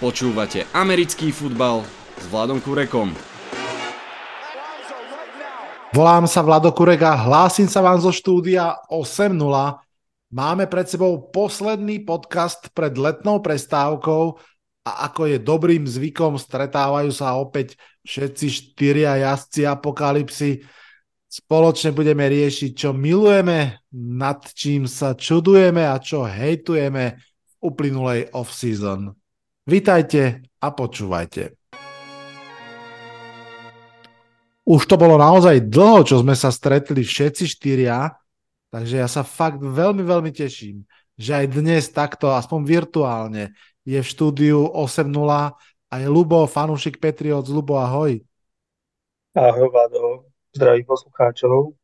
Počúvate americký futbal s Vladom Kurekom. Volám sa Vlado Kurek a hlásim sa vám zo štúdia 8.0. Máme pred sebou posledný podcast pred letnou prestávkou a ako je dobrým zvykom, stretávajú sa opäť všetci štyria jazdci apokalipsy. Spoločne budeme riešiť, čo milujeme, nad čím sa čudujeme a čo hejtujeme v uplynulej off-season. Vítajte a počúvajte. Už to bolo naozaj dlho, čo sme sa stretli všetci štyria, takže ja sa fakt veľmi, veľmi teším, že aj dnes takto, aspoň virtuálne, je v štúdiu 8.0 aj Lubo, fanúšik Patriots. Lubo, ahoj. Ahoj, Vlado. Zdravím poslucháčov.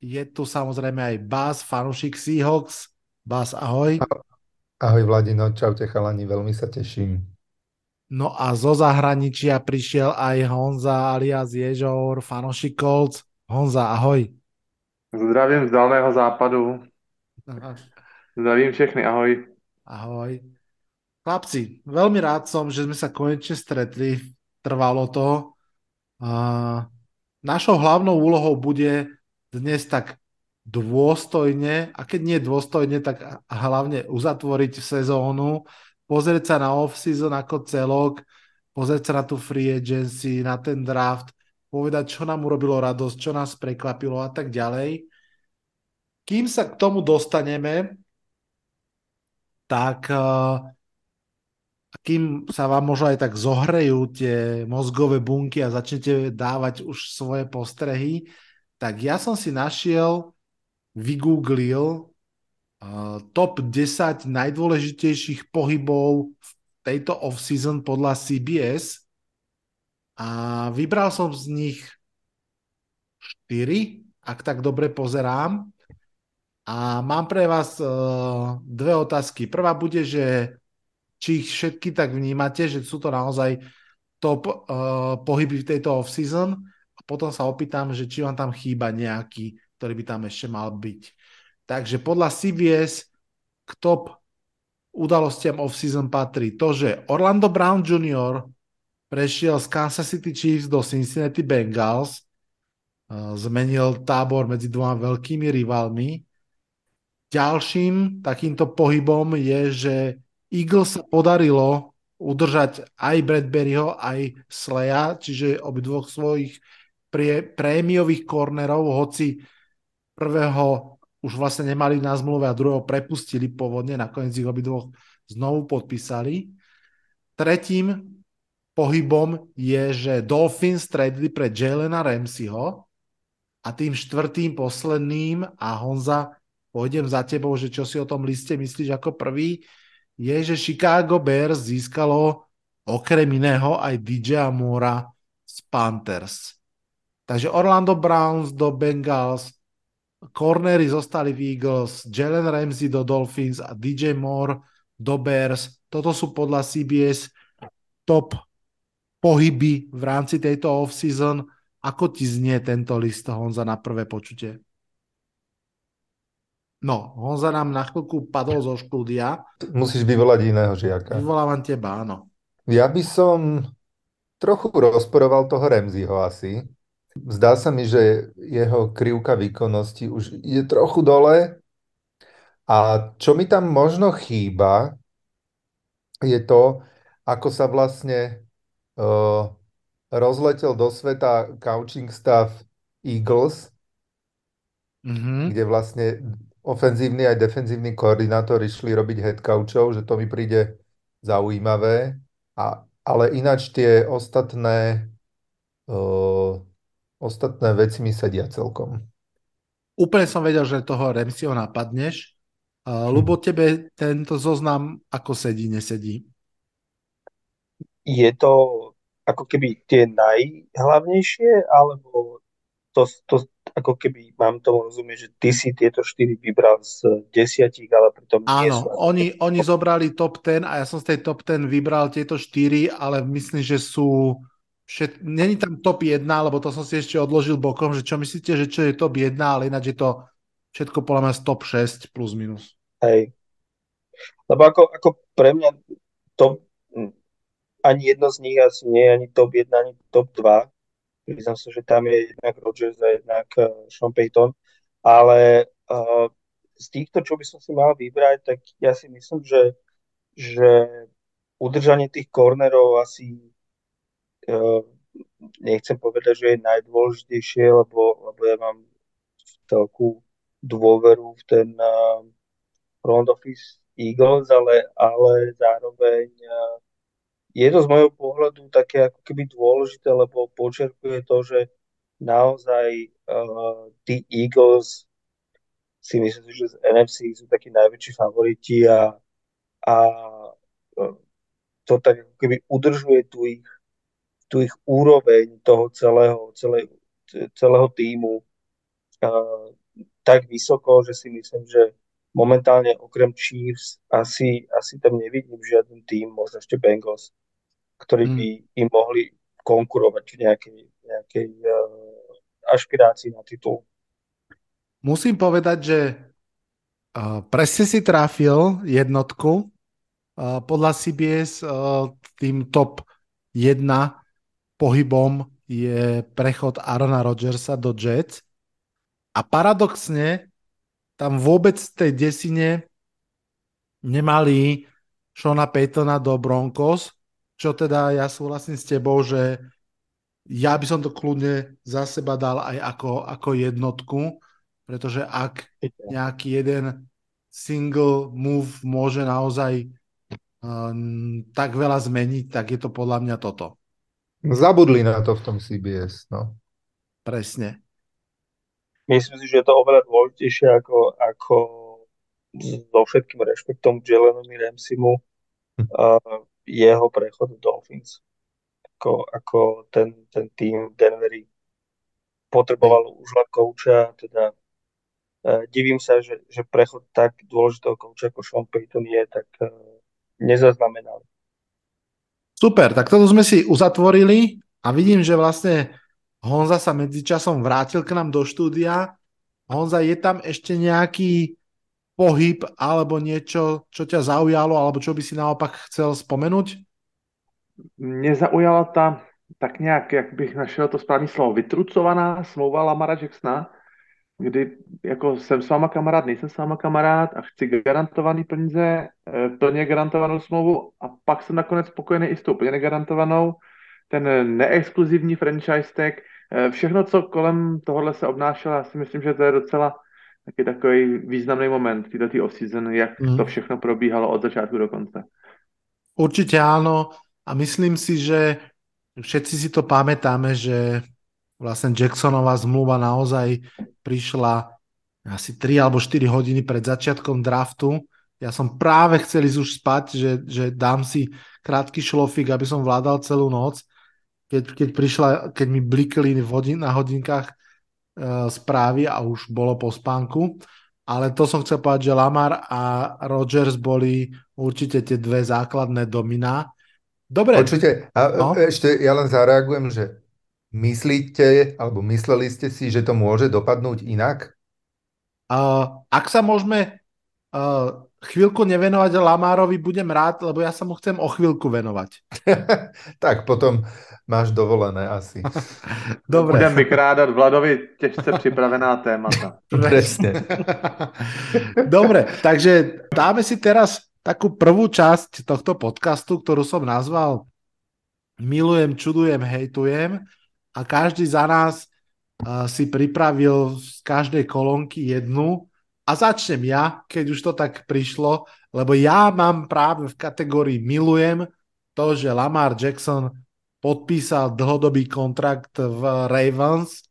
Je tu samozrejme aj Bas, fanúšik Seahawks. Bas, ahoj. Ahoj Vladino, čaute chalani, veľmi sa teším. No a zo zahraničia prišiel aj Honza alias Ježor, fanošik Colts. Honza, ahoj. Zdravím z Dalného západu. Aha. Zdravím všechny, ahoj. Ahoj. Chlapci, veľmi rád som, že sme sa konečne stretli. Trvalo to. A našou hlavnou úlohou bude dnes tak dôstojne, a keď nie dôstojne, tak hlavne uzatvoriť sezónu pozrieť sa na off-season ako celok, pozrieť sa na tú free agency, na ten draft, povedať, čo nám urobilo radosť, čo nás prekvapilo a tak ďalej. Kým sa k tomu dostaneme, tak uh, kým sa vám možno aj tak zohrejú tie mozgové bunky a začnete dávať už svoje postrehy, tak ja som si našiel, vygooglil top 10 najdôležitejších pohybov v tejto off-season podľa CBS a vybral som z nich 4, ak tak dobre pozerám. A mám pre vás uh, dve otázky. Prvá bude, že či ich všetky tak vnímate, že sú to naozaj top uh, pohyby v tejto off-season a potom sa opýtam, že či vám tam chýba nejaký, ktorý by tam ešte mal byť. Takže podľa CBS k top udalostiam off-season patrí to, že Orlando Brown Jr. prešiel z Kansas City Chiefs do Cincinnati Bengals, zmenil tábor medzi dvoma veľkými rivalmi. Ďalším takýmto pohybom je, že Eagles sa podarilo udržať aj Bradburyho, aj Sleja, čiže obidvoch svojich prémiových kornerov, hoci prvého už vlastne nemali na zmluve a druhého prepustili pôvodne, nakoniec ich obidvoch znovu podpísali. Tretím pohybom je, že Dolphins stredili pre Jalena Ramseyho a tým štvrtým, posledným a Honza, pôjdem za tebou, že čo si o tom liste myslíš ako prvý, je, že Chicago Bears získalo okrem iného aj DJ Moora z Panthers. Takže Orlando Browns do Bengals, Cornery zostali v Eagles, Jalen Ramsey do Dolphins a DJ Moore do Bears. Toto sú podľa CBS top pohyby v rámci tejto off-season. Ako ti znie tento list, Honza, na prvé počutie? No, Honza nám na chvíľku padol zo štúdia. Musíš vyvolať iného žiaka. Vyvolávam teba, áno. Ja by som trochu rozporoval toho Remziho asi. Zdá sa mi, že jeho krivka výkonnosti už je trochu dole a čo mi tam možno chýba, je to, ako sa vlastne uh, rozletel do sveta coaching staff Eagles, mm-hmm. kde vlastne ofenzívny aj defenzívny koordinátor išli robiť head coachov, že to mi príde zaujímavé. A, ale ináč tie ostatné uh, Ostatné veci mi sedia celkom. Úplne som vedel, že toho Remsio napadneš. Uh, Lubo, tebe tento zoznam ako sedí, nesedí? Je to ako keby tie najhlavnejšie, alebo to, to ako keby mám tomu rozumieť, že ty si tieto štyri vybral z desiatich, ale pritom Áno, nie sú... oni, oni zobrali top 10 a ja som z tej top 10 vybral tieto štyri, ale myslím, že sú všet... Není tam top 1, lebo to som si ešte odložil bokom, že čo myslíte, že čo je top 1, ale ináč je to všetko podľa mňa top 6 plus minus. Hej. Lebo ako, ako pre mňa top ani jedno z nich asi nie je ani top 1, ani top 2. Priznám sa, že tam je jednak Rodgers a jednak uh, Sean Payton, ale uh, z týchto, čo by som si mal vybrať, tak ja si myslím, že, že udržanie tých kornerov asi nechcem povedať, že je najdôležitejšie, lebo, lebo ja mám veľkú dôveru v ten uh, front office Eagles, ale, ale zároveň uh, je to z môjho pohľadu také ako keby dôležité, lebo počerkuje to, že naozaj uh, tí Eagles si myslím, že z NFC sú takí najväčší favoriti a, a to tak ako keby udržuje tú ich, tú ich úroveň toho celého, celé, celého týmu uh, tak vysoko, že si myslím, že momentálne okrem Chiefs asi, asi tam nevidím žiaden tým, možno ešte Bengals, ktorí mm. by im mohli konkurovať v nejakej, nejakej uh, ašpirácii na titul. Musím povedať, že uh, presne si trafil jednotku. Uh, podľa CBS uh, tým top 1 pohybom je prechod Arona Rodgersa do Jets. A paradoxne tam vôbec v tej desine nemali Shona Paytona do Broncos, čo teda ja súhlasím s tebou, že ja by som to kľudne za seba dal aj ako, ako jednotku, pretože ak nejaký jeden single move môže naozaj um, tak veľa zmeniť, tak je to podľa mňa toto. Zabudli na to v tom CBS, no. Presne. Myslím si, že je to oveľa dôležitejšie ako, ako so všetkým rešpektom k Jelenovi Ramsimu. Uh, jeho prechod do Dolphins. Ako, ako ten, ten tým v Denveri potreboval už len kouča, teda uh, divím sa, že, že prechod tak dôležitého kouča ako Sean Payton je, tak uh, nezaznamenali. Super, tak toto sme si uzatvorili a vidím, že vlastne Honza sa medzičasom vrátil k nám do štúdia. Honza, je tam ešte nejaký pohyb alebo niečo, čo ťa zaujalo, alebo čo by si naopak chcel spomenúť? Mě zaujala ta, tak nějak, jak bych našel to správné slovo, vytrucovaná smlouva Lamara Jacksona, kdy jako jsem s váma kamarád, nejsem s váma kamarád a chci garantovaný peníze, eh, plně garantovanou smlouvu a pak jsem nakonec spokojený i s tou plně negarantovanou. Ten neexkluzivní franchise tag, eh, všechno, co kolem tohohle se obnášelo, já si myslím, že to je docela taky takový významný moment této off-season, jak mm. to všechno probíhalo od začátku do konce. Určite áno a myslím si, že všetci si to pamätáme, že vlastne Jacksonová zmluva naozaj prišla asi 3 alebo 4 hodiny pred začiatkom draftu. Ja som práve chcel ísť už spať, že, že dám si krátky šlofik, aby som vládal celú noc. Keď, keď, prišla, keď mi blikli hodin, na hodinkách Eh, správy a už bolo po spánku. Ale to som chcel povedať, že Lamar a Rogers boli určite tie dve základné dominá. Dobre. Určite. A no? ešte ja len zareagujem, že myslíte, alebo mysleli ste si, že to môže dopadnúť inak? Uh, ak sa môžeme uh, chvíľku nevenovať Lamárovi, budem rád, lebo ja sa mu chcem o chvíľku venovať. tak potom máš dovolené asi. Dobre. Budem vykrádat Vladovi těžce připravená témata. Presne. Dobre, takže dáme si teraz takú prvú časť tohto podcastu, ktorú som nazval Milujem, čudujem, hejtujem a každý za nás uh, si pripravil z každej kolónky jednu a začnem ja, keď už to tak prišlo, lebo ja mám práve v kategórii milujem to, že Lamar Jackson podpísal dlhodobý kontrakt v Ravens.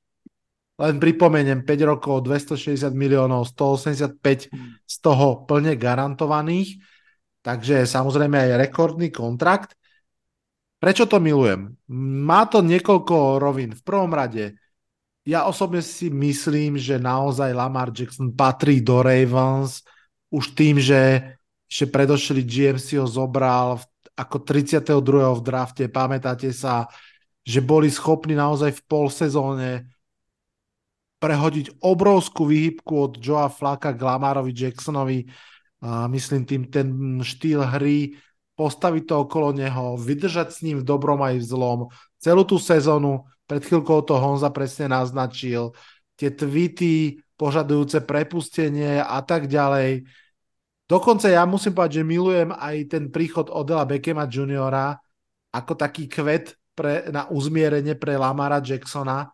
Len pripomeniem, 5 rokov, 260 miliónov, 185 z toho plne garantovaných. Takže samozrejme aj rekordný kontrakt. Prečo to milujem? Má to niekoľko rovín. V prvom rade ja osobne si myslím, že naozaj Lamar Jackson patrí do Ravens už tým, že že predošli GMC ho zobral ako 32. v drafte, pamätáte sa, že boli schopní naozaj v pol sezóne prehodiť obrovskú výhybku od Joea Flaka k Lamarovi Jacksonovi. A myslím tým ten štýl hry, postaviť to okolo neho, vydržať s ním v dobrom aj v zlom. Celú tú sezónu, pred chvíľkou to Honza presne naznačil, tie tweety požadujúce prepustenie a tak ďalej. Dokonca ja musím povedať, že milujem aj ten príchod Odela Beckema juniora ako taký kvet pre, na uzmierenie pre Lamara Jacksona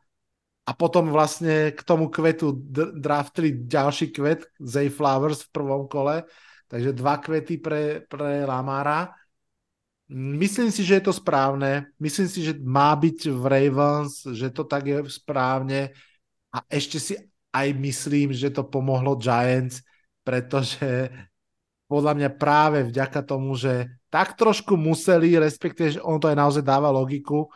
a potom vlastne k tomu kvetu draftli ďalší kvet, Zay Flowers v prvom kole, takže dva kvety pre, pre Lamara. Myslím si, že je to správne. Myslím si, že má byť v Ravens, že to tak je správne. A ešte si aj myslím, že to pomohlo Giants, pretože podľa mňa práve vďaka tomu, že tak trošku museli, respektíve, že on to aj naozaj dáva logiku,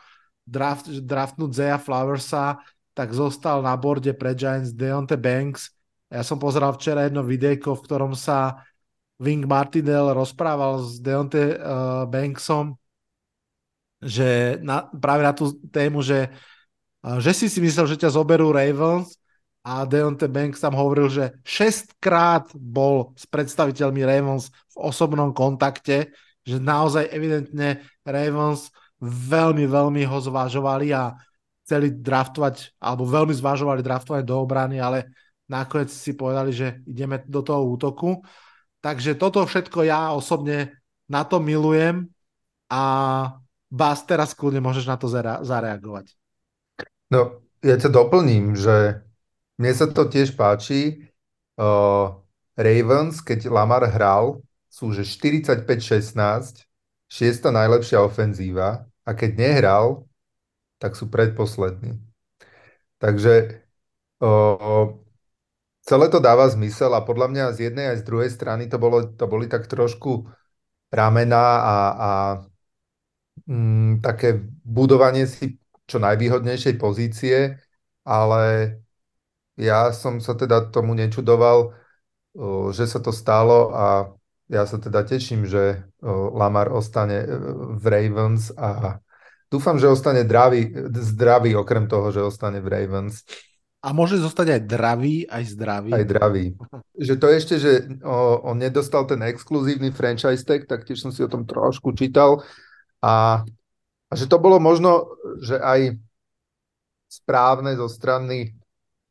draft, draftnúť Zaya Flowersa, tak zostal na borde pre Giants Deonte Banks. Ja som pozeral včera jedno videjko, v ktorom sa Wing Martindale rozprával s Deonte uh, Banksom, že na, práve na tú tému, že, uh, že si si myslel, že ťa zoberú Ravens a Deonte Banks tam hovoril, že šestkrát bol s predstaviteľmi Ravens v osobnom kontakte, že naozaj evidentne Ravens veľmi, veľmi ho zvažovali a chceli draftovať, alebo veľmi zvažovali draftovať do obrany, ale nakoniec si povedali, že ideme do toho útoku. Takže toto všetko ja osobne na to milujem a Bas, teraz kľudne môžeš na to zareagovať. No, ja ťa doplním, že mne sa to tiež páči. Uh, Ravens, keď Lamar hral, sú že 45-16, šiesta najlepšia ofenzíva a keď nehral, tak sú predposlední. Takže uh, celé to dáva zmysel a podľa mňa z jednej aj z druhej strany to, bolo, to boli tak trošku ramena a, a mm, také budovanie si čo najvýhodnejšej pozície, ale ja som sa teda tomu nečudoval, že sa to stalo a ja sa teda teším, že Lamar ostane e, v Ravens a dúfam, že ostane zdravý, zdravý okrem toho, že ostane v Ravens. A môže zostať aj dravý, aj zdravý. Aj dravý. Že to ešte, že on nedostal ten exkluzívny franchise tag, tak tiež som si o tom trošku čítal. A, a že to bolo možno, že aj správne zo strany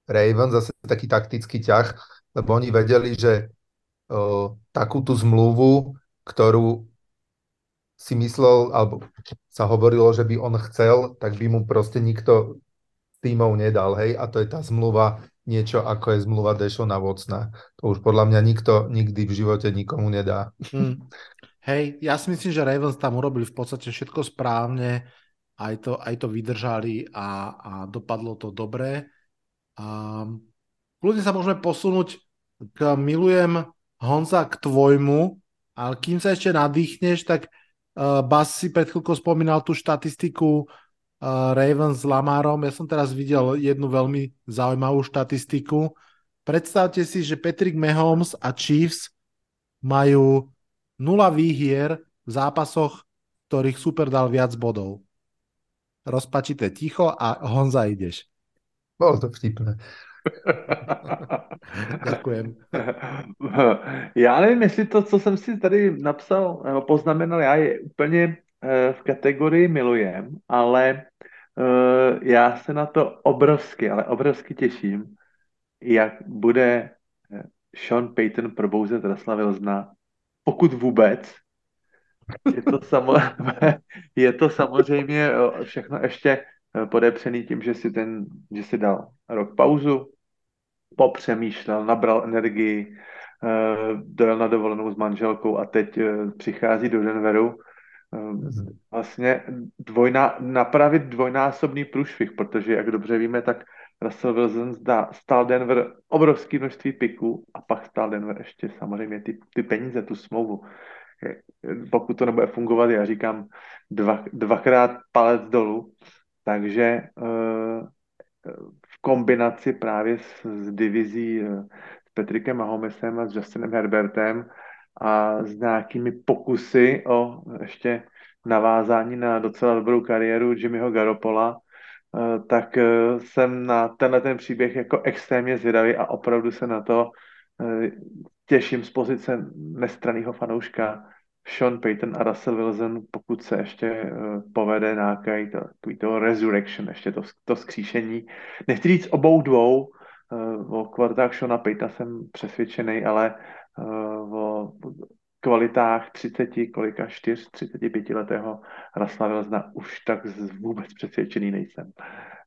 Ravens, zase taký taktický ťah, lebo oni vedeli, že o, takúto zmluvu, ktorú si myslel, alebo sa hovorilo, že by on chcel, tak by mu proste nikto tímov nedal, hej, a to je tá zmluva, niečo ako je zmluva Dešona Vocna. To už podľa mňa nikto nikdy v živote nikomu nedá. Hmm. Hej, ja si myslím, že Ravens tam urobili v podstate všetko správne, aj to, aj to vydržali a, a dopadlo to dobre. A kľudne sa môžeme posunúť k milujem Honza k tvojmu, ale kým sa ešte nadýchneš, tak uh, Bas si pred chvíľkou spomínal tú štatistiku Ravens s Lamarom. Ja som teraz videl jednu veľmi zaujímavú štatistiku. Predstavte si, že Patrick Mahomes a Chiefs majú nula výhier v zápasoch, ktorých super dal viac bodov. Rozpačité ticho a Honza ideš. Bolo to vtipné. Děkujem. Já nevím, jestli to, co jsem si tady napsal, poznamenal, já je úplně eh, v kategorii milujem, ale eh, já se na to obrovsky, ale obrovsky těším, jak bude eh, Sean Payton probouzet Rasla Wilsona, pokud vůbec. Je to, samo, je to samozřejmě všechno ještě Eh, podepřený tím, že si, ten, že si dal rok pauzu, popřemýšlel, nabral energii, eh, dojel na dovolenou s manželkou a teď eh, přichází do Denveru vlastně dvojná, napravit dvojnásobný průšvih, protože jak dobře víme, tak Russell Wilson zdá, stál Denver obrovské množství piků a pak stál Denver ještě samozřejmě ty, ty peníze, tu smlouvu. Pokud to nebude fungovat, já říkám dva, dvakrát palec dolů, takže eh, v kombinaci právě s, s divizí eh, s Petrikem Mahomesem a s Justinem Herbertem a s nějakými pokusy o ještě navázání na docela dobrou kariéru Jimmyho Garopola, eh, tak jsem na tenhle ten příběh jako extrémně zvědavý a opravdu se na to těším z pozice nestraného fanouška Sean Payton a Russell Wilson, pokud se ještě povede nějaký to, to resurrection, ještě to, to skříšení. Nechci říct obou dvou, o kvalitách Seana Paytona jsem přesvědčený, ale o kvalitách 30, kolika 4, 35 letého Russella Wilsona už tak vůbec přesvědčený nejsem.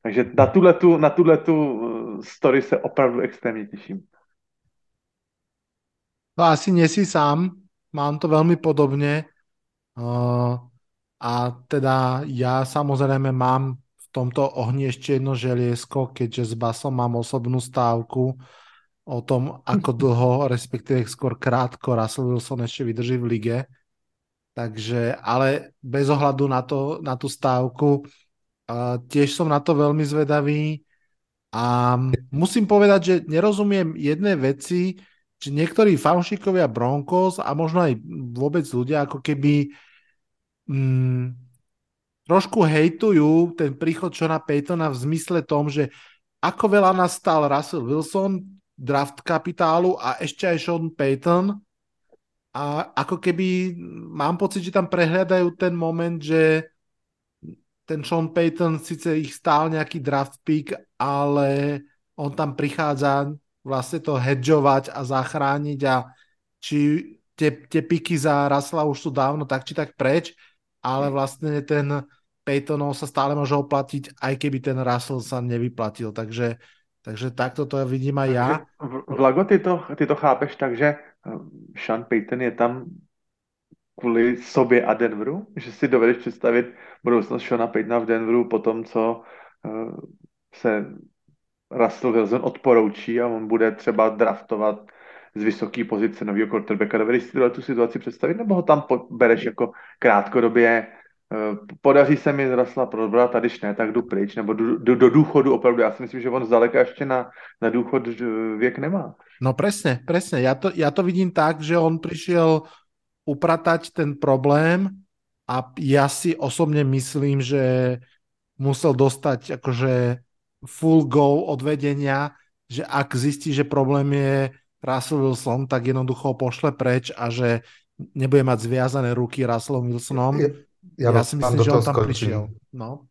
Takže na tuhletu, na tuhletu story se opravdu extrémně těším. No asi nie si sám, mám to veľmi podobne. Uh, a teda ja samozrejme mám v tomto ohni ešte jedno želiesko, keďže s Basom mám osobnú stávku o tom, ako dlho, respektíve skôr krátko Russell Wilson ešte vydrží v lige. Takže, ale bez ohľadu na, to, na tú stávku, uh, tiež som na to veľmi zvedavý a musím povedať, že nerozumiem jedné veci, že niektorí fanúšikovia Broncos a možno aj vôbec ľudia ako keby mm, trošku hejtujú ten príchod Johna Paytona v zmysle tom, že ako veľa nás stal Russell Wilson, draft kapitálu a ešte aj Sean Payton a ako keby mám pocit, že tam prehľadajú ten moment, že ten Sean Payton síce ich stál nejaký draft pick, ale on tam prichádza vlastne to hedžovať a zachrániť a či tie, tie piky za Rasla už sú dávno tak či tak preč, ale vlastne ten Peytonov sa stále môže oplatiť, aj keby ten Russell sa nevyplatil. Takže, takže takto to vidím aj ja. Vlago, ty to, ty to chápeš tak, že eh, Sean Payton je tam kvůli sobě a Denveru? Že si dovedeš představit budoucnost Seana Paytona v Denveru po tom, co uh, se Russell Wilson odporoučí a on bude třeba draftovat z vysoké pozice nového quarterbacka. Dovedeš si tu situaci představit, nebo ho tam bereš jako krátkodobě podaří se mi Rasla probrat, tady ne, tak jdu pryč, nebo do, do, do důchodu opravdu. Já si myslím, že on zdaleka ještě na, na důchod eh, věk nemá. No presne, presne. Ja to, ja to vidím tak, že on prišiel upratať ten problém a ja si osobne myslím, že musel dostať akože full go od vedenia, že ak zistí, že problém je Russell Wilson, tak jednoducho ho pošle preč a že nebude mať zviazané ruky Russellom Wilsonom. Ja, ja, si myslím, že on tam skočím. prišiel. No.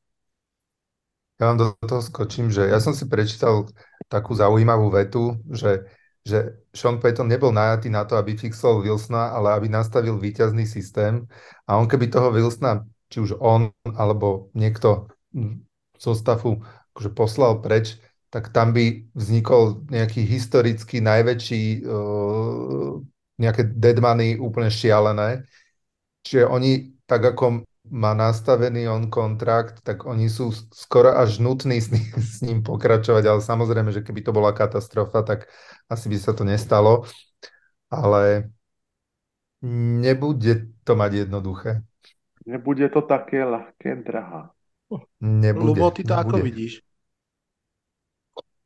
Ja vám do toho skočím, že ja som si prečítal takú zaujímavú vetu, že, že Sean Payton nebol najatý na to, aby fixoval Wilsona, ale aby nastavil výťazný systém. A on keby toho Wilsona, či už on, alebo niekto zo stafu akože poslal preč, tak tam by vznikol nejaký historický najväčší uh, nejaké deadmany úplne šialené. Čiže oni, tak ako má nastavený on kontrakt, tak oni sú skoro až nutní s ním, s ním pokračovať, ale samozrejme, že keby to bola katastrofa, tak asi by sa to nestalo. Ale nebude to mať jednoduché. Nebude to také ľahké, drahá. Nebude. Lubo, ty to nebude. ako vidíš?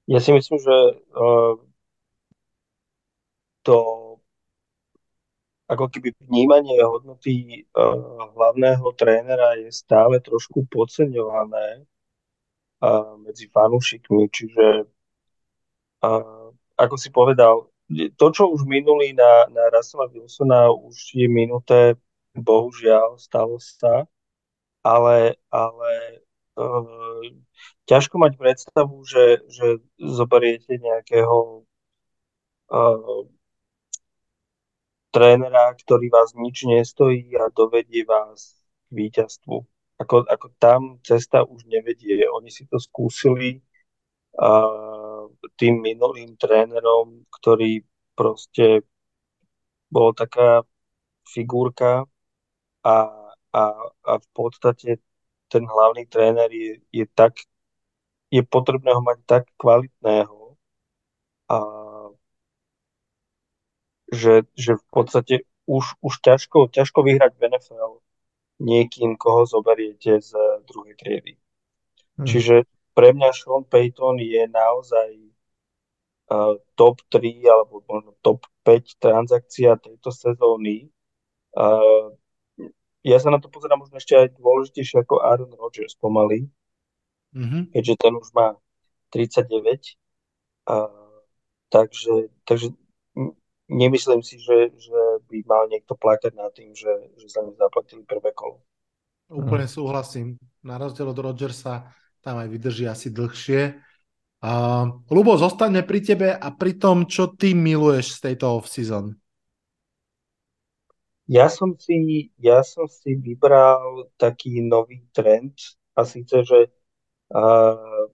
Ja si myslím, že uh, to ako keby vnímanie hodnoty uh, hlavného trénera je stále trošku podceňované uh, medzi fanúšikmi, čiže uh, ako si povedal, to, čo už minuli na, na Russella Wilsona, už je minuté, bohužiaľ, stalo sa, ale, ale ťažko mať predstavu, že, že zoberiete nejakého uh, trénera, ktorý vás nič nestojí a dovedie vás k víťazstvu. Ako, ako tam cesta už nevedie. Oni si to skúsili uh, tým minulým trénerom, ktorý proste bol taká figurka a, a, a v podstate ten hlavný tréner je, je tak je potrebné ho mať tak kvalitného, a, že, že v podstate už, už ťažko, ťažko vyhrať v NFL niekým, koho zoberiete z druhej triedy. Hmm. Čiže pre mňa Sean Payton je naozaj uh, top 3 alebo možno top 5 transakcia tejto sezóny. Uh, ja sa na to pozerám možno ešte aj dôležitejšie ako Aaron Rodgers pomaly, mm-hmm. keďže ten už má 39. A, takže, takže nemyslím si, že, že by mal niekto plakať nad tým, že, že za ňu zaplatili prvé kolo. Úplne súhlasím. Na rozdiel od Rodgersa tam aj vydrží asi dlhšie. Uh, Lubo, zostaňme pri tebe a pri tom, čo ty miluješ z tejto off-season. Ja som si, ja som si vybral taký nový trend a síce, že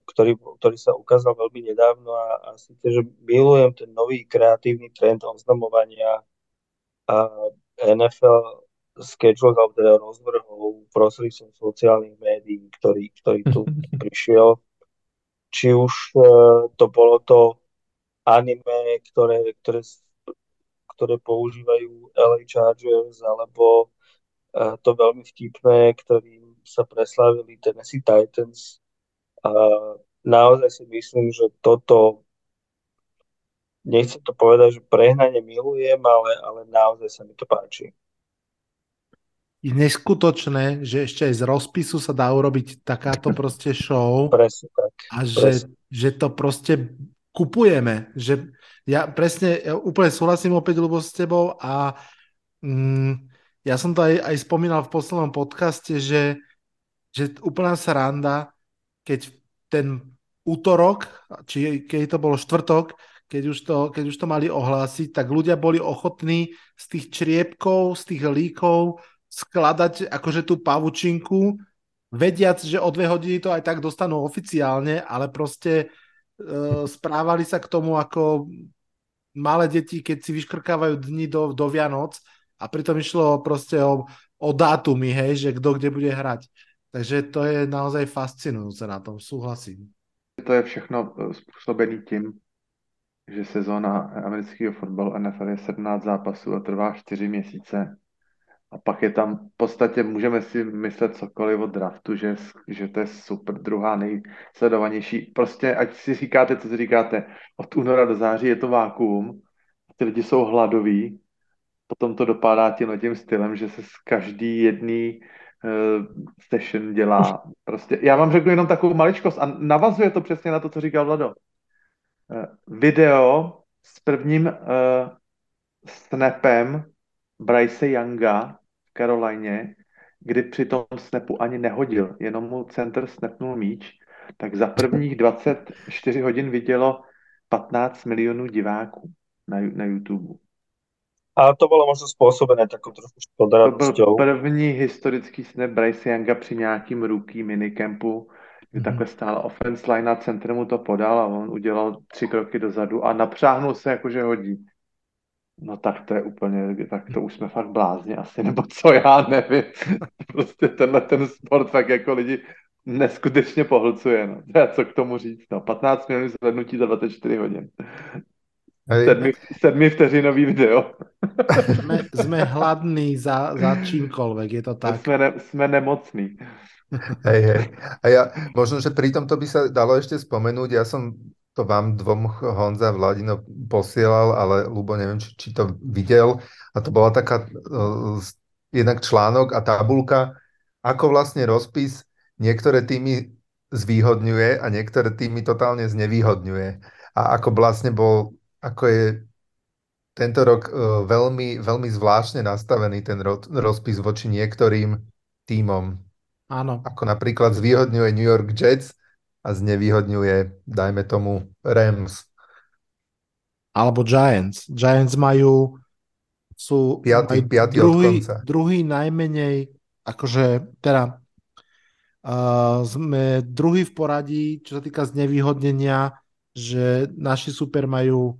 ktorý, ktorý sa ukázal veľmi nedávno a, a síce, že milujem ten nový kreatívny trend oznamovania NFL schedule alebo teda rozvrhov prostredníctvom sociálnych médií, ktorý, ktorý tu prišiel. Či už uh, to bolo to anime, ktoré, ktoré, ktoré používajú LA Chargers, alebo uh, to veľmi vtipné, ktorým sa preslávili Tennessee Titans. Uh, naozaj si myslím, že toto nechcem to povedať, že prehnane milujem, ale, ale naozaj sa mi to páči je neskutočné, že ešte aj z rozpisu sa dá urobiť takáto proste show. Presne tak. A že, že to proste kupujeme. Že ja presne, ja úplne súhlasím opäť, ľubo s tebou a mm, ja som to aj, aj spomínal v poslednom podcaste, že, že úplná sranda, keď ten útorok, či keď to bolo štvrtok, keď už, to, keď už to mali ohlásiť, tak ľudia boli ochotní z tých čriepkov, z tých líkov skladať akože tú pavučinku, vediac, že o dve hodiny to aj tak dostanú oficiálne, ale proste e, správali sa k tomu ako malé deti, keď si vyškrkávajú dni do, do Vianoc a pritom išlo proste o, o dátumy, hej, že kto kde bude hrať. Takže to je naozaj fascinujúce na tom, súhlasím. To je všechno e, způsobený tím, že sezóna amerického fotbalu NFL je 17 zápasů a trvá 4 měsíce a pak je tam, v podstatě můžeme si myslet cokoliv o draftu, že, že to je super druhá nejsledovanější. Prostě ať si říkáte, co si říkáte, od února do září je to vákuum, ty lidi jsou hladoví, potom to dopadá tím tím stylem, že se z každý jedný session dělá. Prostě, já vám řeknu jenom takovou maličkost a navazuje to přesně na to, co říkal Vlado. Uh, video s prvním uh, snapem Bryce Younga Carolině, kdy při tom snapu ani nehodil, jenom mu center snapnul míč, tak za prvních 24 hodin vidělo 15 milionů diváků na, na YouTube. A to bylo možná způsobené takovou trochu škodaradosťou. To byl první historický snap Bryce Younga při nějakým rookie minicampu, kdy mm-hmm. takhle stála offense line a center mu to podal a on udělal tři kroky dozadu a napřáhnul se, jakože hodí. No tak to je úplně, tak to už jsme fakt blázni asi, nebo co, já nevím. Prostě tenhle ten sport fakt jako lidi neskutečně pohlcuje, no. To je co k tomu říct, no. 15 minut zvednutí za 24 hodin. Sedmi, sedmi vteřinový video. Sme, sme hladní za, za čímkoľvek, je to tak. Sme, ne, sme nemocní. Hej, hej. A ja, možno, že pri tomto by sa dalo ešte spomenúť, ja som to vám dvom Honza Vladino posielal, ale Lubo neviem, či, či to videl. A to bola taká uh, jednak článok a tabulka, ako vlastne rozpis niektoré týmy zvýhodňuje a niektoré týmy totálne znevýhodňuje. A ako vlastne bol, ako je tento rok uh, veľmi, veľmi zvláštne nastavený ten ro- rozpis voči niektorým týmom. Áno. Ako napríklad zvýhodňuje New York Jets, a znevýhodňuje, dajme tomu, Rams. Alebo Giants. Giants majú sú piatý, piatý druhý, od konca. druhý najmenej, akože teda uh, sme druhý v poradí, čo sa týka znevýhodnenia, že naši super majú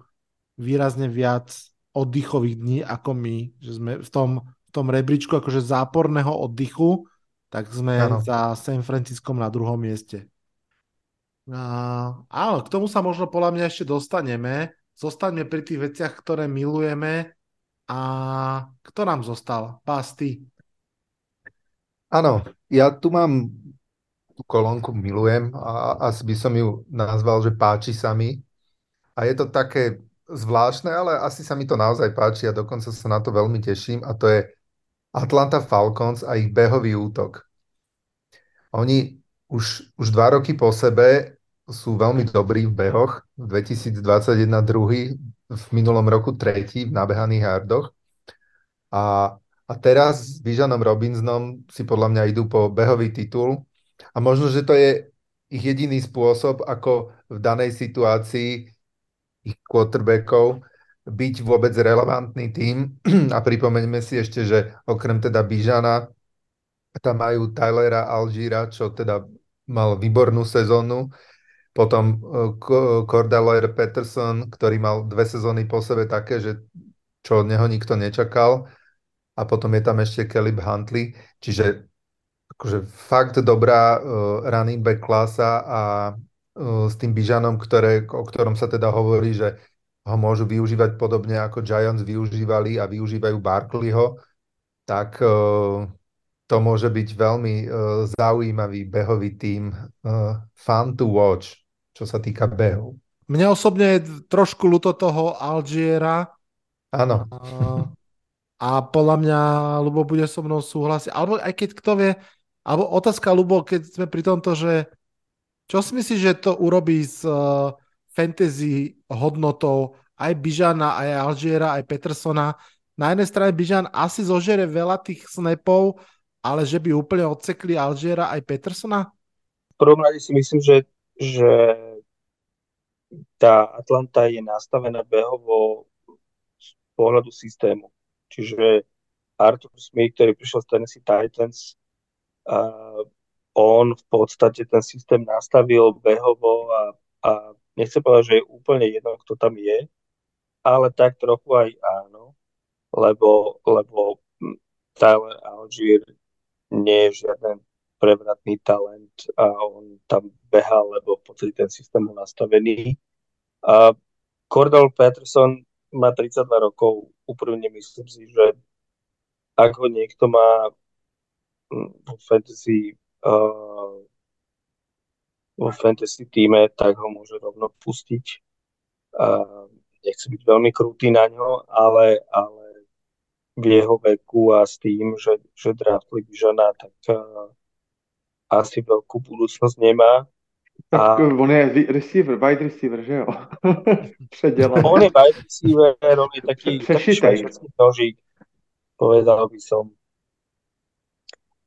výrazne viac oddychových dní ako my, že sme v tom, v tom rebríčku akože záporného oddychu, tak sme ano. za San Franciskom na druhom mieste. Uh, áno, k tomu sa možno podľa mňa ešte dostaneme. Zostaňme pri tých veciach, ktoré milujeme. A kto nám zostal? Pás, ty. Áno, ja tu mám tú kolónku milujem a asi by som ju nazval, že páči sa mi. A je to také zvláštne, ale asi sa mi to naozaj páči a dokonca sa na to veľmi teším a to je Atlanta Falcons a ich behový útok. Oni už, už dva roky po sebe sú veľmi dobrí v behoch. V 2021 druhý, v minulom roku tretí v nabehaných hardoch. A, a teraz s Bižanom Robinsonom si podľa mňa idú po behový titul a možno, že to je ich jediný spôsob, ako v danej situácii ich quarterbackov byť vôbec relevantný tým. A pripomeňme si ešte, že okrem teda Bižana tam majú Tylera Alžíra, čo teda mal výbornú sezónu. Potom uh, Cordell Peterson, ktorý mal dve sezóny po sebe také, že čo od neho nikto nečakal. A potom je tam ešte Caleb Huntley. Čiže akože fakt dobrá uh, running back klasa a s tým Bižanom, ktoré, o ktorom sa teda hovorí, že ho môžu využívať podobne ako Giants využívali a využívajú Barkleyho, tak to môže byť veľmi zaujímavý behový tím. Fun to watch, čo sa týka behov. Mne osobne je trošku ľúto toho Algiera. Áno. A, a podľa mňa Lubo bude so mnou súhlasiť. Alebo aj keď kto vie, alebo otázka, Lubo, keď sme pri tomto, že čo si myslíš, že to urobí s uh, fantasy hodnotou aj Bižana, aj Alžiera, aj Petersona? Na jednej strane Bižan asi zožere veľa tých snapov, ale že by úplne odsekli Alžiera aj Petersona? V prvom rade si myslím, že, že tá Atlanta je nastavená behovo z pohľadu systému. Čiže Arthur Smith, ktorý prišiel z Tennessee Titans, Uh, on v podstate ten systém nastavil behovo a, a nechcem povedať, že je úplne jedno, kto tam je, ale tak trochu aj áno, lebo, lebo hm, Tyler Algier nie je žiaden prevratný talent a on tam beha, lebo v podstate ten systém je nastavený. A Cordell Peterson má 32 rokov, úprimne myslím si, že ak ho niekto má vo fantasy uh, vo fantasy týme, tak ho môže rovno pustiť. Uh, nechce byť veľmi krutý na ňo, ale, ale v jeho veku a s tým, že, že draftli Bižana, tak uh, asi veľkú budúcnosť nemá. Tak a... on je receiver, wide receiver, že jo? Předělá. On je wide receiver, on je taký, taký nožík, povedal by som.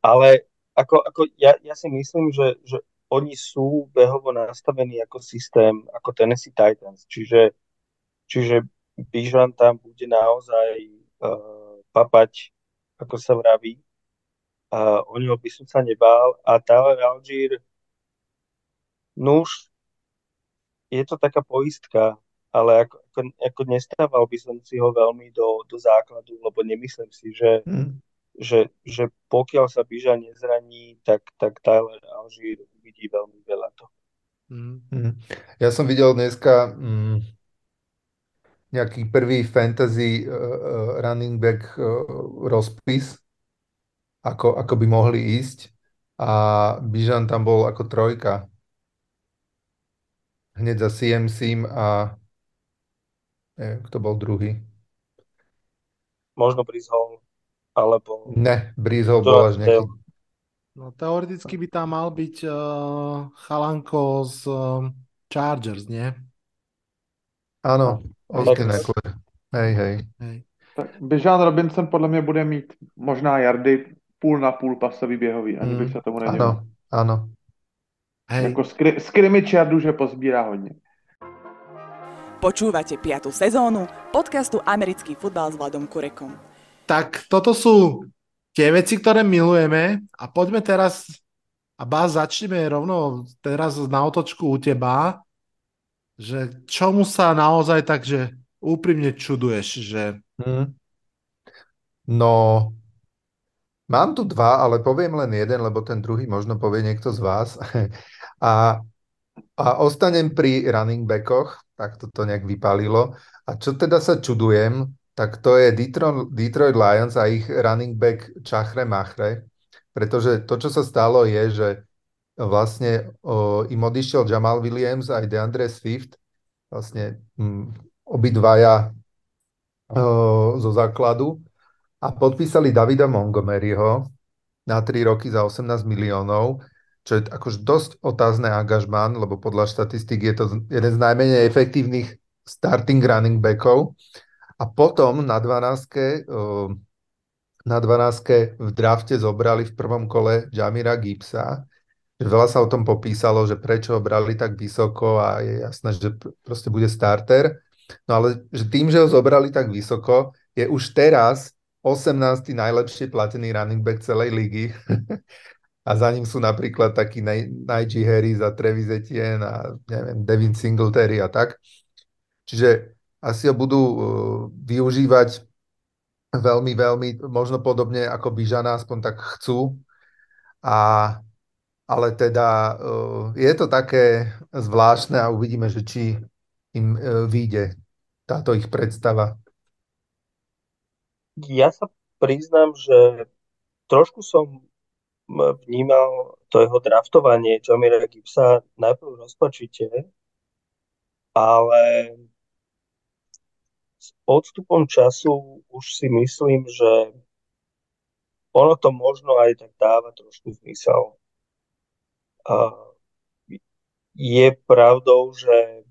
Ale ako, ako ja, ja si myslím, že, že oni sú behovo nastavení ako systém, ako Tennessee Titans. Čiže, čiže Bižan tam bude naozaj uh, papať, ako sa vraví. Uh, o neho by som sa nebál. A Tyler Algier, no už je to taká poistka, ale ako, ako, ako nestával by som si ho veľmi do, do základu, lebo nemyslím si, že, hmm že, že pokiaľ sa Biža nezraní, tak, tak Tyler Alžír vidí veľmi veľa toho. Mm. Ja som videl dneska mm, nejaký prvý fantasy uh, running back uh, rozpis, ako, ako by mohli ísť a Bižan tam bol ako trojka. Hneď za CMC a neviem, kto bol druhý. Možno Hall alebo... Ne, Breeze bol až nejaký... No teoreticky by tam mal byť uh, chalanko z uh, Chargers, nie? Áno, Austin Eckler. Hej, hej. hej. Tak Bežán Robinson podle mě bude mít možná jardy půl na půl pasový běhový, ani mm. bych se tomu nedivil. Áno, áno. Hej. Jako skri- skrimič jardu, že pozbírá hodně. Počúvate 5. sezónu podcastu Americký futbal s Vladom Kurekom. Tak toto sú tie veci, ktoré milujeme a poďme teraz a Bás, začneme rovno teraz na otočku u teba, že čomu sa naozaj tak, že úprimne čuduješ, že... Hmm. No, mám tu dva, ale poviem len jeden, lebo ten druhý možno povie niekto z vás. a, a ostanem pri running backoch, tak toto nejak vypalilo. A čo teda sa čudujem, tak to je Detroit, Lions a ich running back Čachre Machre, pretože to, čo sa stalo, je, že vlastne o, im odišiel Jamal Williams aj DeAndre Swift, vlastne m, obidvaja o, zo základu a podpísali Davida Montgomeryho na 3 roky za 18 miliónov, čo je akož dosť otázne angažmán, lebo podľa štatistík je to jeden z najmenej efektívnych starting running backov. A potom na 12. na 12 v drafte zobrali v prvom kole Jamira Gibsa. Veľa sa o tom popísalo, že prečo ho brali tak vysoko a je jasné, že proste bude starter. No ale že tým, že ho zobrali tak vysoko, je už teraz 18. najlepšie platený running back celej ligy. a za ním sú napríklad takí Najee Harris a Travis Etienne a neviem, Devin Singletary a tak. Čiže asi ho budú uh, využívať veľmi, veľmi, možno podobne ako Bižana, aspoň tak chcú. A, ale teda uh, je to také zvláštne a uvidíme, že či im uh, vyjde táto ich predstava. Ja sa priznám, že trošku som vnímal to jeho draftovanie Jamira Gibsa najprv rozpačite, ale s odstupom času už si myslím, že ono to možno aj tak dáva trošku zmysel. Je pravdou, že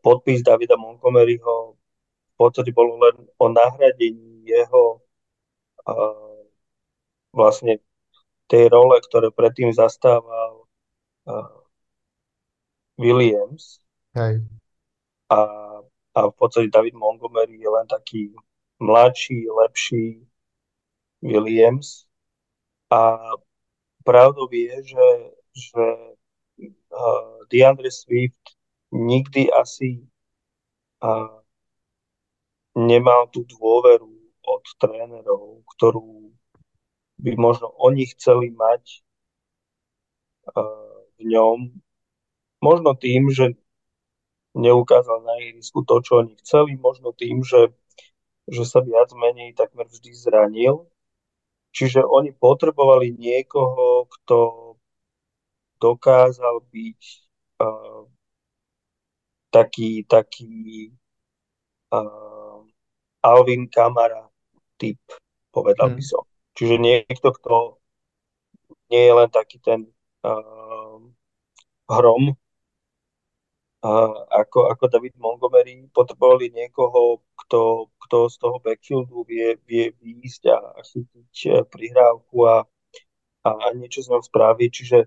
podpis Davida Montgomeryho v podstate bolo len o nahradení jeho vlastne tej role, ktoré predtým zastával Williams. Hej. A a v podstate David Montgomery je len taký mladší, lepší Williams a pravdou je, že, že uh, DeAndre Swift nikdy asi uh, nemal tú dôveru od trénerov, ktorú by možno oni chceli mať uh, v ňom. Možno tým, že neukázal na ihrisku to, čo oni chceli, možno tým, že, že sa viac menej takmer vždy zranil. Čiže oni potrebovali niekoho, kto dokázal byť uh, taký, taký uh, Alvin Kamara typ, povedal hmm. by som. Čiže niekto, kto nie je len taký ten uh, hrom, ako, ako David Montgomery potrebovali niekoho, kto, kto z toho backfieldu vie, vie výjsť a, chytiť e, prihrávku a, a niečo z ňou spraviť. Čiže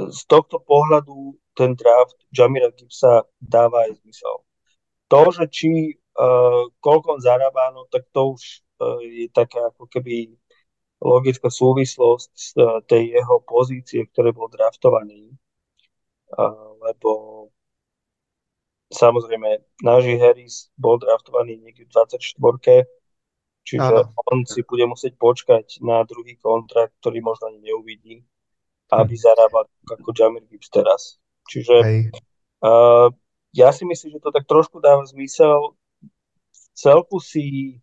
z tohto pohľadu ten draft Jamira Gibsa dáva aj zmysel. To, že či uh, koľko on zarába, no tak to už uh, je taká ako keby logická súvislosť uh, tej jeho pozície, ktoré bol draftovaný. Uh, lebo Samozrejme, Najee Harris bol draftovaný niekde v 24 čiže Áno. on si bude musieť počkať na druhý kontrakt, ktorý možno ani neuvidí, aby zarábal ako Jamir Gibbs teraz. Čiže uh, ja si myslím, že to tak trošku dáva zmysel. V celku si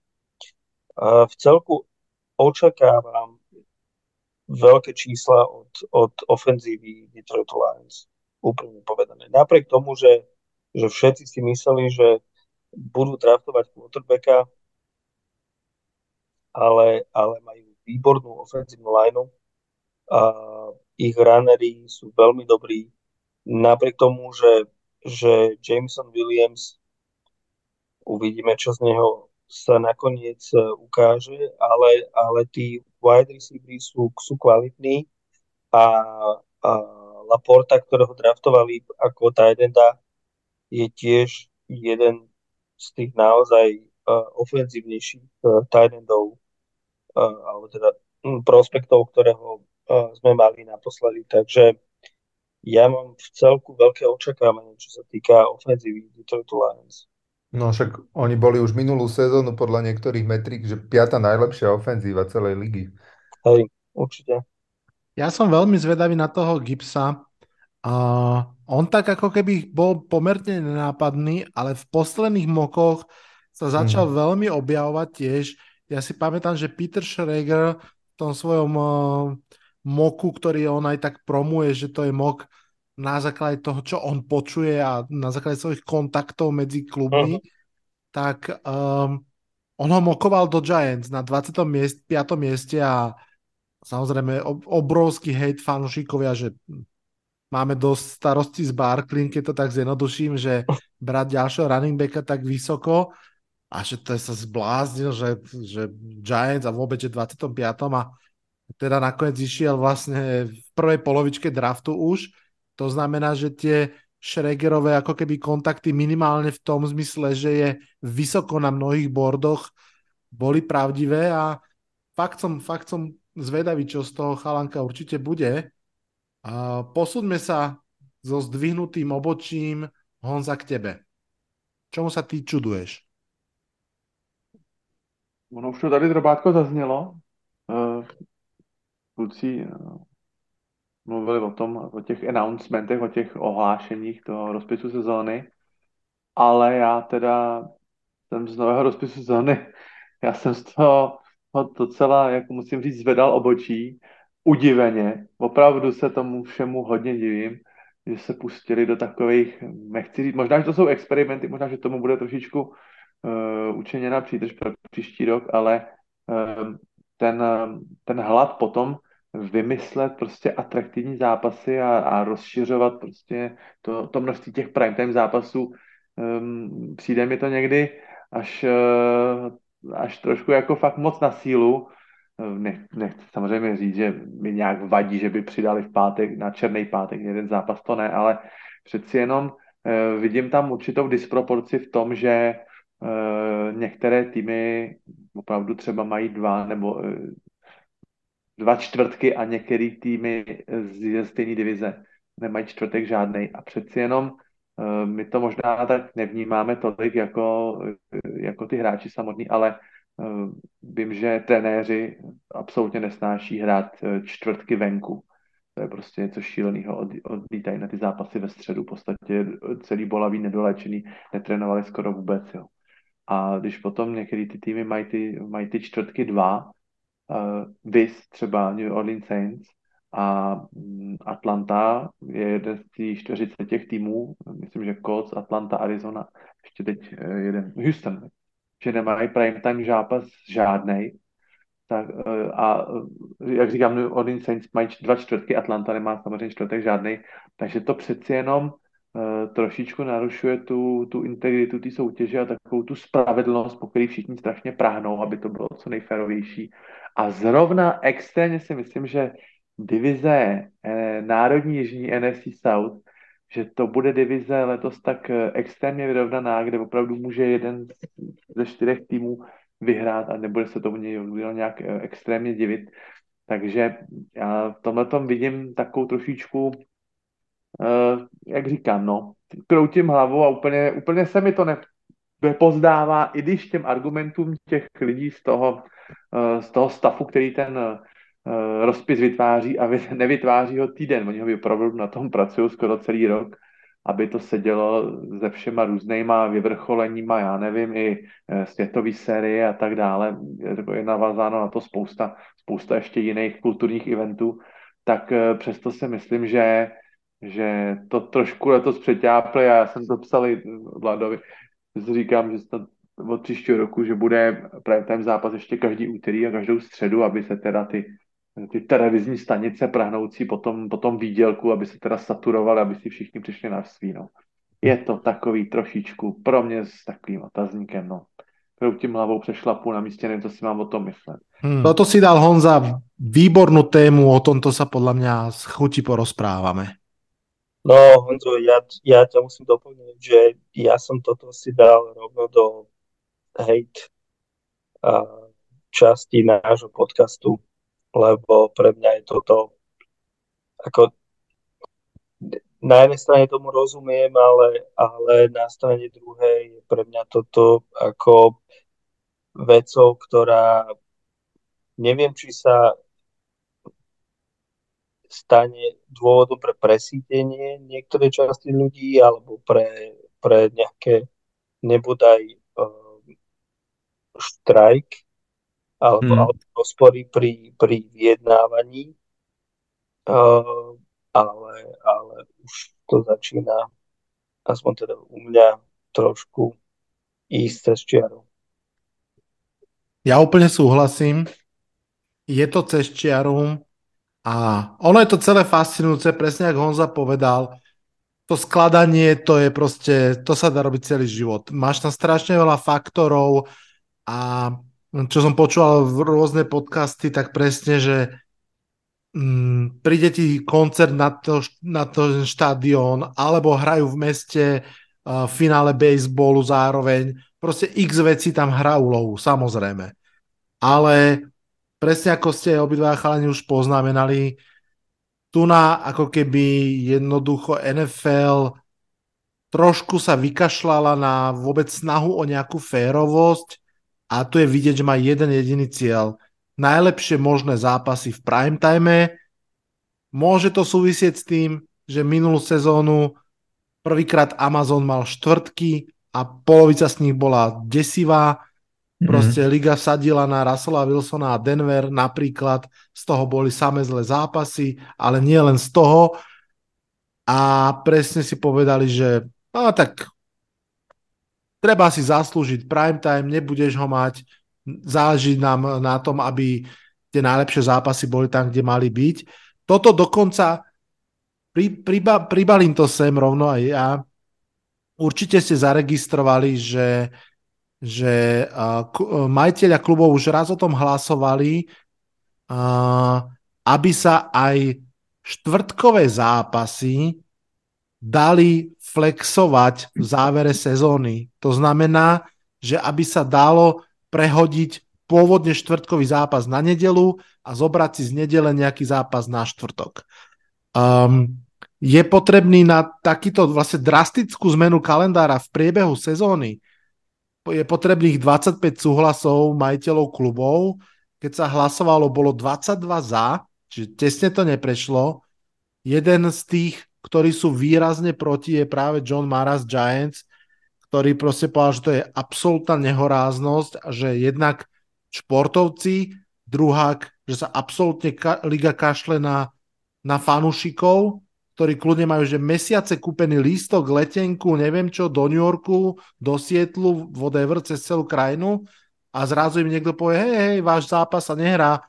uh, v celku očakávam veľké čísla od, od ofenzívy Detroit Lions. Úplne povedané. Napriek tomu, že že všetci si mysleli, že budú draftovať quarterbacka, ale, ale majú výbornú ofenzívnu lineu a ich runnery sú veľmi dobrí. Napriek tomu, že, že Jameson Williams uvidíme, čo z neho sa nakoniec e, ukáže, ale, ale tí wide receivery sú, sú kvalitní a, a Laporta, ktorého draftovali ako tight enda, je tiež jeden z tých naozaj uh, ofenzívnejších uh, tight endov, uh, alebo teda um, prospektov, ktorého uh, sme mali naposledy. Takže ja mám v celku veľké očakávanie, čo sa týka ofenzívy Detroit Lions. No však oni boli už minulú sezónu podľa niektorých metrík, že piata najlepšia ofenzíva celej ligy. Hej, určite. Ja som veľmi zvedavý na toho Gipsa, a on tak ako keby bol pomerne nenápadný, ale v posledných mokoch sa začal mm. veľmi objavovať tiež. Ja si pamätám, že Peter Schrager v tom svojom uh, moku, ktorý on aj tak promuje, že to je mok na základe toho, čo on počuje a na základe svojich kontaktov medzi klubmi, uh-huh. tak um, on ho mokoval do Giants na 25. Miest, mieste a samozrejme obrovský hate fanúšikovia, že máme dosť starosti s Barklin, keď to tak zjednoduším, že brať ďalšieho running backa tak vysoko, a že to sa zbláznil, že, že Giants a vôbec, že 25. a teda nakoniec išiel vlastne v prvej polovičke draftu už. To znamená, že tie Schregerové ako keby kontakty minimálne v tom zmysle, že je vysoko na mnohých bordoch, boli pravdivé a fakt som, fakt som zvedavý, čo z toho chalanka určite bude. A posúďme sa so zdvihnutým obočím Honza k tebe. Čomu sa ty čuduješ? Ono už to tady drobátko zaznělo. Uh, kluci uh, mluvili o tom, o těch announcementech, o těch ohlášeních toho rozpisu sezóny, ale já teda jsem z nového rozpisu sezóny, já jsem z toho docela, jak musím říct, zvedal obočí, udiveně. Opravdu se tomu všemu hodně divím, že se pustili do takových, nechci říct, možná, že to jsou experimenty, možná, že tomu bude trošičku uh, učiněna přítrž pro příští rok, ale uh, ten, ten hlad potom vymyslet prostě atraktivní zápasy a, a rozšiřovat prostě to, to množství těch prime time zápasů. Um, přijde mi to někdy až, uh, až trošku jako fakt moc na sílu. Nech, nechci samozřejmě říct, že mi nějak vadí, že by přidali v pátek, na černý pátek jeden zápas, to ne, ale přeci jenom uh, vidím tam určitou disproporci v tom, že Uh, některé týmy opravdu třeba mají dva nebo uh, dva čtvrtky a některé týmy z stejné divize nemají čtvrtek žádný. A přeci jenom my to možná tak nevnímáme tolik jako, jako ty hráči samotní, ale vím, že trenéři absolutně nesnáší hrát čtvrtky venku. To je prostě něco šíleného. Od, odlítají na ty zápasy ve středu. V podstatě celý bolaví, nedolečený, netrénovali skoro vůbec. Jo. A když potom některé ty týmy mají ty, mají ty čtvrtky dva, uh, Vis třeba New Orleans Saints a um, Atlanta je jeden z těch 40 těch týmů, myslím, že Colts, Atlanta, Arizona, ještě teď jeden, Houston, že nemají prime time zápas žádnej, tak, uh, a jak říkám, Orleans Saints mají dva čtvrtky, Atlanta nemá samozřejmě čtvrtek žádný, takže to přeci jenom Eh, trošičku narušuje tu, tu integritu té soutěže a takovou tu spravedlnost, po který všichni strašně práhnou, aby to bylo co nejférovější. A zrovna extrémně si myslím, že divize eh, Národní Jižní NFC South, že to bude divize letos tak eh, extrémně vyrovnaná, kde opravdu může jeden ze čtyřech týmů vyhrát a nebude se tomu nějak eh, extrémně divit. Takže já v tomhle tom vidím takovou trošičku uh, jak říkám, no, kroutím hlavou a úplně, úplně se mi to ne, nepozdává, i když těm argumentům těch lidí z toho, z toho stafu, který ten rozpis vytváří a nevytváří ho týden. Oni ho opravdu na tom pracují skoro celý rok, aby to sedělo se všema různýma vyvrcholeníma, já nevím, i světový série a tak dále. Je navazáno na to spousta, spousta ještě jiných kulturních eventů, tak přesto si myslím, že že to trošku letos přeťápli a já jsem to psal i Vladovi, říkám, že snad od příštího roku, že bude prime time zápas ještě každý úterý a každou středu, aby se teda ty, ty televizní stanice prahnoucí po tom, po tom výdělku, aby se teda saturovali, aby si všichni přišli na svý, no. Je to takový trošičku pro mě s takovým otazníkem, no. Kroutím hlavou přešlapu na místě, nevím, co si mám o tom myslet. Hmm. Toto si dal Honza výbornú tému, o tomto sa podľa mňa s chuti porozprávame. No, Honzo, ja, ja ťa musím doplniť, že ja som toto si dal rovno do hate a časti nášho podcastu, lebo pre mňa je toto ako na jednej strane tomu rozumiem, ale, ale na strane druhej je pre mňa toto ako vecou, ktorá neviem, či sa stane dôvodom pre presítenie niektorej časti ľudí alebo pre, pre nejaké nebodaj uh, štrajk alebo, hmm. alebo rozpory pri, pri vyjednávaní. Uh, ale, ale už to začína aspoň teda u mňa trošku ísť cez čiaru. Ja úplne súhlasím. Je to cez čiaru, a ono je to celé fascinujúce, presne ako Honza povedal. to skladanie, to je proste, to sa dá robiť celý život. Máš tam strašne veľa faktorov a čo som počúval v rôzne podcasty, tak presne, že mm, príde ti koncert na to, na to štadión, alebo hrajú v meste uh, finále baseballu zároveň. Proste x veci tam hrá úlohu, samozrejme. Ale presne ako ste obidva chalani už poznamenali, tu na ako keby jednoducho NFL trošku sa vykašľala na vôbec snahu o nejakú férovosť a tu je vidieť, že má jeden jediný cieľ. Najlepšie možné zápasy v prime time. Môže to súvisieť s tým, že minulú sezónu prvýkrát Amazon mal štvrtky a polovica z nich bola desivá Mhm. Proste mm-hmm. liga sadila na Russella Wilsona a Denver napríklad, z toho boli same zlé zápasy, ale nie len z toho. A presne si povedali, že no tak treba si zaslúžiť prime time, nebudeš ho mať, záleží nám na tom, aby tie najlepšie zápasy boli tam, kde mali byť. Toto dokonca, pri, priba, pribalím to sem rovno aj ja, určite ste zaregistrovali, že že majiteľia klubov už raz o tom hlasovali, aby sa aj štvrtkové zápasy dali flexovať v závere sezóny. To znamená, že aby sa dalo prehodiť pôvodne štvrtkový zápas na nedelu a zobrať si z nedele nejaký zápas na štvrtok. Um, je potrebný na takýto vlastne drastickú zmenu kalendára v priebehu sezóny je potrebných 25 súhlasov majiteľov klubov. Keď sa hlasovalo, bolo 22 za, čiže tesne to neprešlo. Jeden z tých, ktorí sú výrazne proti, je práve John Maras Giants, ktorý proste povedal, že to je absolútna nehoráznosť a že jednak športovci, druhák, že sa absolútne ka- liga kašle na, na fanušikov ktorí kľudne majú že mesiace kúpený lístok, letenku, neviem čo, do New Yorku, do Sietlu, whatever, cez celú krajinu a zrazu im niekto povie, hej, hej, váš zápas sa nehrá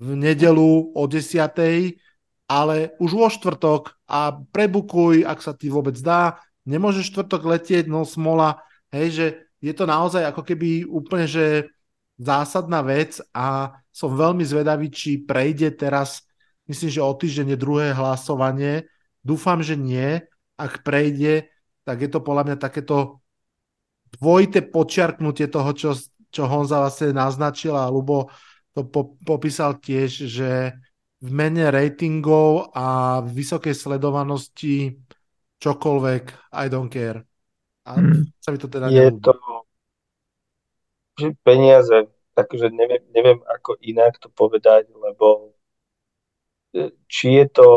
v nedelu o 10. ale už vo štvrtok a prebukuj, ak sa ti vôbec dá, nemôžeš štvrtok letieť, no smola, hej, že je to naozaj ako keby úplne, že zásadná vec a som veľmi zvedavý, či prejde teraz, myslím, že o týždeň je druhé hlasovanie. Dúfam, že nie. Ak prejde, tak je to podľa mňa takéto dvojité počiarknutie toho, čo, čo Honza vlastne naznačil a Lubo to po, popísal tiež, že v mene ratingov a vysokej sledovanosti čokoľvek, I don't care. A hmm. sa mi to teda Je neľúbi. to že peniaze, takže neviem, neviem ako inak to povedať, lebo e, či je to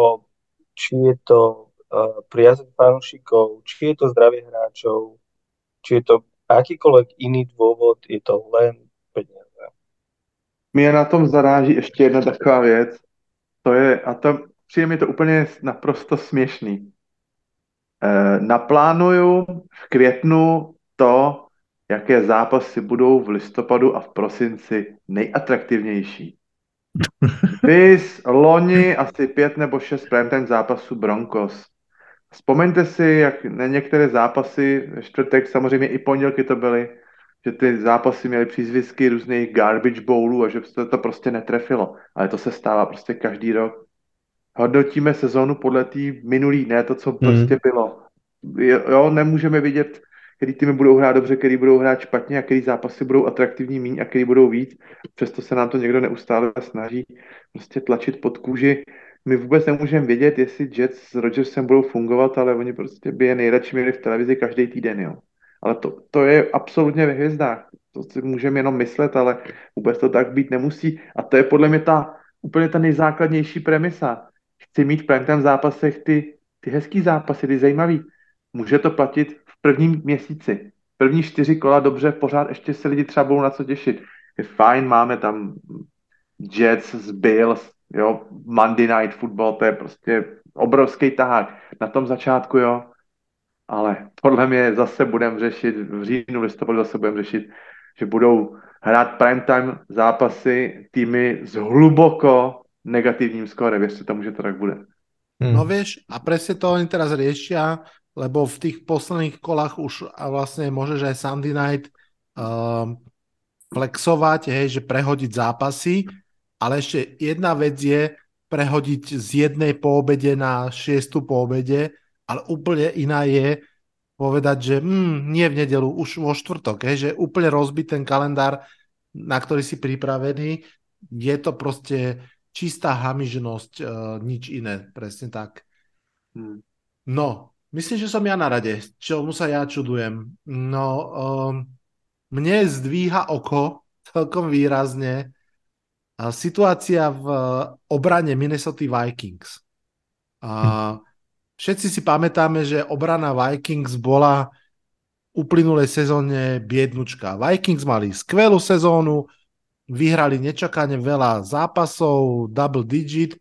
či je to uh, priazeň fanúšikov, či je to zdravie hráčov, či je to akýkoľvek iný dôvod, je to len peniaze. Mě na tom zaráží ještě jedna taková věc, to je, a to přijde mi to úplně naprosto směšný. E, naplánuju v květnu to, jaké zápasy budou v listopadu a v prosinci nejatraktivnější. Vys, loni asi pět nebo šest primetime zápasů Broncos. Vzpomeňte si, jak na některé zápasy, čtvrtek, samozřejmě i pondělky to byly, že ty zápasy měly přízvisky různých garbage bowlů a že se to prostě netrefilo. Ale to se stává prostě každý rok. Hodnotíme sezónu podle té minulý, ne to, co mm. prostě bylo. Jo, nemůžeme vidět který týmy budou hrát dobře, který budou hrát špatně a který zápasy budou atraktivní míň a který budou víc. Přesto se nám to někdo neustále snaží prostě tlačit pod kůži. My vůbec nemůžeme vědět, jestli Jets s Rodgersem budou fungovat, ale oni prostě by je nejradši měli v televizi každý týden, jo. Ale to, to je absolutně ve hvězdách. To si můžeme jenom myslet, ale vůbec to tak být nemusí. A to je podle mě ta úplně ta nejzákladnější premisa. Chci mít v primetime zápasech ty, ty hezký zápasy, ty zajímavý. Může to platit prvním měsíci. První čtyři kola dobře, pořád ještě se lidi třeba budou na co těšit. Je fajn, máme tam Jets z Bills, jo, Monday Night Football, to je prostě obrovský tahák. Na tom začátku, jo, ale podle mě zase budeme řešit, v říjnu, listopadu zase budeme řešit, že budou hrát primetime zápasy týmy s hluboko negativním skórem. Věřte tomu, že to tak bude. Hm. No vieš, a presne to oni teraz riešia, lebo v tých posledných kolách už a vlastne môžeš aj Sunday night um, flexovať, hej, že prehodiť zápasy, ale ešte jedna vec je prehodiť z jednej po obede na šiestu po obede, ale úplne iná je povedať, že hm, nie v nedelu, už vo štvrtok, hej, že úplne rozbiť ten kalendár, na ktorý si pripravený, je to proste čistá hamižnosť, uh, nič iné, presne tak. Hmm. No, myslím, že som ja na rade, čomu sa ja čudujem. No, um, mne zdvíha oko celkom výrazne a situácia v obrane Minnesota Vikings. A všetci si pamätáme, že obrana Vikings bola uplynulej sezóne biednučka. Vikings mali skvelú sezónu, vyhrali nečakane veľa zápasov, double digit.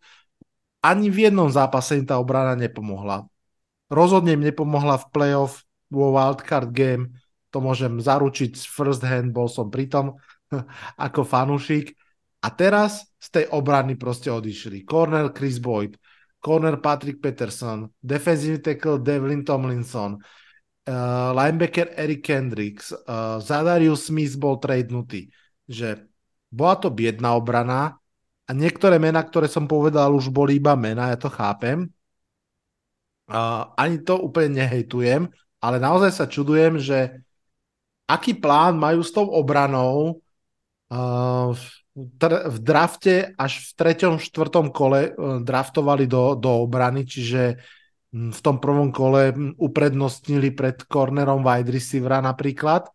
Ani v jednom zápase im tá obrana nepomohla. Rozhodne im nepomohla v playoff vo wildcard game. To môžem zaručiť first hand, bol som pritom ako fanúšik. A teraz z tej obrany proste odišli. Corner Chris Boyd, corner Patrick Peterson, defensive tackle Devlin Tomlinson, uh, linebacker Eric Kendricks, uh, Zadarius Smith bol tradenutý. Že bola to biedná obrana a niektoré mená, ktoré som povedal, už boli iba mená, ja to chápem. Uh, ani to úplne nehejtujem, ale naozaj sa čudujem, že aký plán majú s tou obranou uh, v drafte až v treťom, štvrtom kole uh, draftovali do, do obrany, čiže v tom prvom kole uprednostnili pred cornerom wide receivera napríklad.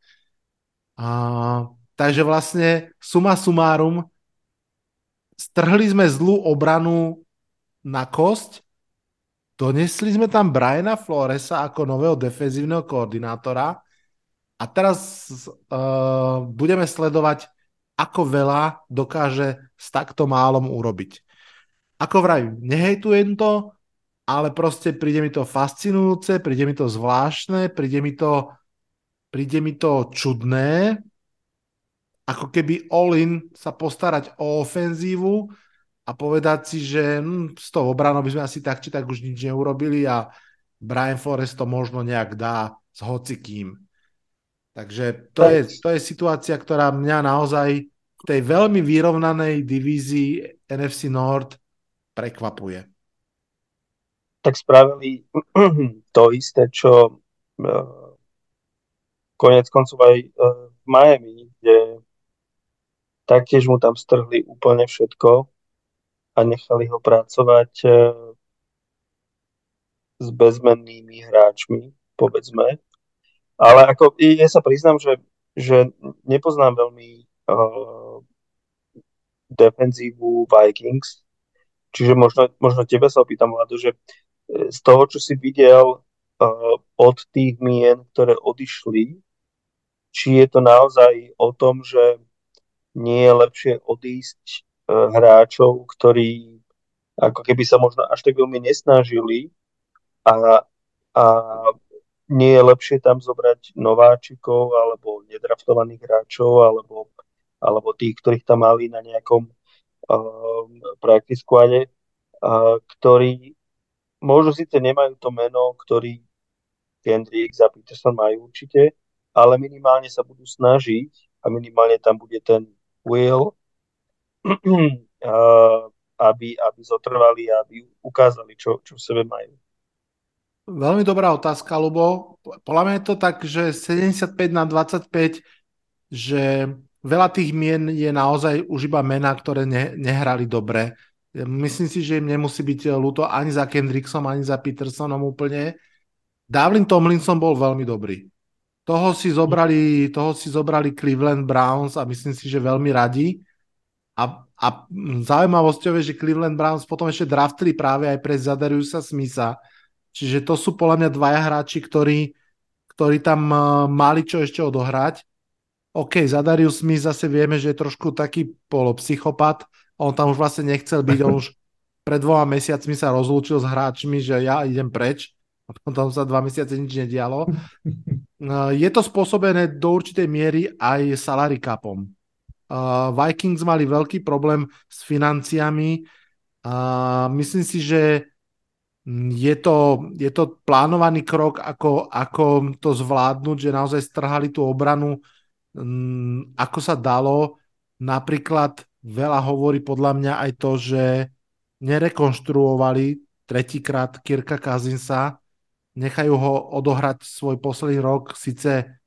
Uh, takže vlastne suma sumárum strhli sme zlú obranu na kosť Donesli sme tam Briana Floresa ako nového defenzívneho koordinátora a teraz uh, budeme sledovať, ako veľa dokáže s takto málom urobiť. Ako vraj, nehejtujem to, ale proste príde mi to fascinujúce, príde mi to zvláštne, príde mi to, príde mi to čudné, ako keby all-in sa postarať o ofenzívu a povedať si, že hm, s tou obranou by sme asi tak či tak už nič neurobili a Brian Forrest to možno nejak dá s hocikým. Takže to je, to je situácia, ktorá mňa naozaj v tej veľmi vyrovnanej divízii NFC Nord prekvapuje. Tak spravili to isté, čo uh, konec koncov aj v Miami, kde taktiež mu tam strhli úplne všetko a nechali ho pracovať e, s bezmennými hráčmi, povedzme. Ale ako, ja sa priznám, že, že nepoznám veľmi uh, defenzívu Vikings, čiže možno, možno tebe sa opýtam, Vlado, že e, z toho, čo si videl uh, od tých mien, ktoré odišli, či je to naozaj o tom, že nie je lepšie odísť E, hráčov, ktorí ako keby sa možno až tak veľmi nesnažili a, a nie je lepšie tam zobrať nováčikov alebo nedraftovaných hráčov alebo, alebo tých, ktorých tam mali na nejakom um, practice uh, ktorí možno síce nemajú to meno, ktorý Kendrick a Peterson majú určite, ale minimálne sa budú snažiť a minimálne tam bude ten Will, aby, aby zotrvali a aby ukázali, čo, čo v sebe majú. Veľmi dobrá otázka, Lubo. Podľa mňa je to tak, že 75 na 25, že veľa tých mien je naozaj už iba mená, ktoré ne, nehrali dobre. Myslím si, že im nemusí byť ľúto ani za Kendricksom, ani za Petersonom úplne. Davlin Tomlinson bol veľmi dobrý. Toho si zobrali, toho si zobrali Cleveland Browns a myslím si, že veľmi radi. A, a zaujímavosťou je, že Cleveland Browns potom ešte draftili práve aj pre Zadariusa Smitha. Čiže to sú podľa mňa dvaja hráči, ktorí, ktorí tam uh, mali čo ešte odohrať. OK, Zadarius Smith zase vieme, že je trošku taký polopsychopat. On tam už vlastne nechcel byť, on už pred dvoma mesiacmi sa rozlúčil s hráčmi, že ja idem preč. A potom sa dva mesiace nič nedialo. Uh, je to spôsobené do určitej miery aj salary capom. Uh, Vikings mali veľký problém s financiami myslím si, že je to, je to plánovaný krok, ako, ako to zvládnuť, že naozaj strhali tú obranu, mm, ako sa dalo. Napríklad veľa hovorí podľa mňa aj to, že nerekonštruovali tretíkrát Kirka Kazinsa, nechajú ho odohrať svoj posledný rok, síce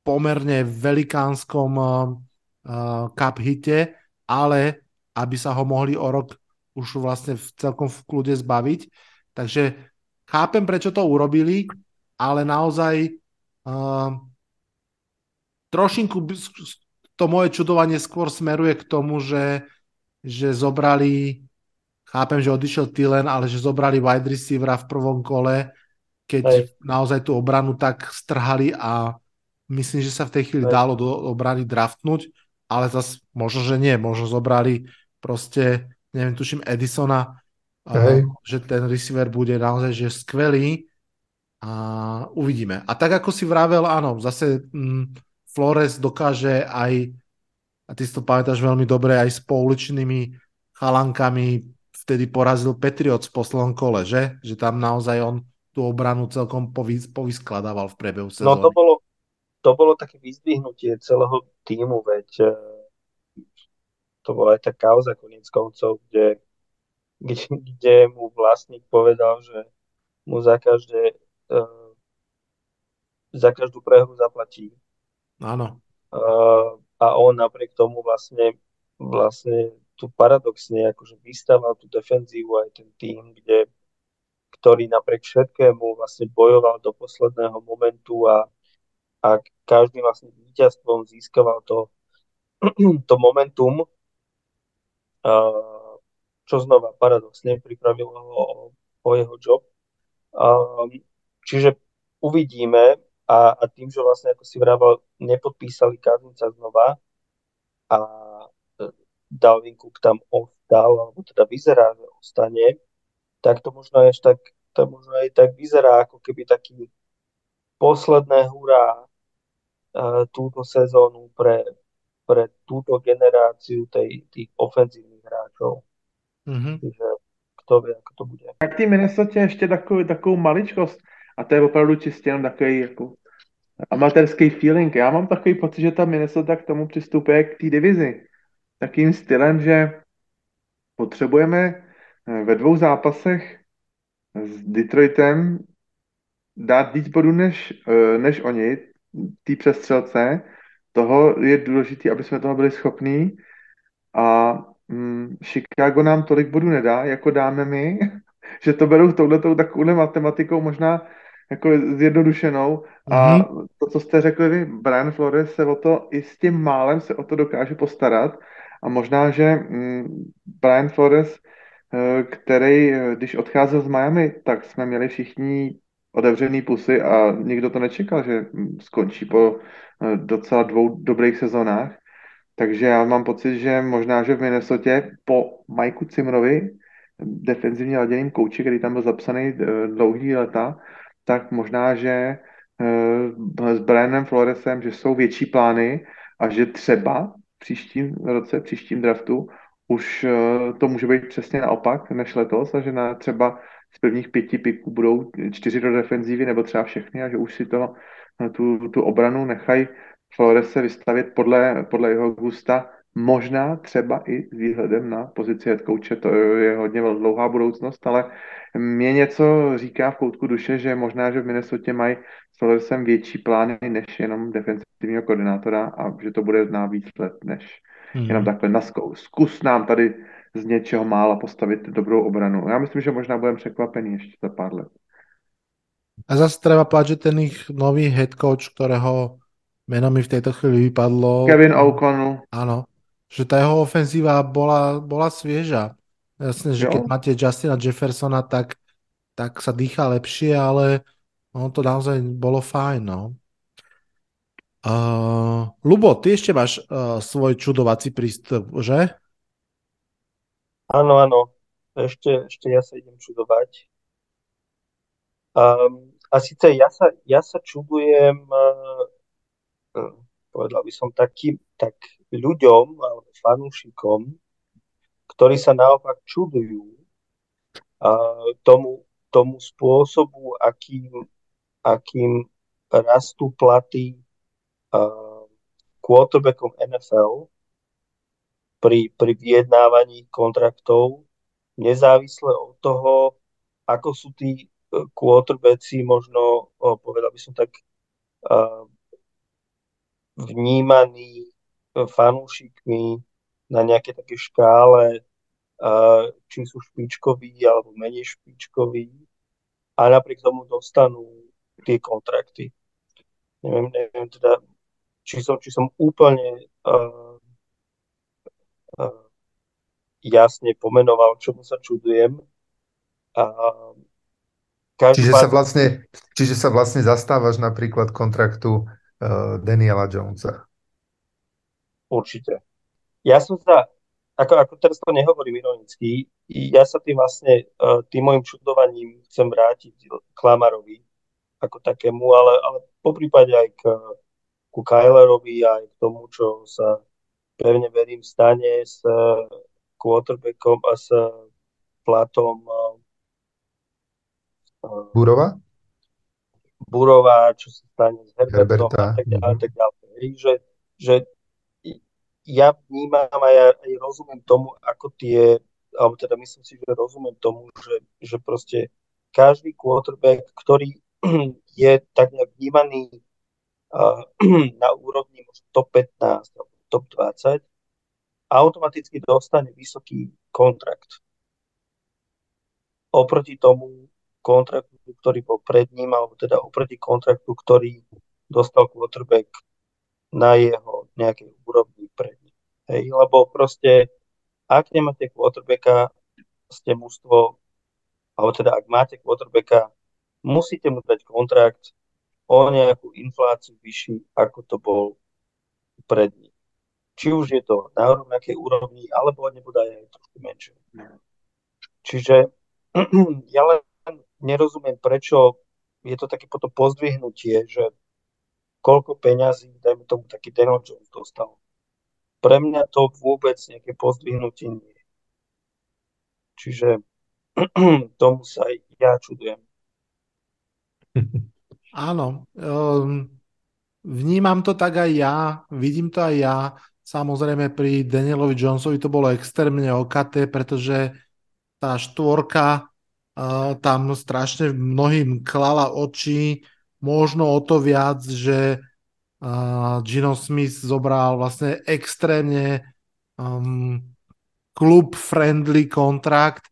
pomerne velikánskom uh, cup hite, ale aby sa ho mohli o rok už vlastne v celkom v kľude zbaviť. Takže chápem, prečo to urobili, ale naozaj uh, trošinku to moje čudovanie skôr smeruje k tomu, že, že zobrali, chápem, že odišiel Tylen, ale že zobrali wide receivera v prvom kole, keď Hej. naozaj tú obranu tak strhali a myslím, že sa v tej chvíli Hej. dalo do obrany draftnúť, ale zase možno, že nie, možno zobrali proste neviem, tuším Edisona, uh, že ten receiver bude naozaj že skvelý a uvidíme. A tak ako si vravel, áno, zase mm, Flores dokáže aj, a ty si to pamätáš veľmi dobre, aj s pouličnými chalankami vtedy porazil Patriots v poslednom kole, že? Že tam naozaj on tú obranu celkom povys- povyskladával v priebehu sezóny. No to bolo, to bolo také vyzdvihnutie celého týmu, veď to bola aj tá kauza koniec koncov, kde, kde, kde mu vlastník povedal, že mu za každé uh, za každú prehru zaplatí. Áno. Uh, a on napriek tomu vlastne, vlastne tu paradoxne akože vystával tú defenzívu aj ten tým, kde, ktorý napriek všetkému vlastne bojoval do posledného momentu a, a každým vlastne víťazstvom získaval to, to momentum, čo znova paradoxne pripravilo ho o, jeho job. Čiže uvidíme a, a tým, že vlastne, ako si vravel, nepodpísali Kazinca znova a e, Dalvin Cook tam ostal, alebo teda vyzerá, že ostane, tak to možno aj tak, to možno aj tak vyzerá, ako keby taký posledné hurá uh, túto sezónu pre, pre túto generáciu tej, tých ofenzívnych hráčov. Mm-hmm. Takže kto vie, ako to bude. Tak ty Minnesota ještě takový, takovou maličkost a to je opravdu čistě jenom takový jako amatérský feeling. Já mám takový pocit, že ta Minnesota k tomu přistupuje k té divizi takým stylem, že potřebujeme eh, ve dvou zápasech s Detroitem dát víc bodů než, eh, než oni, té přestřelce. Toho je důležité, aby jsme toho byli schopní a mm, Chicago nám tolik bodů nedá, jako dáme my, že to berou touhletou takovou matematikou možná jako zjednodušenou a mm-hmm. to, co jste řekli vy, Brian Flores se o to i s tím málem se o to dokáže postarat a možná, že mm, Brian Flores, eh, který, eh, když odcházel z Miami, tak jsme měli všichni otevřený pusy a nikdo to nečekal, že mm, skončí po eh, docela dvou dobrých sezónách. Takže já mám pocit, že možná, že v Minnesota po Majku Cimrovi, defenzivně laděným kouči, který tam byl zapsaný eh, dlouhý leta, tak možná, že eh, s Brianem Floresem, že jsou větší plány a že třeba v příštím roce, v příštím draftu už eh, to může být přesně naopak než letos a že na třeba z prvních pěti piků budou čtyři do defenzívy nebo třeba všechny a že už si to, tu, tu obranu nechají Flores se vystavit podle, podle jeho gusta, možná třeba i s výhledem na pozici head coache, to je hodně dlouhá budoucnost, ale mě něco říká v koutku duše, že možná, že v Minnesota mají s Floresem větší plány než jenom defensivního koordinátora a že to bude na víc let než mm. jenom takhle na zkou. Zkus nám tady z něčeho mála postavit dobrou obranu. Já myslím, že možná budeme překvapení ještě za pár let. A zase treba povedať, že ten ich nový head coach, ktorého meno mi v tejto chvíli vypadlo. Kevin O'Connell. Áno, že tá jeho ofenzíva bola, bola svieža. Jasne, že jo. keď máte Justina Jeffersona, tak, tak sa dýcha lepšie, ale on to naozaj bolo fajn, no. Uh, Lubo, ty ešte máš uh, svoj čudovací prístup, že? Áno, áno. Ešte, ešte ja sa idem čudovať. Um, a síce ja sa, ja sa čudujem uh, povedal by som, takým, tak ľuďom alebo fanúšikom, ktorí sa naopak čudujú tomu, tomu spôsobu, akým, akým rastú platy quarterbackom NFL pri, pri vyjednávaní kontraktov, nezávisle od toho, ako sú tí e, quarterbacki možno, povedal by som tak, vnímaní fanúšikmi na nejaké také škále, či sú špičkoví alebo menej špičkoví a napriek tomu dostanú tie kontrakty. Neviem, neviem teda, či som, či som úplne uh, uh, jasne pomenoval, čomu sa čudujem. Uh, čiže, sa vlastne, čiže sa vlastne zastávaš napríklad kontraktu uh, Daniela Jonesa. Určite. Ja som sa, ako, ako teraz to nehovorím ironicky, ja sa tým vlastne, uh, tým môjim čudovaním chcem vrátiť k Lamarovi ako takému, ale, ale po prípade aj k ku Kylerovi aj k tomu, čo sa pevne verím stane s eh, quarterbackom a s platom eh, Burova? Burova, čo sa stane s Herbertom Herberta. a tak ďalej. Mm-hmm. Tak ďalej. Že, že ja vnímam a ja aj rozumiem tomu, ako tie, alebo teda myslím si, že rozumiem tomu, že, že proste každý quarterback, ktorý je tak nejak vnímaný na úrovni top 15 alebo top 20, automaticky dostane vysoký kontrakt. Oproti tomu kontraktu, ktorý bol pred ním, alebo teda oproti kontraktu, ktorý dostal quarterback na jeho nejakej úrovni pred ním. Hej, lebo proste, ak nemáte quarterbacka, ste mústvo, alebo teda ak máte quarterbacka, musíte mu dať kontrakt o nejakú infláciu vyšší, ako to bol pred ním. Či už je to na rovnakej úrovni, alebo nebude aj trošku menšie. Čiže ja len nerozumiem, prečo je to také potom pozdvihnutie, že koľko peňazí, dajme tomu taký Daniel Jones dostal. Pre mňa to vôbec nejaké pozdvihnutie nie je. Čiže tomu sa aj ja čudujem. Áno, um, vnímam to tak aj ja, vidím to aj ja. Samozrejme pri Danielovi Jonesovi to bolo extrémne okaté, pretože tá štvorka tam strašne mnohým klala oči, možno o to viac, že uh, Gino Smith zobral vlastne extrémne um, klub-friendly kontrakt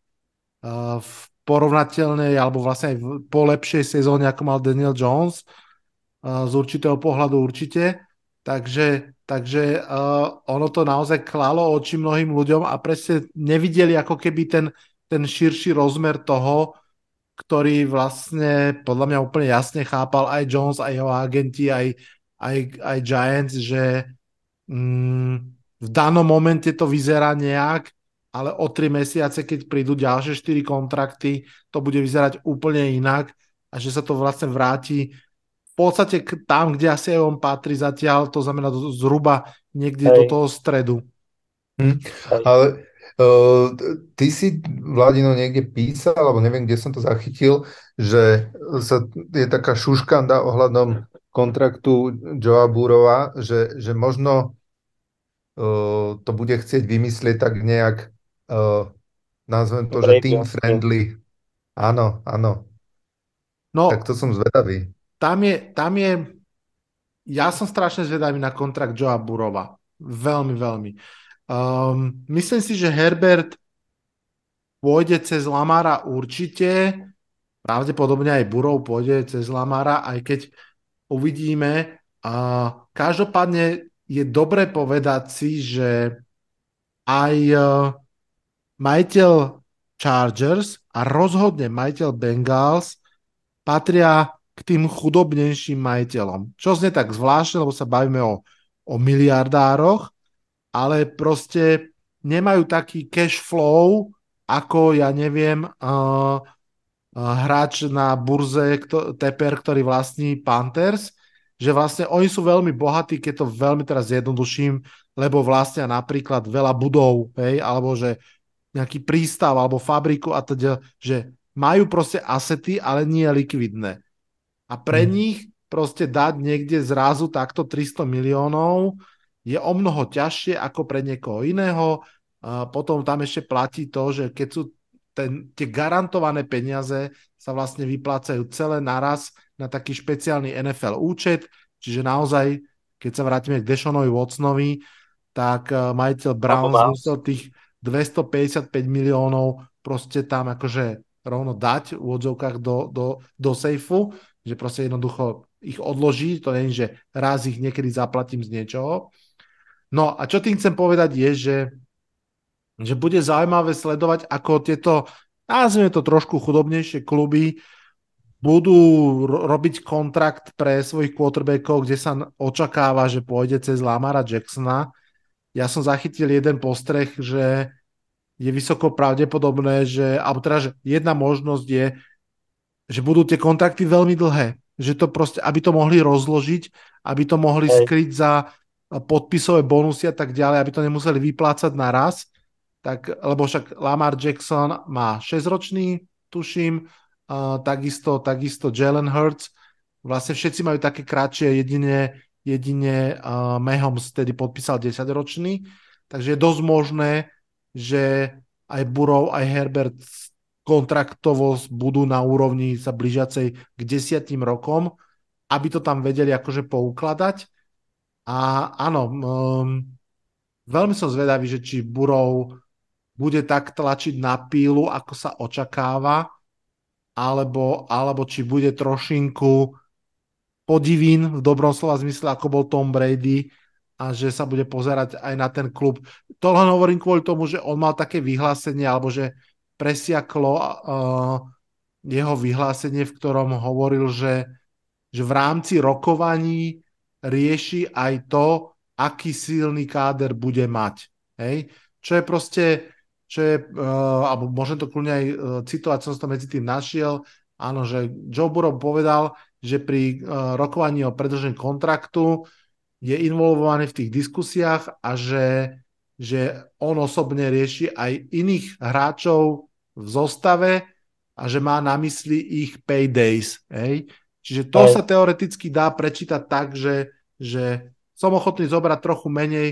uh, v porovnateľnej alebo vlastne aj po lepšej sezóne, ako mal Daniel Jones z určitého pohľadu určite. Takže, takže uh, ono to naozaj klalo oči mnohým ľuďom a presne nevideli ako keby ten, ten širší rozmer toho, ktorý vlastne podľa mňa úplne jasne chápal aj Jones, aj jeho agenti, aj, aj, aj Giants, že mm, v danom momente to vyzerá nejak, ale o tri mesiace, keď prídu ďalšie 4 kontrakty, to bude vyzerať úplne inak a že sa to vlastne vráti v podstate tam, kde asi aj on patrí zatiaľ, to znamená do, zhruba niekde Hej. do toho stredu. Hm. Ale ty si, Vladino, niekde písal, alebo neviem, kde som to zachytil, že sa, je taká šuškanda ohľadom kontraktu Joa Burova, že, že možno uh, to bude chcieť vymyslieť tak nejak uh, nazvem to, že team friendly. Áno, áno. No, tak to som zvedavý. Tam je, tam je, ja som strašne zvedavý na kontrakt Joa Burova. Veľmi, veľmi. Um, myslím si, že Herbert pôjde cez Lamara určite, pravdepodobne aj Burov pôjde cez Lamara, aj keď uvidíme. Uh, každopádne je dobre povedať si, že aj uh, majiteľ Chargers a rozhodne majiteľ Bengals patria k tým chudobnejším majiteľom. Čo znie tak zvláštne, lebo sa bavíme o, o miliardároch, ale proste nemajú taký cash flow, ako ja neviem, uh, hráč na burze kto, Teper, ktorý vlastní Panthers, že vlastne oni sú veľmi bohatí, keď to veľmi teraz zjednoduším, lebo vlastnia napríklad veľa budov, hej, alebo že nejaký prístav alebo fabriku a teda, že majú proste asety, ale nie likvidné. A pre hmm. nich proste dať niekde zrazu takto 300 miliónov je o mnoho ťažšie ako pre niekoho iného. Potom tam ešte platí to, že keď sú ten, tie garantované peniaze sa vlastne vyplácajú celé naraz na taký špeciálny NFL účet, čiže naozaj, keď sa vrátime k Deshonovi Watsonovi, tak eh, majiteľ Browns musel tých 255 miliónov proste tam akože rovno dať v odzovkách do, do, do sejfu, že proste jednoducho ich odloží, to nie je, že raz ich niekedy zaplatím z niečoho. No a čo tým chcem povedať je, že, že bude zaujímavé sledovať, ako tieto, nazvime to trošku chudobnejšie kluby, budú robiť kontrakt pre svojich quarterbackov, kde sa očakáva, že pôjde cez Lamara Jacksona ja som zachytil jeden postreh, že je vysoko pravdepodobné, že, alebo teda, že jedna možnosť je, že budú tie kontrakty veľmi dlhé. Že to proste, aby to mohli rozložiť, aby to mohli Hej. skryť za podpisové bonusy a tak ďalej, aby to nemuseli vyplácať naraz. Tak, lebo však Lamar Jackson má 6-ročný, tuším, uh, takisto, takisto Jalen Hurts. Vlastne všetci majú také kratšie, jedine jedine uh, Mahomes tedy podpísal 10-ročný, takže je dosť možné, že aj Burrow, aj Herbert kontraktovo budú na úrovni sa blížiacej k desiatim rokom, aby to tam vedeli akože poukladať. A áno, um, veľmi som zvedavý, že či Burrow bude tak tlačiť na pílu, ako sa očakáva, alebo, alebo či bude trošinku podivín v dobrom slova zmysle, ako bol Tom Brady a že sa bude pozerať aj na ten klub. To len hovorím kvôli tomu, že on mal také vyhlásenie, alebo že presiaklo uh, jeho vyhlásenie, v ktorom hovoril, že, že v rámci rokovaní rieši aj to, aký silný káder bude mať. Hej? Čo je proste, čo je, uh, alebo môžem to kľudne aj uh, citovať, som to medzi tým našiel, áno, že Joe Burrow povedal, že pri uh, rokovaní o predlžení kontraktu je involvovaný v tých diskusiách a že, že on osobne rieši aj iných hráčov v zostave a že má na mysli ich paydays. Hej? Čiže to aj. sa teoreticky dá prečítať tak, že, že som ochotný zobrať trochu menej,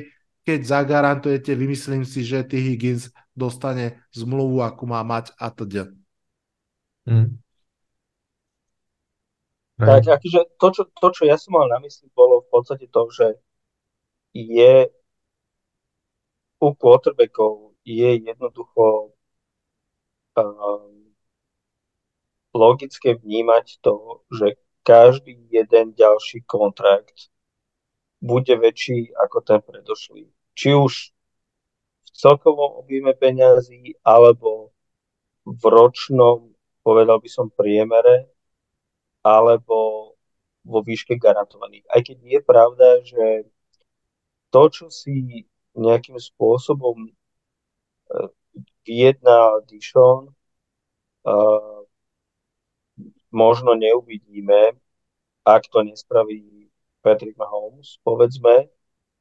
keď zagarantujete, vymyslím si, že T. Higgins dostane zmluvu, akú má mať a teda. Mm. Tak akože to čo, to, čo ja som mal na mysli, bolo v podstate to, že je u quarterbackov je jednoducho um, logické vnímať to, že každý jeden ďalší kontrakt bude väčší ako ten predošlý. Či už v celkovom objeme peňazí, alebo v ročnom, povedal by som, priemere alebo vo výške garantovaných. Aj keď je pravda, že to, čo si nejakým spôsobom e, vyjedná Dishon, uh, možno neuvidíme, ak to nespraví Patrick Mahomes, povedzme,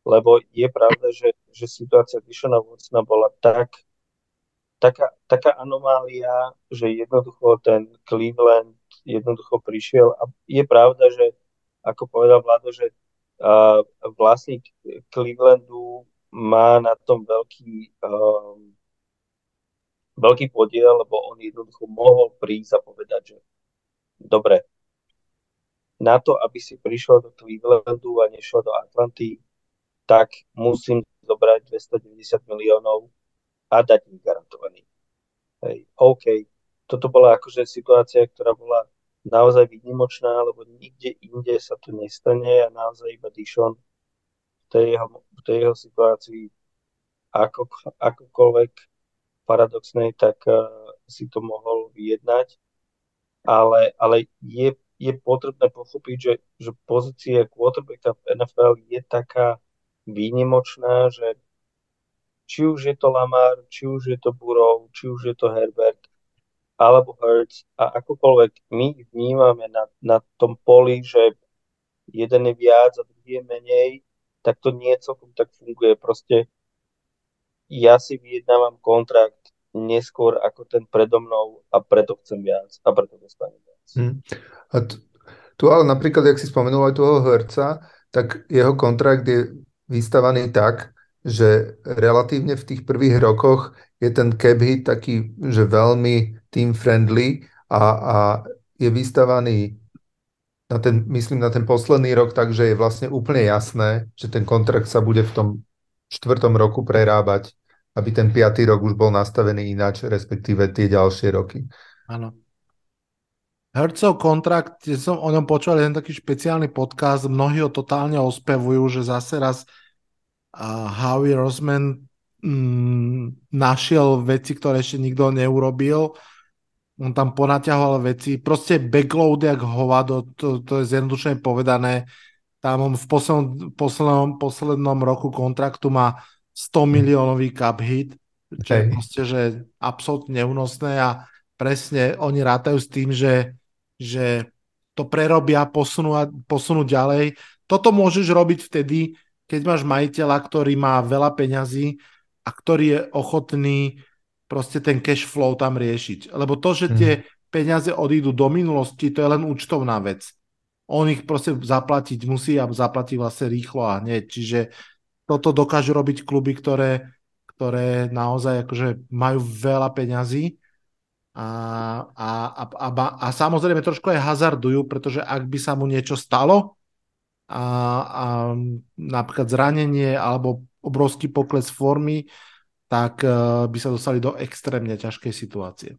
lebo je pravda, že, že situácia Dishona Watsona bola tak, taká, taká anomália, že jednoducho ten Cleveland jednoducho prišiel. A je pravda, že ako povedal Vlado, že uh, vlastník Clevelandu má na tom veľký, um, veľký podiel, lebo on jednoducho mohol prísť a povedať, že dobre, na to, aby si prišiel do Clevelandu a nešiel do Atlanty, tak musím zobrať 290 miliónov a dať im garantovaný. Hej, OK, toto bola akože situácia, ktorá bola naozaj výnimočná, lebo nikde inde sa to nestane a naozaj iba Dishon v tej jeho, v tej jeho situácii ako, akokoľvek paradoxnej, tak uh, si to mohol vyjednať. Ale, ale je, je potrebné pochopiť, že, že pozícia quarterbacka v NFL je taká výnimočná, že či už je to Lamar, či už je to Burrow, či už je to Herbert, alebo Hertz a akokoľvek my vnímame na, na tom poli, že jeden je viac a druhý je menej, tak to nie celkom tak funguje. Proste ja si vyjednávam kontrakt neskôr ako ten predo mnou a preto chcem viac a preto dostanem viac. Hmm. A t- tu ale napríklad, ak si spomenul aj toho herca, tak jeho kontrakt je vystavaný tak, že relatívne v tých prvých rokoch je ten cap hit taký, že veľmi team friendly a, a je vystavaný na ten, myslím na ten posledný rok, takže je vlastne úplne jasné, že ten kontrakt sa bude v tom štvrtom roku prerábať, aby ten piatý rok už bol nastavený ináč, respektíve tie ďalšie roky. Áno. Hercov kontrakt, som o ňom počul jeden taký špeciálny podcast, mnohí ho totálne ospevujú, že zase raz uh, Howie Rosman mm, našiel veci, ktoré ešte nikto neurobil. On tam ponaťahoval veci. Proste backload jak hovado, to, to je zjednodušene povedané. Tam on v poslednom, poslednom, poslednom roku kontraktu má 100 miliónový cap hit, čo je proste, že absolútne neúnosné a presne oni rátajú s tým, že že to prerobia, posunú, posunú ďalej. Toto môžeš robiť vtedy, keď máš majiteľa, ktorý má veľa peňazí a ktorý je ochotný proste ten cash flow tam riešiť. Lebo to, že tie mhm. peniaze odídu do minulosti, to je len účtovná vec. On ich proste zaplatiť musí a zaplatí vlastne rýchlo a hneď. Čiže toto dokážu robiť kluby, ktoré, ktoré naozaj akože majú veľa peňazí a, a, a, a, a samozrejme trošku aj hazardujú, pretože ak by sa mu niečo stalo, a, a napríklad zranenie alebo obrovský pokles formy, tak uh, by sa dostali do extrémne ťažkej situácie.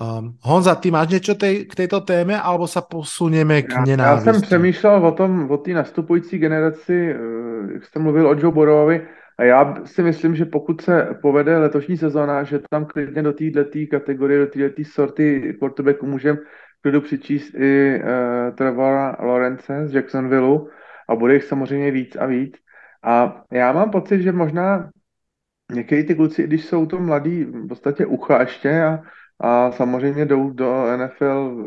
Um, Honza, ty máš niečo tej, k tejto téme, alebo sa posunieme k nenávisti? Já jsem přemýšlel o tom, o té nastupující generaci, eh, jak jste mluvil o Joe Borovi, a já si myslím, že pokud se povede letošní sezóna, že tam klidně do této kategorie, do této sorty quarterbacku můžeme klidu přičíst i uh, Trevora Lorence z Jacksonville a bude jich samozřejmě víc a víc. A já mám pocit, že možná některý ty kluci, když jsou to mladí, v podstatě ucha ještě a, a samozřejmě jdou do NFL,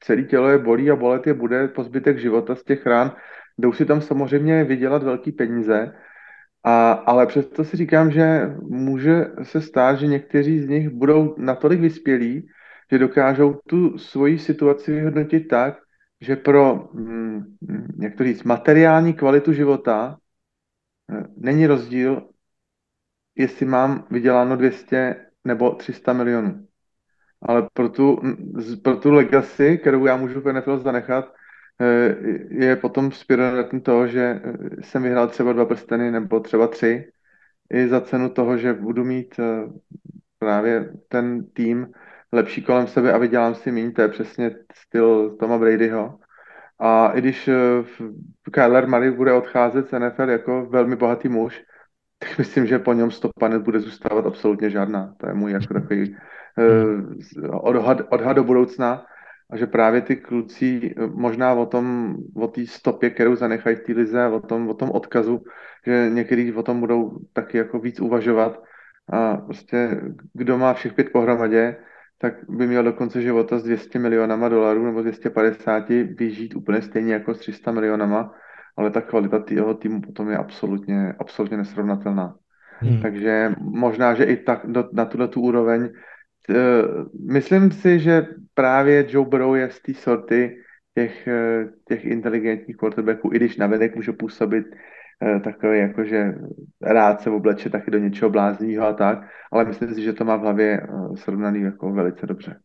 celé tělo je bolí a bolet je bude po zbytek života z těch rán, jdou si tam samozřejmě vydělat velký peníze, a, ale přesto si říkám, že může se stát, že někteří z nich budou natolik vyspělí, že dokážou tu svoji situaci vyhodnotit tak, že pro, hm, jak to říct, materiální kvalitu života eh, není rozdíl, jestli mám vyděláno 200 nebo 300 milionů. Ale pro tu, pro tu legacy, kterou já můžu v NFL zanechat, Eh, je potom spironetem toho, že eh, jsem vyhrál třeba dva prsteny nebo třeba tři, i za cenu toho, že budu mít eh, právě ten tým lepší kolem sebe a vydělám si méně, to je přesně styl Toma Bradyho. A i když Kyler Murray bude odcházet z NFL jako velmi bohatý muž, tak myslím, že po něm stopa nebude zůstávat absolutně žádná. To je můj jako takový odhad, odhad do budoucna. A že právě ty kluci eh, možná o tom, o té stopě, kterou zanechají v té lize, o tom, o tom odkazu, že některý o tom budou taky jako víc uvažovat. A prostě kdo má všech pět pohromadě, tak by měl do konce života s 200 milionama dolarů nebo 250 vyžít úplně stejně jako s 300 milionama, ale ta kvalita jeho týmu potom je absolutně, absolutně nesrovnatelná. Hmm. Takže možná, že i tak do, na tuhle tu úroveň Eh, myslím si, že právě Joe Burrow je z té sorty těch, eh, těch inteligentních quarterbacků, i když navenek může působit eh, takový jako, že rád se obleče taky do něčeho blázního a tak, ale myslím si, že to má v hlavě srovnaný jako velice dobře.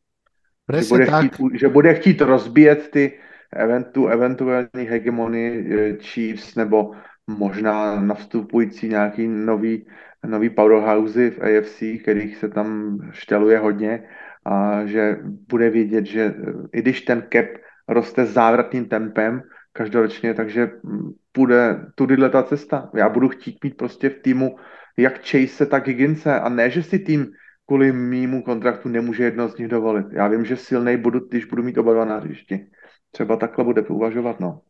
že bude, tak. Chtít, že bude chtít rozbíjet ty eventu, eventuální hegemonii Chiefs nebo možná navstupující nějaký nový nový powerhousey v AFC, kterých se tam štěluje hodně a že bude vidět, že i když ten cap roste závratným tempem každoročně, takže bude tudyhle ta cesta. Já budu chtít mít prostě v týmu jak Chase, tak Higginse a ne, že si tým kvůli mýmu kontraktu nemůže jedno z nich dovolit. Já vím, že silnej budu, když budu mít oba dva na hřišti. Třeba takhle bude uvažovat, no.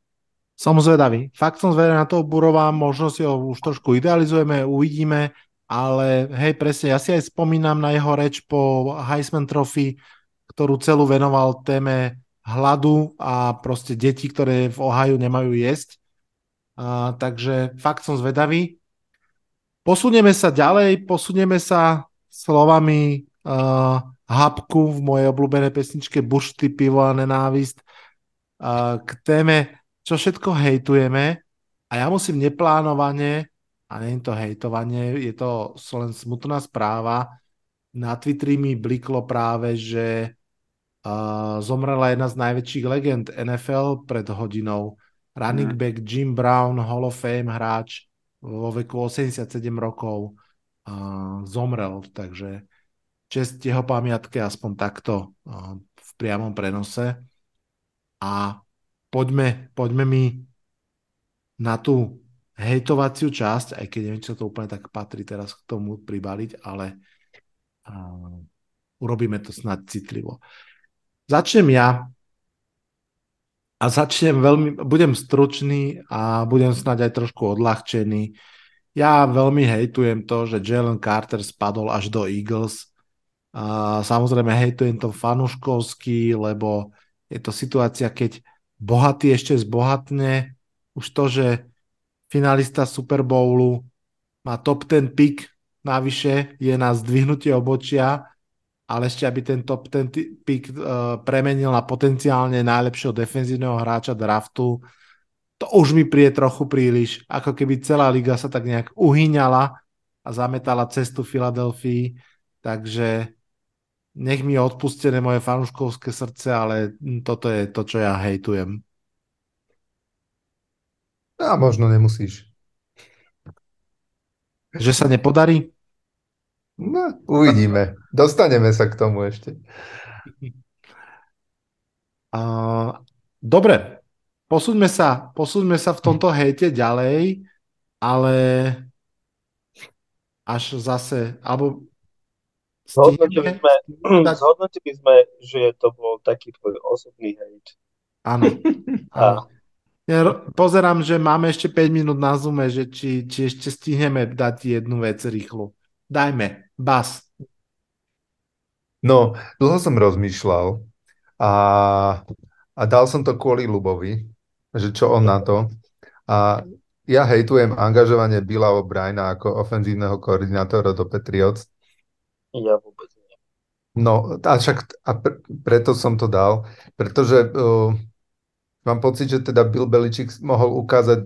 Som zvedavý. Fakt som zvedavý na toho Burova, možno si ho už trošku idealizujeme, uvidíme, ale hej, presne, ja si aj spomínam na jeho reč po Heisman Trophy, ktorú celú venoval téme hladu a proste deti, ktoré v Ohio nemajú jesť. A, takže fakt som zvedavý. Posunieme sa ďalej, posunieme sa slovami uh, Hapku v mojej obľúbenej pesničke Bušty, pivo a nenávist k téme, čo všetko hejtujeme a ja musím neplánovane, a nie je to hejtovanie, je to len smutná správa, na Twitteri mi bliklo práve, že uh, zomrela jedna z najväčších legend NFL pred hodinou. Running mm. back Jim Brown, Hall of Fame hráč vo veku 87 rokov uh, zomrel, takže čest jeho pamiatke aspoň takto uh, v priamom prenose. A poďme, poďme mi na tú hejtovaciu časť, aj keď neviem, čo to úplne tak patrí teraz k tomu pribaliť, ale uh, urobíme to snad citlivo. Začnem ja a začnem veľmi, budem stručný a budem snať aj trošku odľahčený. Ja veľmi hejtujem to, že Jalen Carter spadol až do Eagles. A samozrejme hejtujem to fanuškovsky, lebo je to situácia, keď bohatý ešte zbohatne. Už to, že finalista Super Bowlu má top 10 pick navyše, je na zdvihnutie obočia ale ešte aby ten top ten pick uh, premenil na potenciálne najlepšieho defenzívneho hráča draftu, to už mi prie trochu príliš, ako keby celá liga sa tak nejak uhyňala a zametala cestu Filadelfii, takže nech mi je odpustené moje fanúškovské srdce, ale toto je to, čo ja hejtujem. A možno nemusíš. Že sa nepodarí? No, uvidíme. Dostaneme sa k tomu ešte. Uh, dobre, posúďme sa, posúďme sa v tomto hejte ďalej, ale až zase, alebo Zhodnotili sme, zhodnotili sme, že to bol taký tvoj osobný hejt. Áno. áno. Ja pozerám, že máme ešte 5 minút na Zoome, že či, či ešte stihneme dať jednu vec rýchlu. Dajme. Bas. No, dlho som rozmýšľal a, a dal som to kvôli Lubovi, že čo on na to. A ja hejtujem angažovanie Billa O'Briena ako ofenzívneho koordinátora do Patriots. Ja vôbec nie. No, a však a pre, preto som to dal, pretože uh, mám pocit, že teda Bill Belichick mohol ukázať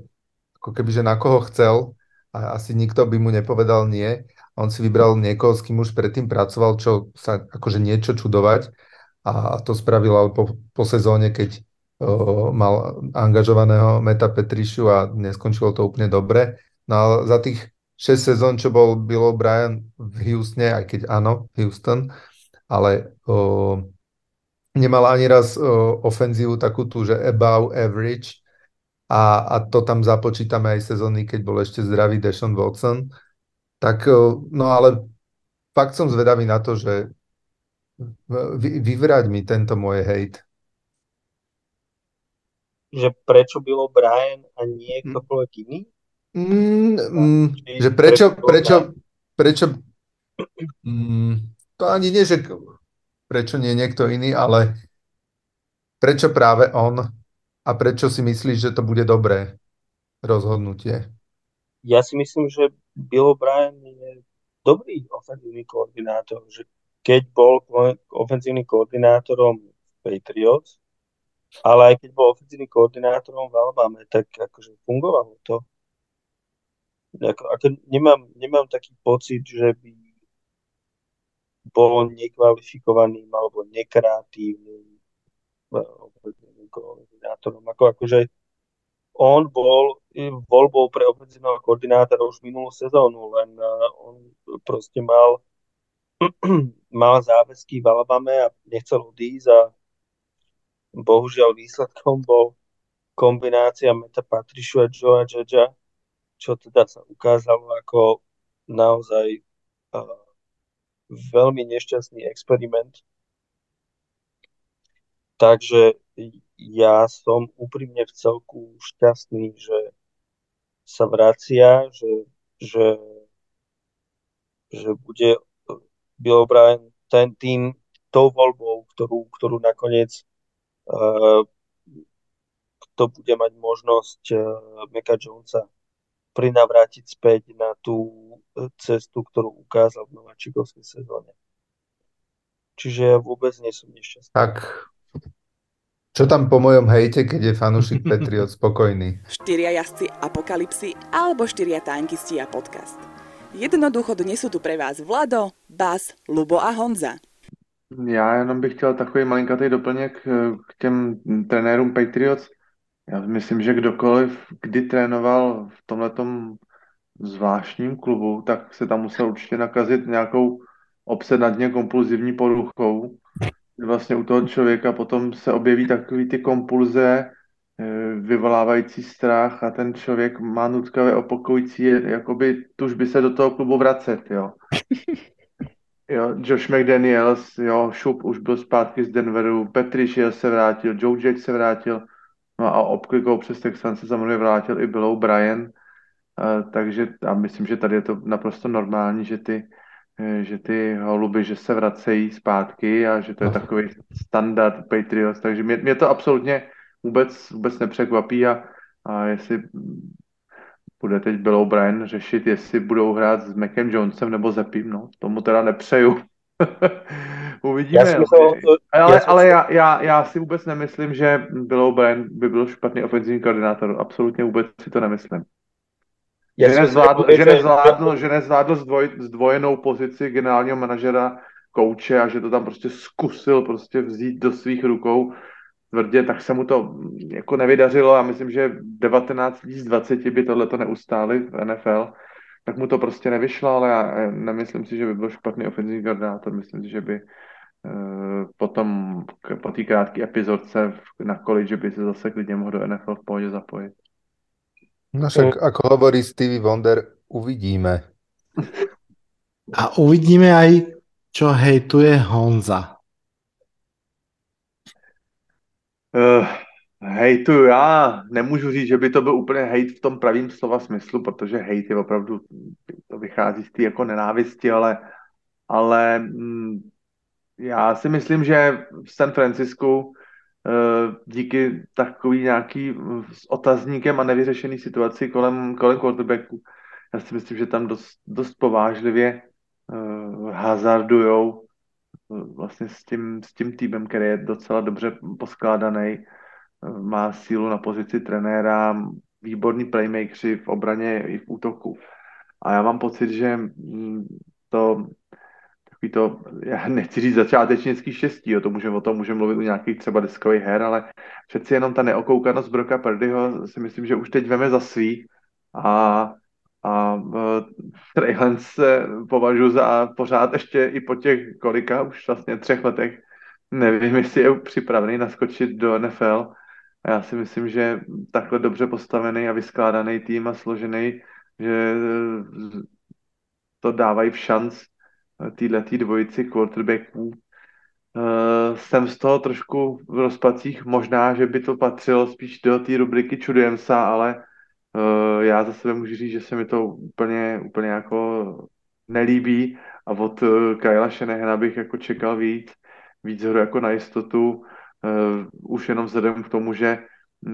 ako keby, že na koho chcel a asi nikto by mu nepovedal nie on si vybral niekoho, s kým už predtým pracoval, čo sa akože niečo čudovať a to spravil ale po, po sezóne, keď o, mal angažovaného Meta Petrišu a neskončilo to úplne dobre. No ale za tých 6 sezón, čo bol Bill O'Brien v Houstone, aj keď áno, Houston, ale o, nemal ani raz o, ofenzívu takú tú, že above average a, a to tam započítame aj sezóny, keď bol ešte zdravý Deshaun Watson tak, e, no ale fakt som zvedavý na to, že vy, vyvrať mi tento môj hejt. Že prečo bylo Brian a nie hm. ktokoľvek iný? Mm, mm, že prečo, prečo, prečo, mm, to ani nie, že prečo nie niekto iný, ale prečo práve on a prečo si myslíš, že to bude dobré rozhodnutie? Ja si myslím, že Bill O'Brien je dobrý ofenzívny koordinátor, že keď bol ofenzívnym koordinátorom Patriots, ale aj keď bol ofenzívnym koordinátorom v Alabame, tak akože fungovalo to. Ako, ako nemám, nemám taký pocit, že by bol nekvalifikovaným alebo nekreatívnym ofenzívnym koordinátorom. Ako, akože on bol voľbou pre ofenzívneho koordinátora už minulú sezónu, len on proste mal, mal záväzky v Alabame a nechcel odísť a bohužiaľ výsledkom bol kombinácia Meta Patrišu a Joea Judgea, čo teda sa ukázalo ako naozaj uh, veľmi nešťastný experiment. Takže ja som úprimne v celku šťastný, že sa vracia, že, že, že bude Bill O'Brien ten tým tou voľbou, ktorú, ktorú nakoniec uh, kto bude mať možnosť uh, Meka Jonesa prinavrátiť späť na tú cestu, ktorú ukázal v nováčikovskej sezóne. Čiže ja vôbec nie som nešťastný. Tak, čo tam po mojom hejte, keď je fanúšik Patriot spokojný? Štyria jazdci apokalipsy alebo štyria tankisti a podcast. Jednoducho dnes sú tu pre vás Vlado, Bas, Lubo a Honza. Já jenom bych chtěl takový malinkatý doplněk eh, k těm trenérům Patriots. Já myslím, že kdokoliv, kdy trénoval v tomhletom zvláštním klubu, tak se tam musel určitě nakazit nějakou obsednatně kompulzivní poruchou. Vlastně u toho člověka potom se objeví takový ty kompulze, eh, vyvolávající strach a ten člověk má nutkavě opokující, jakoby tužby se do toho klubu vracet, jo. Jo, Josh McDaniels, jo, Šup už byl zpátky z Denveru, Petrišiel se vrátil, Joe Jack se vrátil, no a obklikou přes Texan se samozřejmě vrátil i Bill Brian, uh, takže a myslím, že tady je to naprosto normální, že ty, eh, že ty holuby, že se vracejí zpátky a že to je takový standard Patriots, takže mě, mě to absolutně vůbec, vůbec nepřekvapí a, a jestli bude teď Bill O'Brien řešit, jestli budou hrát s Macem Jonesem nebo Zepim, no, tomu teda nepřeju. Uvidíme. Já to, ale já, ale já, já, já si vůbec nemyslím, že Bill O'Brien by byl špatný ofenzivní koordinátor. Absolutně vůbec si to nemyslím. Já že, nezvládl, že, nezvládl, že nezvládl zdvoj, zdvojenou pozici generálního manažera kouče a že to tam prostě zkusil prostě vzít do svých rukou tvrdě, tak se mu to jako nevydařilo a myslím, že 19 z 20 by tohleto neustáli v NFL, tak mu to prostě nevyšlo, ale já nemyslím si, že by byl špatný ofenzivní koordinátor, myslím si, že by uh, potom po té krátké epizodce na college by se zase klidně mohl do NFL v pohodě zapojit. No však ako hovorí Stevie Wonder, uvidíme. A uvidíme aj, čo hejtuje Honza. Uh, hejtu, já nemůžu říct, že by to byl úplně hejt v tom pravým slova smyslu, protože hejt je opravdu, to vychází z té jako nenávisti, ale, ale mm, já si myslím, že v San Francisku uh, díky takový nějaký s otazníkem a nevyřešený situaci kolem, kolem quarterbacku, já si myslím, že tam dost, dost povážlivě uh, hazardujou vlastně s tím, s tím týmem, který je docela dobře poskládaný, má sílu na pozici trenéra, výborní playmakeri v obraně i v útoku. A já mám pocit, že mm, to takový to, já nechci říct začátečnický štěstí, jo, to můžeme, o tom můžeme mluvit u nějakých třeba deskových her, ale přeci jenom ta neokoukanost Broka Perdyho si myslím, že už teď veme za svý a a uh, Trey se považuji za pořád ještě i po těch kolika, už vlastně třech letech, nevím, jestli je připravený naskočit do NFL. Já si myslím, že takhle dobře postavený a vyskládaný tým a složený, že to dávají v šanc týhletý dvojici quarterbacků. Uh, jsem z toho trošku v rozpacích, možná, že by to patřilo spíš do té rubriky čudujem se, ale já za sebe můžu říct, že se mi to úplně, úplně jako nelíbí a od Kyla Shanahana bych jako čekal víc, víc hru jako na jistotu, už jenom vzhledem k tomu, že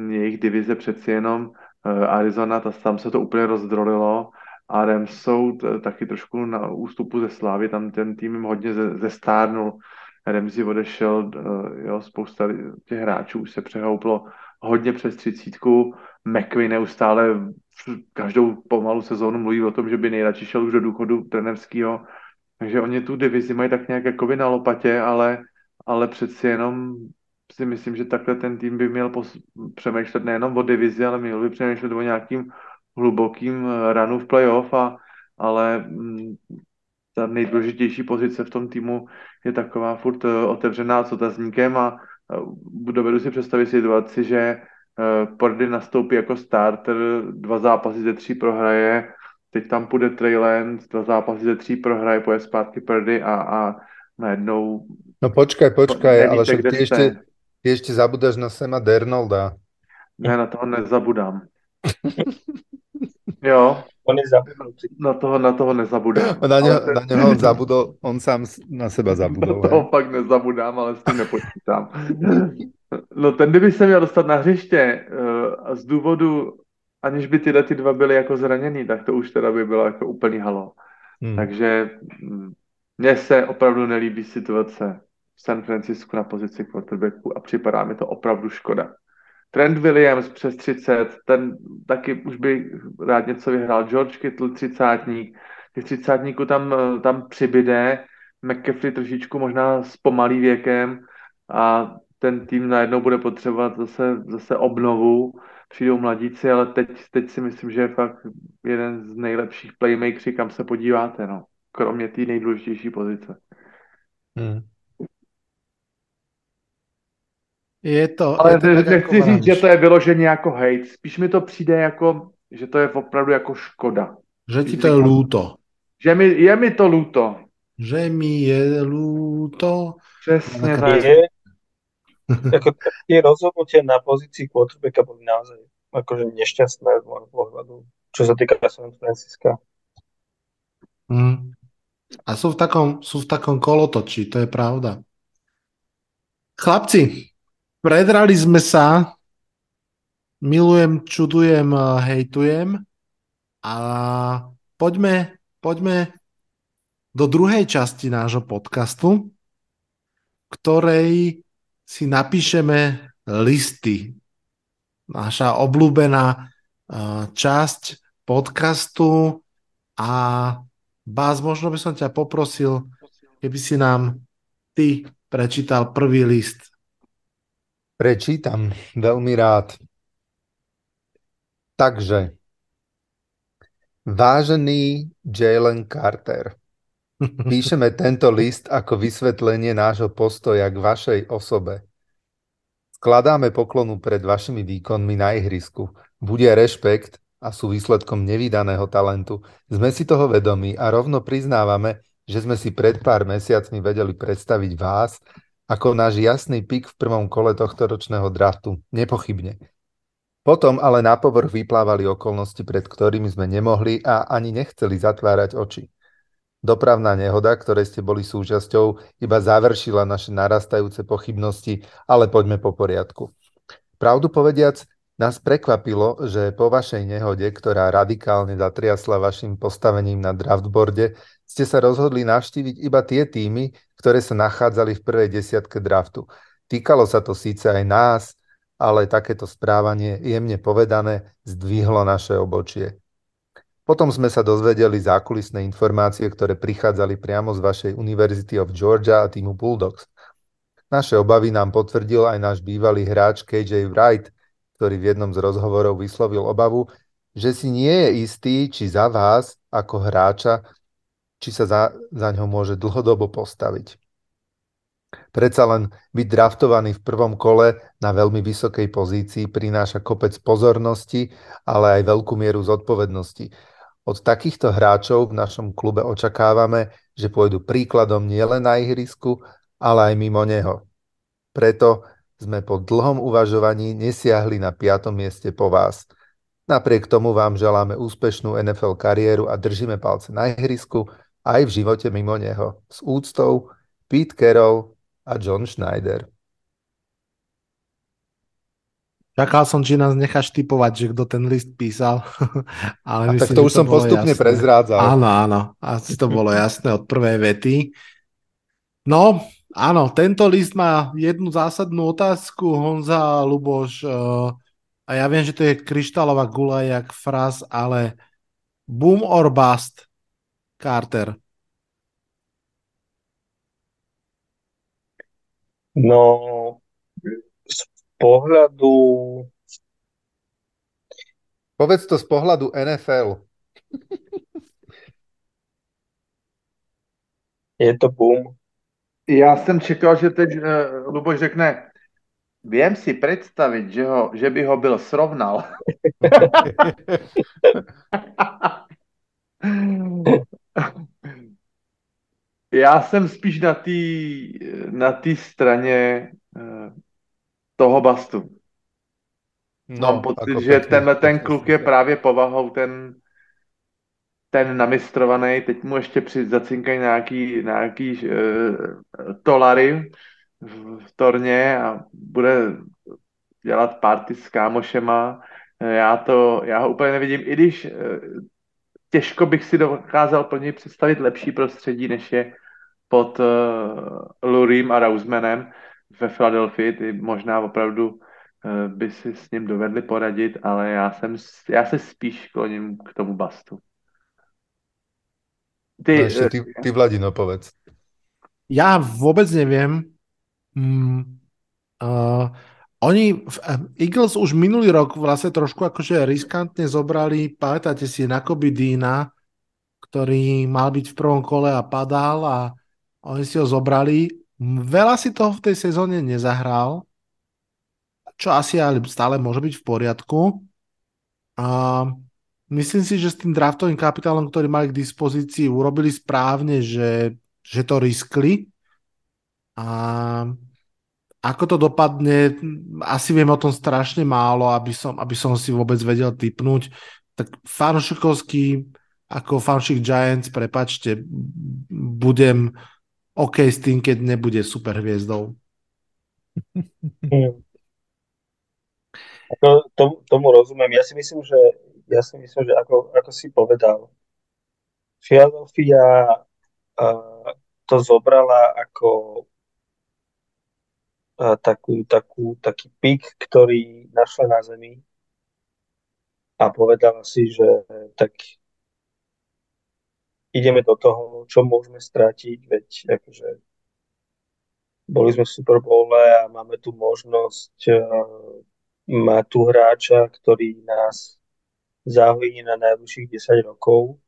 jejich divize přeci jenom uh, Arizona, ta, tam se to úplně rozdrolilo a Rams jsou t- taky trošku na ústupu ze Slávy, tam ten tým jim hodně ze, zestárnul, Ramsey odešel, jo, spousta těch hráčů už se přehouplo hodně přes třicítku, McQueen neustále každou pomalu sezónu mluví o tom, že by nejradši šel už do důchodu trenerského. Takže oni tu divizi mají tak nějak jakoby na lopatě, ale, ale přeci jenom si myslím, že takhle ten tým by měl přemýšlet nejenom o divizi, ale měl by přemýšlet o nějakým hlubokým runu v playoff, a, ale mm, ta nejdůležitější pozice v tom týmu je taková furt eh, otevřená s otazníkem a eh, dovedu si představit situaci, že Eh, Pordy nastoupí jako starter, dva zápasy ze tří prohraje, teď tam půjde Trey Lance, dva zápasy ze tří prohraje, poje zpátky Pordy a, a najednou... No počkaj, počkaj, ale však ty ešte, ty ešte zabudáš na Sema Dernolda. Ne, na toho nezabudám. jo. On je zabudnutý. Na toho, na toho nezabudám. Na, něho, ten... na něho on zabudol, on sám na seba zabudol. Na toho fakt nezabudám, ale s tím nepočítám. No ten kdyby se měl dostat na hřiště uh, z důvodu aniž by tyhle ty dva byly jako zraněný, tak to už teda by bylo jako úplný halo. Hmm. Takže mm, mně se opravdu nelíbí situace San Francisku na pozici quarterbacku a připadá mi to opravdu škoda. Trent Williams přes 30, ten taky už by rád něco vyhrál. George Kittle 30. Těch 30 tam, tam přibyde. McCaffrey trošičku možná s pomalý věkem a ten tým najednou bude potřebovat zase, zase obnovu. Přijdou mladíci, ale teď, teď si myslím, že je fakt jeden z nejlepších playmakerů, kam se podíváte, no. Kromě té nejdůležitější pozice. Hmm. Je to... Ale je to nechci jako říct, že to je vyloženě jako hate. Spíš mi to přijde jako, že to je opravdu jako škoda. Že ti to je lúto. Že mi, je mi to lúto. Že mi je lúto. Přesně tak. Je, ako tie rozhodnutia na pozícii quarterbacka boli naozaj akože nešťastné z môjho pohľadu, čo sa týka San Francisca. Mm. A sú v, takom, sú v takom kolotočí, to je pravda. Chlapci, Predrali sme sa, milujem, čudujem, hejtujem a poďme, poďme do druhej časti nášho podcastu, ktorej si napíšeme listy. Naša obľúbená časť podcastu a Bás, možno by som ťa poprosil, keby si nám ty prečítal prvý list. Prečítam veľmi rád. Takže, vážený Jalen Carter, píšeme tento list ako vysvetlenie nášho postoja k vašej osobe. Skladáme poklonu pred vašimi výkonmi na ihrisku. Bude rešpekt a sú výsledkom nevydaného talentu. Sme si toho vedomí a rovno priznávame, že sme si pred pár mesiacmi vedeli predstaviť vás ako náš jasný pik v prvom kole tohto ročného draftu, nepochybne. Potom ale na povrch vyplávali okolnosti, pred ktorými sme nemohli a ani nechceli zatvárať oči. Dopravná nehoda, ktorej ste boli súčasťou, iba završila naše narastajúce pochybnosti, ale poďme po poriadku. Pravdu povediac, nás prekvapilo, že po vašej nehode, ktorá radikálne zatriasla vašim postavením na draftboarde, ste sa rozhodli navštíviť iba tie týmy, ktoré sa nachádzali v prvej desiatke draftu. Týkalo sa to síce aj nás, ale takéto správanie, jemne povedané, zdvihlo naše obočie. Potom sme sa dozvedeli zákulisné informácie, ktoré prichádzali priamo z vašej University of Georgia a týmu Bulldogs. Naše obavy nám potvrdil aj náš bývalý hráč KJ Wright, ktorý v jednom z rozhovorov vyslovil obavu, že si nie je istý, či za vás ako hráča či sa za, za ňo môže dlhodobo postaviť. Predsa len byť draftovaný v prvom kole na veľmi vysokej pozícii prináša kopec pozornosti, ale aj veľkú mieru zodpovednosti. Od takýchto hráčov v našom klube očakávame, že pôjdu príkladom nielen na ihrisku, ale aj mimo neho. Preto sme po dlhom uvažovaní nesiahli na piatom mieste po vás. Napriek tomu vám želáme úspešnú NFL kariéru a držíme palce na ihrisku, aj v živote mimo neho. S úctou Pete Carroll a John Schneider. Čakal som, či nás necháš typovať, že kto ten list písal. Ale a myslím, tak to už to som postupne jasné. prezrádzal. Áno, áno. Asi to bolo jasné od prvej vety. No, áno, tento list má jednu zásadnú otázku, Honza Luboš. Eh, a ja viem, že to je kryštálová gula jak fraz, ale boom or bust. Carter? No, z pohľadu... Povedz to z pohľadu NFL. Je to boom. Já jsem čekal, že teď uh, Luboš řekne, viem si představit, že, ho, že by ho byl srovnal. Já jsem spíš na té na tý straně uh, toho bastu. No, Mám pocit, že pěkný, tenhle ten kluk je právě povahou ten, ten namistrovaný, teď mu ještě při zacinkají nějaký, nějaký uh, tolary v, v torně a bude dělat party s kámošema Já to, já ho úplně nevidím, i když eh, těžko bych si dokázal pro něj představit lepší prostředí, než je pod uh, Lurim a Rausmanem ve Philadelphii. Ty možná opravdu uh, by si s ním dovedli poradit, ale já, jsem, já se spíš kloním k tomu Bastu. Ty, no ešte ty, ty Vladino, povedz. Ja vôbec neviem. Mm, uh, oni, Eagles už minulý rok vlastne trošku akože riskantne zobrali, pamätáte si, Nakoby Dina, ktorý mal byť v prvom kole a padal a oni si ho zobrali. Veľa si toho v tej sezóne nezahral, čo asi ale stále môže byť v poriadku. A myslím si, že s tým draftovým kapitálom, ktorý mali k dispozícii, urobili správne, že, že to riskli. A ako to dopadne, asi viem o tom strašne málo, aby som, aby som si vôbec vedel typnúť. Tak fanšikovský, ako fanšik Giants, prepačte, budem OK s tým, keď nebude super hviezdou. Hmm. To, to, tomu rozumiem. Ja si myslím, že, ja si myslím, že ako, ako si povedal, Philadelphia uh, to zobrala ako takú, takú, taký pik, ktorý našla na zemi a povedala si, že tak ideme do toho, čo môžeme stratiť, veď akože boli sme v Super a máme tu možnosť uh, mať tu hráča, ktorý nás zahojí na najbližších 10 rokov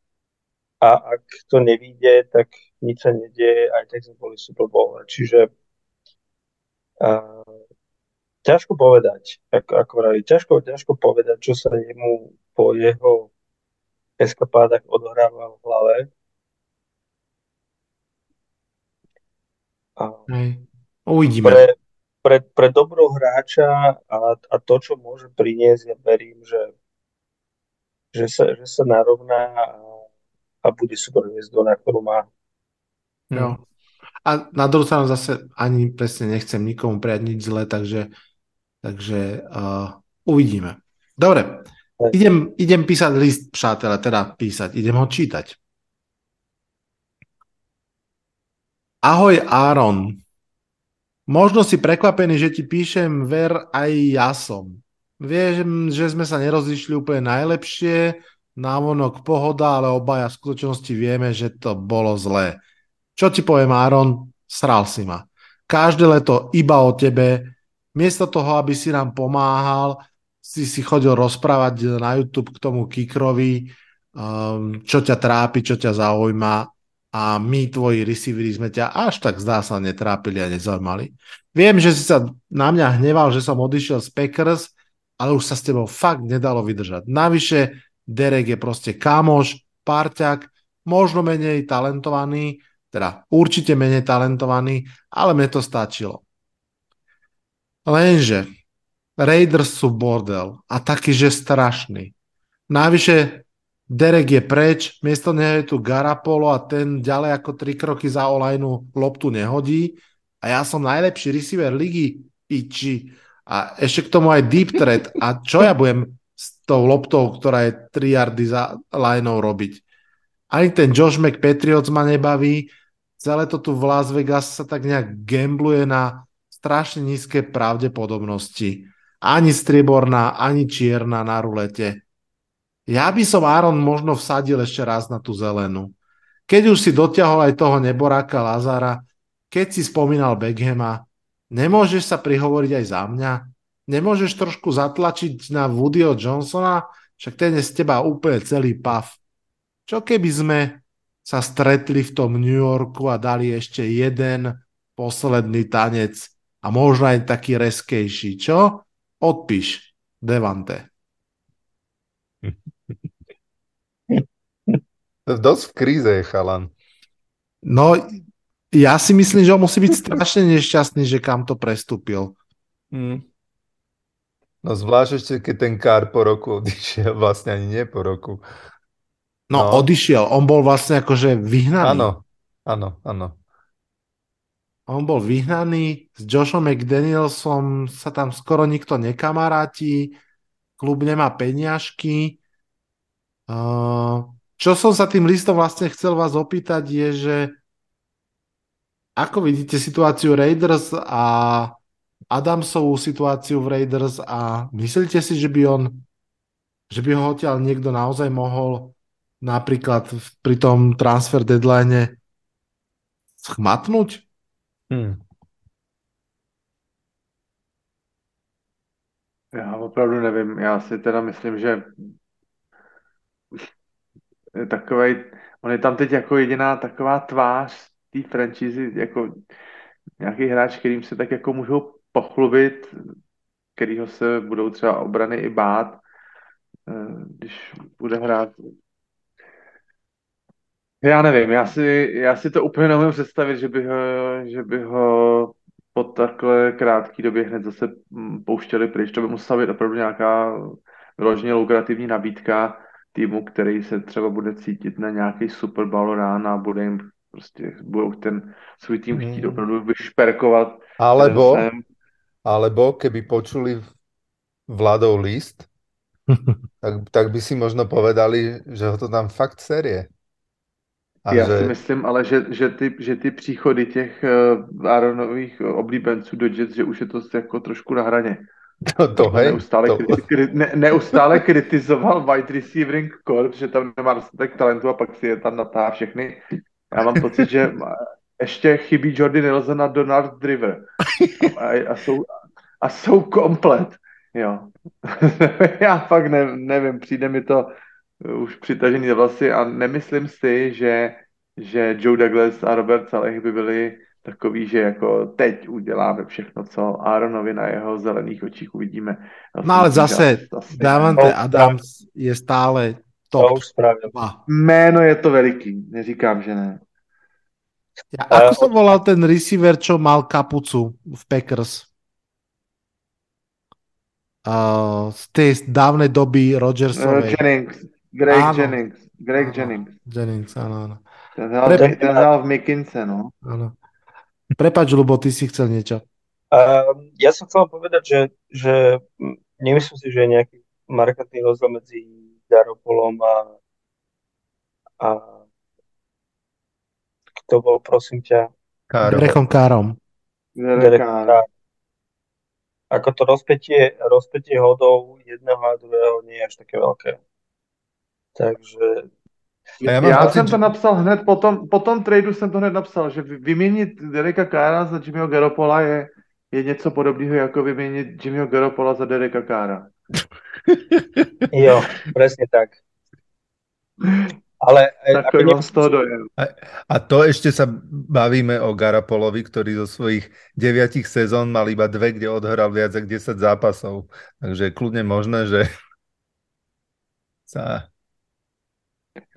a ak to nevíde, tak nič sa nedie, aj tak sme boli v Super Bowl. Čiže a, ťažko povedať, ako, ako vraví, ťažko, ťažko povedať, čo sa jemu po jeho eskapádach odohráva v hlave. A Uvidíme. Pre, pre, pre dobro hráča a, a to, čo môže priniesť, ja verím, že, že, sa, že sa narovná a, a bude super hviezdou, na ktorú má. No. A na druhú stranu zase ani presne nechcem nikomu prijať nič zle, takže, takže uh, uvidíme. Dobre, idem, idem písať list, přátelé, teda písať, idem ho čítať. Ahoj Aaron, možno si prekvapený, že ti píšem ver aj ja som. Viem, že sme sa nerozišli úplne najlepšie, návonok pohoda, ale obaja v skutočnosti vieme, že to bolo zlé. Čo ti poviem, Áron? Sral si ma. Každé leto iba o tebe. Miesto toho, aby si nám pomáhal, si si chodil rozprávať na YouTube k tomu Kikrovi, um, čo ťa trápi, čo ťa zaujíma a my, tvoji receivery, sme ťa až tak zdá sa netrápili a nezaujímali. Viem, že si sa na mňa hneval, že som odišiel z Packers, ale už sa s tebou fakt nedalo vydržať. Navyše, Derek je proste kamoš, parťak, možno menej talentovaný, teda určite menej talentovaný, ale mne to stačilo. Lenže Raiders sú bordel a taký, že strašný. Navyše Derek je preč, miesto neho je tu Garapolo a ten ďalej ako tri kroky za olajnu loptu nehodí a ja som najlepší receiver ligy piči a ešte k tomu aj deep threat a čo ja budem s tou loptou, ktorá je 3 yardy za lineou robiť. Ani ten Josh McPatriots ma nebaví, celé to tu v Las Vegas sa tak nejak gambluje na strašne nízke pravdepodobnosti. Ani strieborná, ani čierna na rulete. Ja by som Aaron možno vsadil ešte raz na tú zelenú. Keď už si dotiahol aj toho neboráka Lazara, keď si spomínal Beckhama, nemôžeš sa prihovoriť aj za mňa? Nemôžeš trošku zatlačiť na Woodyho Johnsona? Však ten je z teba úplne celý pav. Čo keby sme sa stretli v tom New Yorku a dali ešte jeden posledný tanec a možno aj taký reskejší. Čo? Odpíš, Devante. Dosť v kríze je chalan. No, ja si myslím, že on musí byť strašne nešťastný, že kam to prestúpil. Hmm. No zvlášť ešte, keď ten kár po roku odišiel, vlastne ani nie po roku. No, no, odišiel. On bol vlastne akože vyhnaný. Áno, áno, áno. On bol vyhnaný, s Joshom McDanielsom sa tam skoro nikto nekamaráti klub nemá peniažky. Čo som sa tým listom vlastne chcel vás opýtať je, že ako vidíte situáciu Raiders a Adamsovú situáciu v Raiders a myslíte si, že by on že by ho odtiaľ niekto naozaj mohol napríklad pri tom transfer deadline schmatnúť? Hmm. Já opravdu nevím. Já si teda myslím, že takový, on je tam teď jako jediná taková tvář té franchise, jako nějaký hráč, kterým se tak jako můžou pochlubit, kterýho se budou třeba obrany i bát, eh, když bude hrát. Já nevím, já si, já si to úplně nemůžu představit, že by ho, že by ho po takhle krátké době hned zase mm, pouštěli pryč. To by musela být opravdu nějaká vyloženě lukrativní nabídka týmu, který se třeba bude cítit na nějaký Super Bowl rán a bude jim prostě budou ten svůj tým chtít mm. opravdu vyšperkovat. Alebo, alebo keby počuli Vladov list, tak, tak by si možno povedali, že ho to tam fakt série. A Já že... si myslím ale, že, že, ty, že ty příchody těch uh, Aaronových oblíbenců do Jets, že už je to jako trošku na hraně. To, to hej. Neustále, to... Kriti, ne, neustále kritizoval wide receiving corps, že tam nemá dostatek talentu a pak si je tam natáhá všechny. Já mám pocit, že ještě chybí Jordy Nelson a Donald Driver. A, a, jsou, a jsou komplet. Jo. Já fakt ne, nevím, přijde mi to už přitažený vlasy a nemyslím si, že, že Joe Douglas a Robert Saleh by byli takový, že jako teď uděláme všechno, co Aaronovi na jeho zelených očích uvidíme. no ale zase Davante Adams je stále top. Jméno je to veliký, neříkám, že ne. Ja, ako sa volal ten receiver, čo mal kapucu v Packers? Uh, z tej dávnej doby Rodgersovej. Uh, Jennings. Greg áno. Jennings. Greg áno. Jennings. Jennings, áno, áno. Ten hral, Pre... ten hral v Mikince, no. Áno. Prepač, Lubo, ty si chcel niečo. Uh, ja som chcel povedať, že, že nemyslím si, že je nejaký markantný rozdiel medzi Garopolom a, a kto bol, prosím ťa? Károm. Derechom Károm. Károm. Ako to rozpetie, rozpetie hodov jedného a druhého nie je až také veľké. Takže já, já pocit, jsem to napsal hned, po tom, po tom tradu jsem to hned napsal, že vyměnit Dereka Kára za Jimmyho Garopola je, je něco podobného jako vyměnit Jimmyho Garopola za Dereka Kára. jo, presne tak. Ale tak to z toho dojem. A, a to ešte sa bavíme o Garapolovi, ktorý zo svojich deviatich sezón mal iba dve, kde odhral viac ako 10 zápasov. Takže je kľudne možné, že sa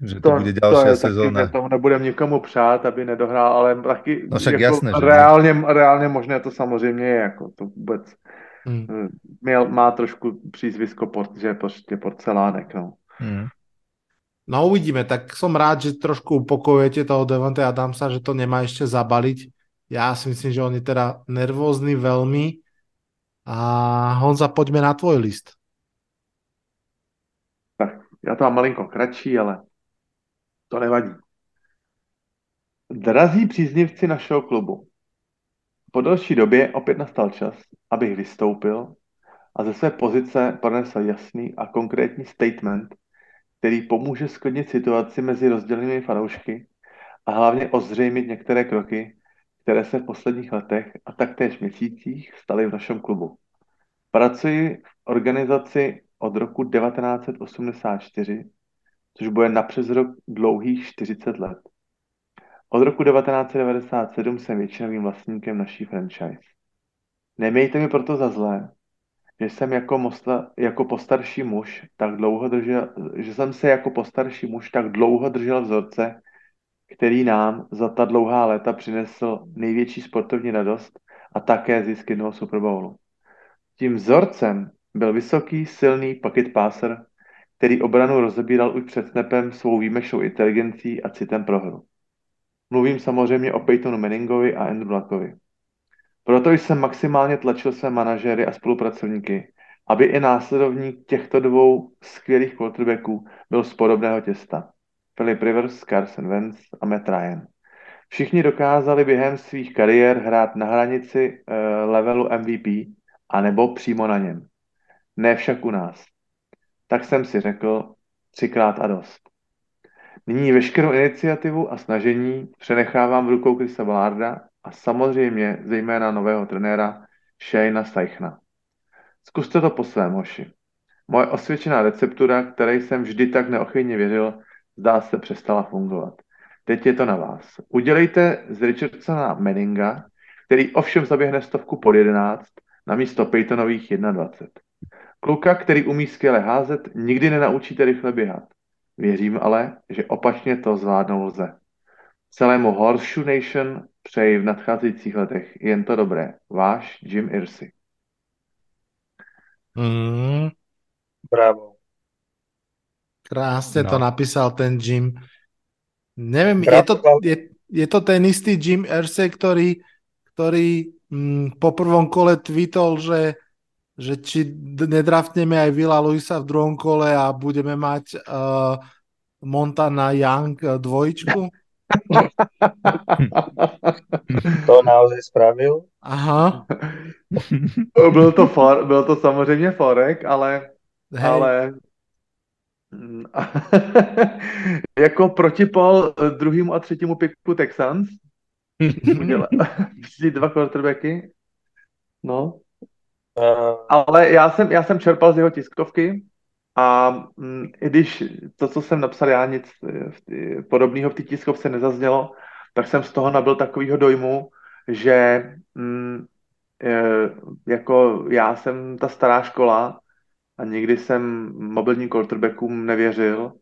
že to, to bude ďalšia to sezóna. Taky, tomu nebudem nikomu přát, aby nedohrál, ale taky no však jako jasné, reálně, reálně možné to samozřejmě je, jako to vůbec hmm. Eh, měl, má trošku přízvisko, port, že je prostě porcelánek, no. Hmm. No uvidíme, tak som rád, že trošku upokojujete toho Devante Adamsa, že to nemá ešte zabaliť. Ja si myslím, že on je teda nervózny veľmi. A Honza, poďme na tvoj list. Tak, já to mám malinko kratší, ale to nevadí. Drazí příznivci našeho klubu, po delší době opět nastal čas, abych vystoupil a ze své pozice pronesl jasný a konkrétní statement, který pomůže sklidnit situaci mezi rozdělenými fanoušky a hlavně ozřejmit některé kroky, které se v posledních letech a taktéž měsících staly v našem klubu. Pracuji v organizaci od roku 1984 což bude na přes rok dlouhých 40 let. Od roku 1997 jsem většinovým vlastníkem naší franchise. Nemějte mi proto za zlé, že jsem jako, mosta, jako postarší muž tak dlouho držel, že jsem se jako postarší muž tak dlouho držel vzorce, který nám za ta dlouhá léta přinesl největší sportovní radost a také zisk jednoho Super Bowlu. Tím vzorcem byl vysoký, silný pocket passer který obranu rozebíral už před snapem svou výjimečnou inteligencí a citem pro hru. Mluvím samozřejmě o Peytonu Manningovi a Andrew Luckovi. Proto jsem maximálně tlačil své manažery a spolupracovníky, aby i následovník těchto dvou skvělých quarterbacků byl z podobného těsta. Philip Rivers, Carson Wentz a Matt Ryan. Všichni dokázali během svých kariér hrát na hranici uh, levelu MVP, anebo přímo na něm. Ne však u nás. Tak jsem si řekl třikrát a dost. Nyní veškerou iniciativu a snažení přenechávám v rukou Krisa Ballarda a samozřejmě zejména nového trenéra Shayna Steichna. Zkuste to po svém, hoši. Moje osvědčená receptura, které jsem vždy tak neochvějně věřil, zdá se přestala fungovat. Teď je to na vás. Udělejte z Richardsona Meninga, který ovšem zaběhne stovku pod 11, na místo Peytonových 21. Kluka, který umí skvěle házet, nikdy nenaučíte rychle běhat. Věřím ale, že opačně to zvládnou lze. Celému Horseshoe Nation přeji v nadcházejících letech jen to dobré. Váš Jim Irsey. Mm, Bravo. krásne No. to napísal ten Jim. Neviem, je to, je, je to ten istý Jim Irsay, ktorý, ktorý mm, po prvom kole tweetol, že, že či nedraftneme aj Vila Luisa v druhom kole a budeme mať uh, Montana Young uh, dvojičku. To naozaj spravil. Aha, byl, to for, byl to samozřejmě Forek, ale, hej. ale mm, jako protipol eh, druhému a třetímu piku Texans udělal vzít dva quarterbacky. No, ale já jsem, já jsem čerpal z jeho tiskovky a mm, i když to, co jsem napsal já, nic eh, podobného v té tiskovce nezaznělo, tak jsem z toho nabil takového dojmu, že mm, eh, jako já jsem ta stará škola a nikdy jsem mobilním quarterbackům nevěřil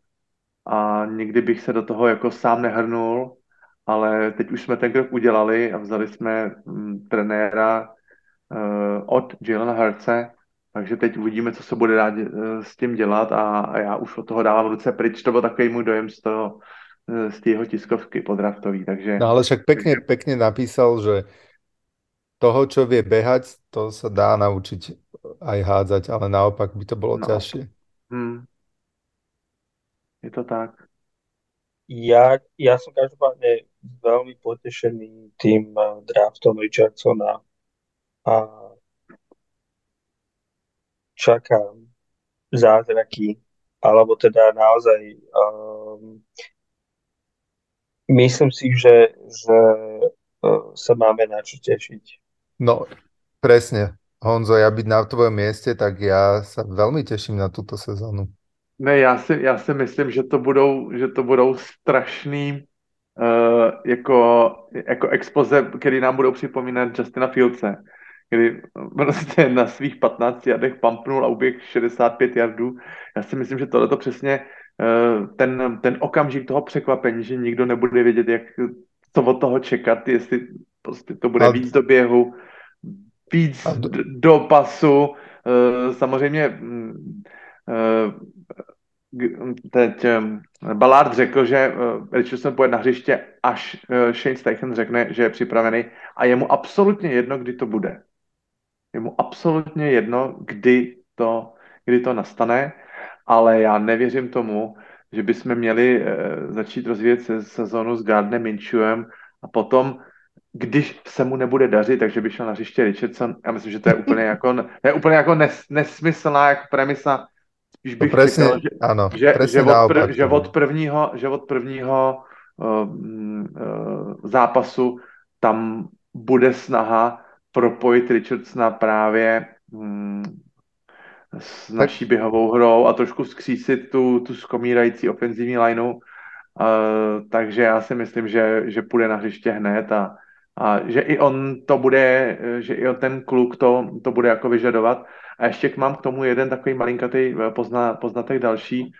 a nikdy bych se do toho jako sám nehrnul, ale teď už jsme ten krok udělali a vzali jsme mm, trenéra od Jalena Hurtse, takže teď uvidíme, co se bude dát uh, s tím dělat a, a já už od toho dávám ruce pryč, to byl takový můj dojem z toho, uh, z jeho tiskovky podraftový, takže No ale však pekne, pekne napísal, že toho, čo vie behať, to sa dá naučiť aj hádzať, ale naopak by to bolo No. ťažšie. hm, je to tak. ja, ja som každopádne veľmi potešený tým draftom Richardsona a čakám zázraky, alebo teda naozaj um, myslím si, že, že uh, sa máme na čo tešiť. No, presne. Honzo, ja byť na tvojom mieste, tak ja sa veľmi teším na túto sezónu. Ne, já si, já si myslím, že to budou, že to budou strašný uh, jako, jako expoze, který nám budou připomínat Justina Fieldse, kdy prostě na svých 15 jardech pumpnul a uběh 65 yardů. Já si myslím, že tohle to přesně uh, ten, ten okamžik toho překvapení, že nikdo nebude vědět, jak, co od toho čekat, jestli prostě to bude A- víc do běhu, víc A do pasu, uh, samozřejmě uh, g- teď um, Ballard řekl, že Richardson pojede na hřiště, až Shane Steichen řekne, že je připravený a je mu absolutně jedno, kdy to bude. Je mu absolutně jedno, kdy to, kdy to nastane, ale já nevěřím tomu, že bychom měli uh, začít rozvíjet se, sezonu s Gardnem Minshewem a potom když se mu nebude dařit, takže by šel na hřiště Richardson. Já myslím, že to je úplně jako, to je úplně jako nes, nesmyslná jako premisa. Spíš bych presne, čekal, že, áno, že, že, od, prv, že od prvního, že od prvního uh, uh, zápasu tam bude snaha propojit Richardsona právě um, s naší běhovou hrou a trošku zkřísit tu, tu skomírající ofenzivní lineu. Uh, takže já si myslím, že, že půjde na hřiště hned a, a že i on to bude, že i ten kluk to, to bude jako vyžadovat. A ještě mám k tomu jeden takový malinkatý pozna, poznatek další.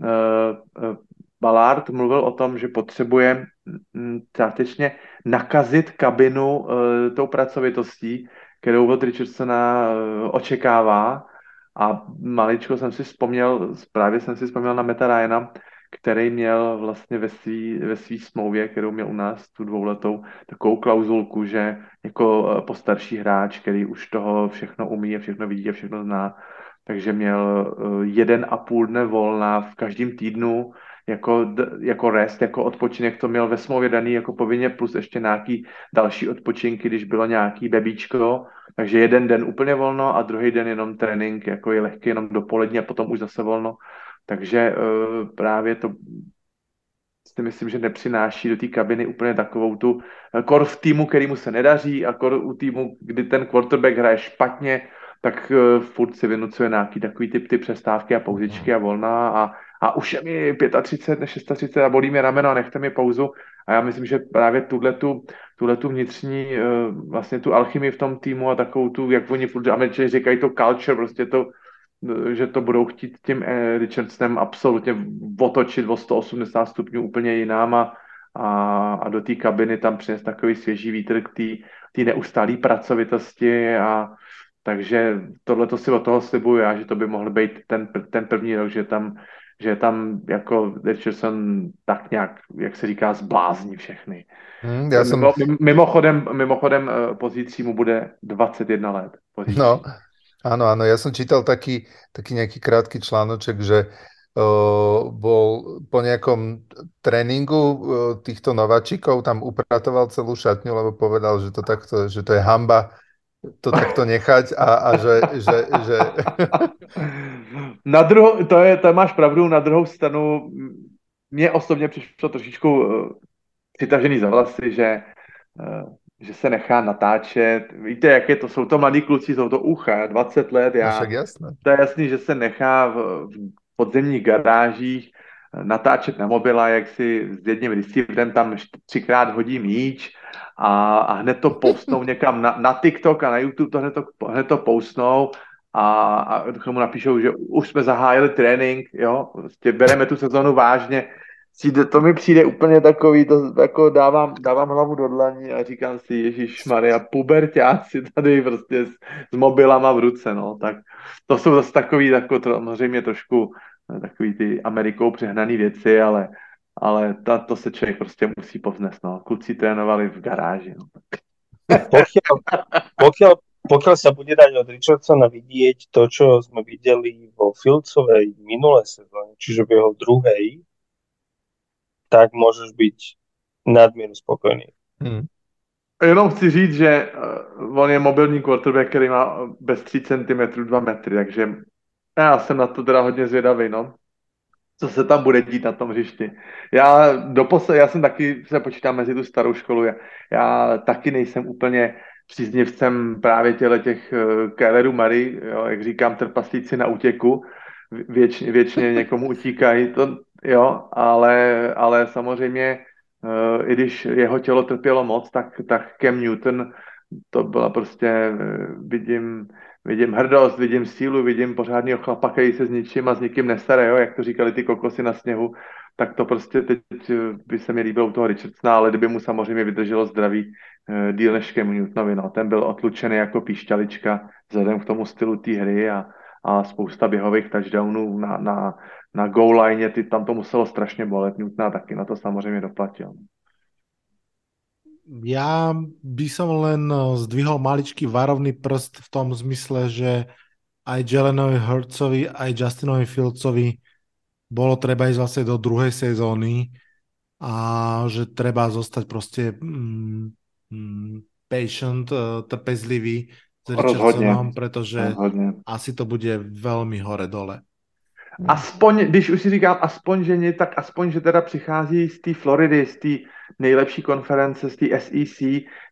Uh, uh, Ballard mluvil o tom, že potřebuje mm, částečně nakazit kabinu uh, tou pracovitostí, kterou od Richardsona uh, očekává. A maličko jsem si vzpomněl, právě jsem si vzpomněl na Meta Ryana, který měl vlastně ve svý, ve svý smlouvě, kterou měl u nás tu dvouletou, takovou klauzulku, že jako postarší hráč, který už toho všechno umí a všechno vidí a všechno zná, takže měl jeden a půl dne volna v každém týdnu, jako, jako rest, jako odpočinek to měl ve smlouvě daný jako povinně, plus ještě nějaký další odpočinky, když bylo nějaký bebíčko, takže jeden den úplně volno a druhý den jenom trénink, jako je lehký jenom dopoledne a potom už zase volno. Takže uh, právě to si myslím, že nepřináší do té kabiny úplně takovou tu eh, kor v týmu, kterýmu se nedaří a kor u týmu, kdy ten quarterback hraje špatně, tak uh, furt si vynucuje nějaký takový typ ty přestávky a pauzičky a volná a, a už je mi 35 ne 36 a bolí mi rameno a nechte mi pauzu. A já myslím, že právě tuhle tu, tuhle tu vnitřní uh, vlastně tu alchymii v tom týmu a takovou tu, jak oni furt američani říkají to culture, prostě to, že to budou chtít tím eh, Richardsonem absolutně otočit o 180 stupňů úplně jinám a, a, a do té kabiny tam přines takový svěží vítr k té neustálé pracovitosti a takže tohle to si od toho slibuju já, že to by mohl být ten, ten první rok, že tam, že tam jako Richardson tak nějak, jak se říká, zblázní všechny. Hmm, já jsem... Mimochodem, mimochodem eh, pozítří mu bude 21 let. Pozítří. No, Áno, áno, ja som čítal taký, taký nejaký krátky článoček, že uh, bol po nejakom tréningu uh, týchto nováčikov, tam upratoval celú šatňu, lebo povedal, že to, takto, že to je hamba to takto nechať a, a že... že, že... Na druhou, to, je, to máš pravdu, na druhou stranu mně osobně přišlo trošičku uh, přitažený za vlasy, že uh, že se nechá natáčet. Víte, jak je to, jsou to mladí kluci, jsou to ucha, 20 let, já, no však jasné. to je jasný, že se nechá v, v podzemních garážích natáčet na mobila, jak si s jedním receiverem tam třikrát hodí míč a, a hned to postnou někam na, na TikTok a na YouTube, to hned to, hned to postnou a, a k tomu napíšou, že už jsme zahájili trénink, jo, prostě bereme tu sezonu vážně, to mi přijde úplně takový, to jako dávám, dávám hlavu do dlaní a říkám si, Ježíš Maria, puberťáci tady prostě s, s mobilama v ruce, no, tak to jsou zase takový, jako samozřejmě trošku takový ty Amerikou přehnaný věci, ale, ale ta, to se člověk prostě musí povznést, no. Kluci trénovali v garáži, no. Pokiaľ, pokiaľ, pokiaľ sa bude dať od Richardsona vidieť to, čo sme videli vo Filcovej minulé sezóne, čiže v jeho druhej, tak môžeš byť nadmieru spokojný. Hmm. Jenom chci říct, že uh, on je mobilní quarterback, který má bez 3 cm 2 metry, takže já jsem na to teda hodně zvědavý, no. Co se tam bude dít na tom hřišti. Já doposle, já jsem taky se počítám mezi tu starou školu, já, já taky nejsem úplně příznivcem právě těle těch uh, Kellerů Mary, jo, jak říkám, trpaslíci na útěku, věčně, věčně někomu utíkají, to, jo, ale, ale samozřejmě, uh, i když jeho tělo trpělo moc, tak, tak Cam Newton, to byla prostě, uh, vidím, vidím hrdost, vidím sílu, vidím pořádného chlapa, který se s ničím a s nikým nestaré, jo, jak to říkali ty kokosy na sněhu, tak to prostě teď eh, by se mi líbilo u toho Richardsona, ale kdyby mu samozřejmě vydrželo zdraví uh, díl než Cam Newtonovi, no, ten byl otlučený jako píšťalička vzhledem k tomu stylu té hry a, a spousta běhových touchdownů na, na, na goal line, ty, tam to muselo strašně bolet, Newtona taky na to samozřejmě doplatil. Ja by som len eh, zdvihol maličký varovný prst v tom zmysle, že aj Jelenovi Hurtsovi, aj Justinovi Fieldsovi bolo treba ísť vlastne do druhej sezóny a že treba zostať proste mm, mm, patient, uh, trpezlivý s Richardsonom, pretože Rozhodně. asi to bude velmi hore-dole. Aspoň, když už si říkám aspoň, že nie, tak aspoň, že teda přichází z té Floridy, z té nejlepší konference, z té SEC,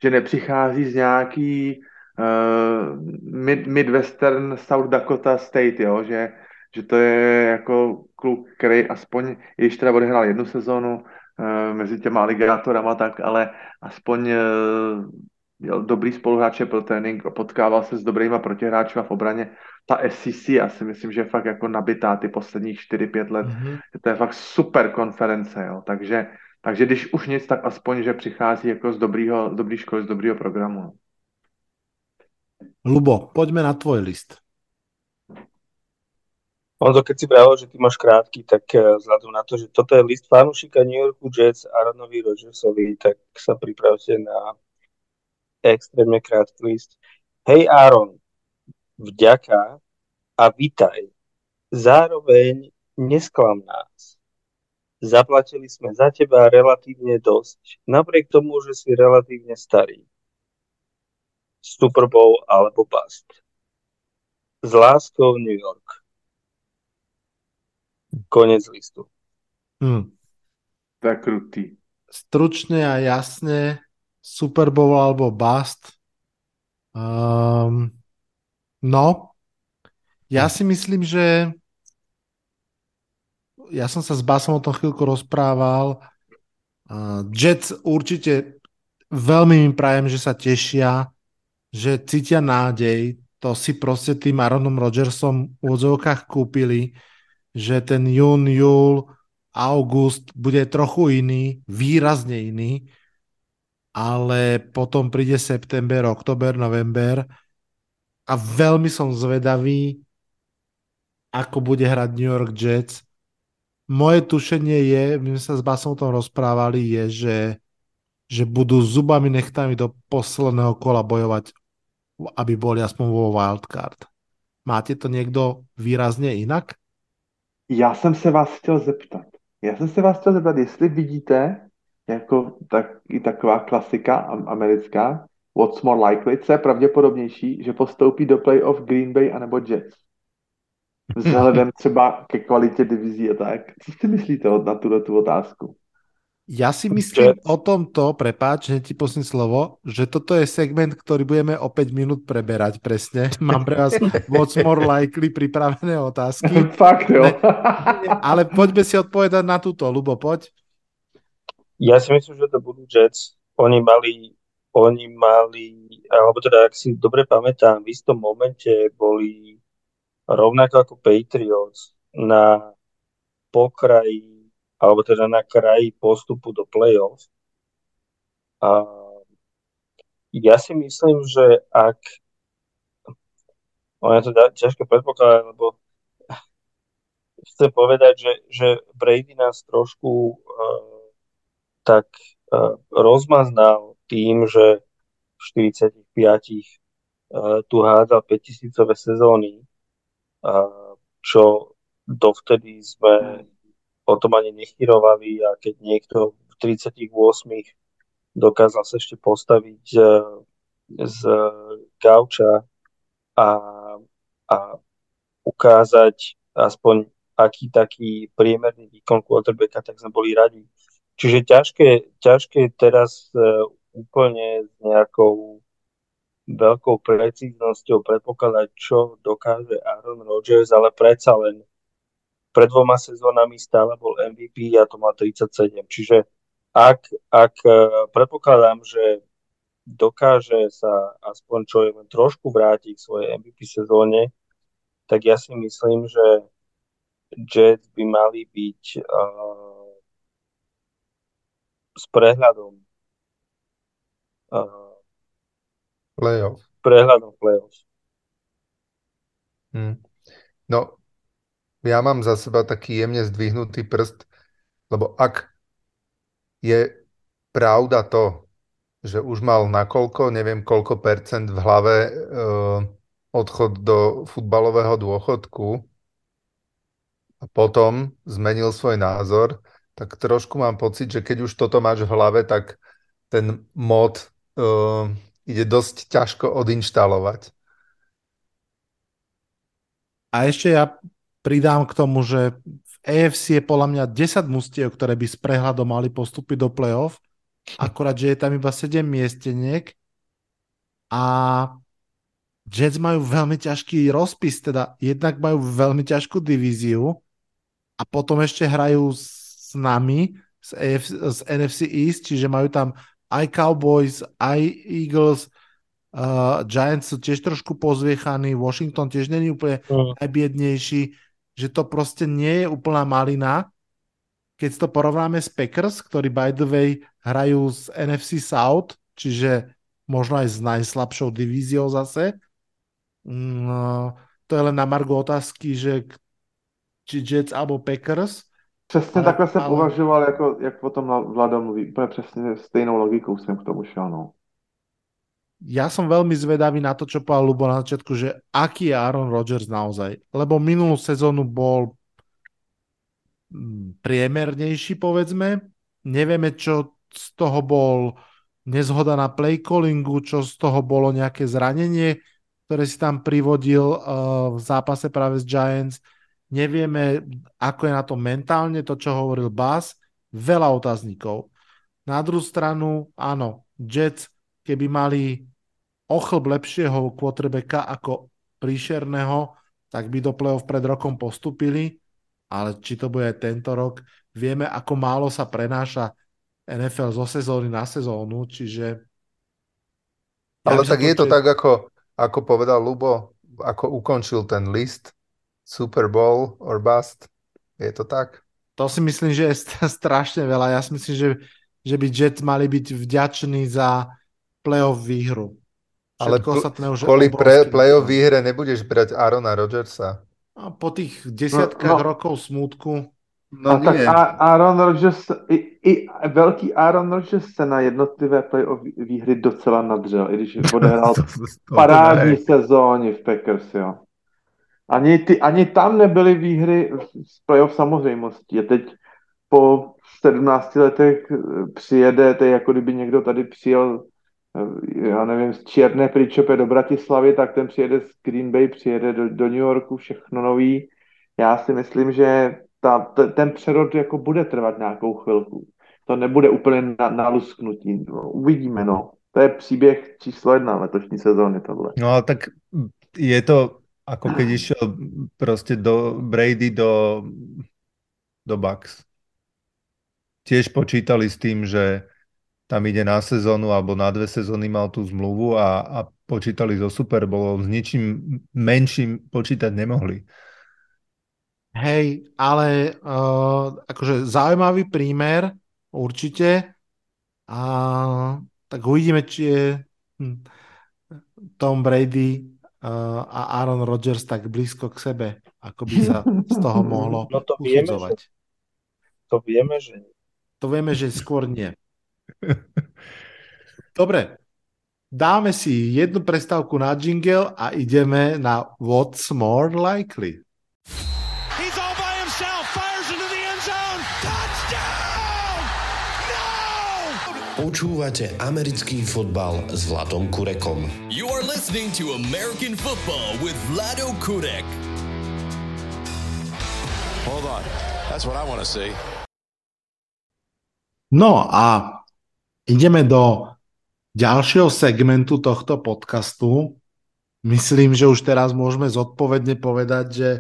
že nepřichází z nějaký uh, mid, Midwestern South Dakota State, jo, že, že to je jako kluk, který aspoň, když teda odehrál jednu sezónu uh, mezi těma aligátorama, tak ale aspoň uh, měl dobrý spoluhráče pro trénink, potkával se s dobrýma protihráči v obraně. Ta SEC, já si myslím, že je fakt jako nabitá ty posledních 4-5 let. Mm-hmm. To je fakt super konference, jo. Takže, takže když už nic, tak aspoň, že přichází jako z dobrýho, z dobrý školy, z dobrýho programu. Lubo, pojďme na tvoj list. Ono, keď si pravil, že ty máš krátky, tak eh, vzhľadom na to, že toto je list fanúšika New Yorku Jets Aaronovi Rodgersovi, tak sa pripravte na extrémne krátky list. Hej Aaron, vďaka a vitaj. Zároveň nesklam nás. Zaplatili sme za teba relatívne dosť, napriek tomu, že si relatívne starý. Super Bowl alebo bust. S láskou New York. Konec listu. Hm. To je krutý. Stručne a jasne Super Bowl alebo bust. Um, no, ja si myslím, že ja som sa s Basom o tom chvíľku rozprával. Uh, Jets určite veľmi im prajem, že sa tešia, že cítia nádej. To si proste tým Aaronom Rodgersom v odzovkách kúpili, že ten jún, júl, august bude trochu iný, výrazne iný, ale potom príde september, oktober, november a veľmi som zvedavý, ako bude hrať New York Jets. Moje tušenie je, my sme sa s Basom o tom rozprávali, je, že, že budú zubami nechtami do posledného kola bojovať, aby boli aspoň vo wildcard. Máte to někdo výrazně jinak? Já jsem se vás chtěl zeptat. Já jsem se vás chtěl zeptat, jestli vidíte jako tak, i taková klasika americká, what's more likely, co je pravděpodobnější, že postoupí do playoff Green Bay anebo Jets? Vzhledem třeba ke kvalitě divizí a tak. Co si myslíte na tuto tu otázku? Ja si myslím Jets. o tomto, prepáč, že ti posním slovo, že toto je segment, ktorý budeme o 5 minút preberať presne. Mám pre vás what's more likely pripravené otázky. Fakt, jo. Ale poďme si odpovedať na túto, Lubo, poď. Ja si myslím, že to budú Jets. Oni mali, oni mali, alebo teda, ak si dobre pamätám, v istom momente boli rovnako ako Patriots na pokraji alebo teda na kraji postupu do play-off. A ja si myslím, že ak ono je to ťažké predpokladať, lebo chcem povedať, že, že Brady nás trošku uh, tak uh, rozmaznal tým, že v 45 uh, tu hádzal 5000 sezóny, čo dovtedy sme o tom ani nechyrovali a keď niekto v 38 dokázal sa ešte postaviť z, z gauča a, a ukázať aspoň aký taký priemerný výkon quarterbacka, tak sme boli radi. Čiže ťažké, ťažké teraz uh, úplne s nejakou veľkou precíznosťou predpokladať, čo dokáže Aaron Rodgers, ale predsa len pred dvoma sezónami stále bol MVP a to má 37. Čiže ak, ak e, predpokladám, že dokáže sa aspoň čo je len trošku vrátiť k svojej MVP sezóne, tak ja si myslím, že Jets by mali byť uh, s prehľadom uh, playoff. prehľadom playoff. Hmm. No, ja mám za seba taký jemne zdvihnutý prst, lebo ak je pravda to, že už mal nakoľko, neviem koľko percent v hlave e, odchod do futbalového dôchodku a potom zmenil svoj názor, tak trošku mám pocit, že keď už toto máš v hlave, tak ten mod e, ide dosť ťažko odinštalovať. A ešte ja pridám k tomu, že v AFC je podľa mňa 10 mustiev, ktoré by s prehľadom mali postúpiť do play-off, akorát, že je tam iba 7 miesteniek a Jets majú veľmi ťažký rozpis, teda jednak majú veľmi ťažkú divíziu a potom ešte hrajú s nami z, AFC, z NFC East, čiže majú tam aj Cowboys, aj Eagles, uh, Giants sú tiež trošku pozviechaní, Washington tiež není úplne mm. najbiednejší že to proste nie je úplná malina, keď to porovnáme s Packers, ktorí by the way hrajú z NFC South, čiže možno aj s najslabšou divíziou zase. No, to je len na margo otázky, že či Jets alebo Packers. Přesně ale, takhle jsem ale... uvažoval, jako, jak o tom Vlado mluví. Úplně přesně stejnou logikou jsem k tomu šel. No. ja som veľmi zvedavý na to, čo povedal Lubo na začiatku, že aký je Aaron Rodgers naozaj. Lebo minulú sezónu bol mm, priemernejší, povedzme. Nevieme, čo z toho bol nezhoda na play callingu, čo z toho bolo nejaké zranenie, ktoré si tam privodil uh, v zápase práve s Giants. Nevieme, ako je na to mentálne, to, čo hovoril Bass. Veľa otáznikov. Na druhú stranu, áno, Jets, keby mali ochlb lepšieho quarterbacka ako príšerného, tak by do play-off pred rokom postupili, ale či to bude tento rok, vieme, ako málo sa prenáša NFL zo sezóny na sezónu, čiže... Ale ja tak je to tak, ako, ako povedal Lubo, ako ukončil ten list Super Bowl or bust. Je to tak? To si myslím, že je strašne veľa. Ja si myslím, že, že by Jets mali byť vďační za playoff výhru. Ale pl- kvôli pre, playoff výhre nebudeš brať Arona Rodgersa. A po tých desiatkách no, no. rokov smútku No a tak Aaron Rodgers, i, i velký Aaron Rodgers se na jednotlivé playoff výhry docela nadřel, i když odehrál parádní sezóně v Packers, jo. Ani, ty, ani tam nebyly výhry z playoff samozřejmostí. A teď po 17 letech přijede, to je jako kdyby někdo tady přijel já nevím, z Černé Pričope do Bratislavy, tak ten přijede z Green Bay, přijede do, do New Yorku, všechno nový. Já si myslím, že ta, ten přerod jako bude trvat nějakou chvilku. To nebude úplně na, na. No, uvidíme, no. To je příběh číslo jedna letošní sezóny tohle. No ale tak je to ako keď išiel proste do Brady do, do Bucks. Tiež počítali s tým, že tam ide na sezónu alebo na dve sezóny mal tú zmluvu a, a počítali so Super Bowlom. S ničím menším počítať nemohli. Hej, ale uh, akože zaujímavý prímer, určite. A tak uvidíme, či je hm, Tom Brady a Aaron Rodgers tak blízko k sebe, ako by sa z toho mohlo no to vieme, usudzovať. Že, to vieme, že To vieme, že skôr nie. Dobre, dáme si jednu prestávku na jingle a ideme na What's More Likely. Počúvate americký fotbal s Vladom Kurekom. You are listening to American football with Vlado Kurek. Hold on. That's what I want to see. No a ideme do ďalšieho segmentu tohto podcastu. Myslím, že už teraz môžeme zodpovedne povedať, že,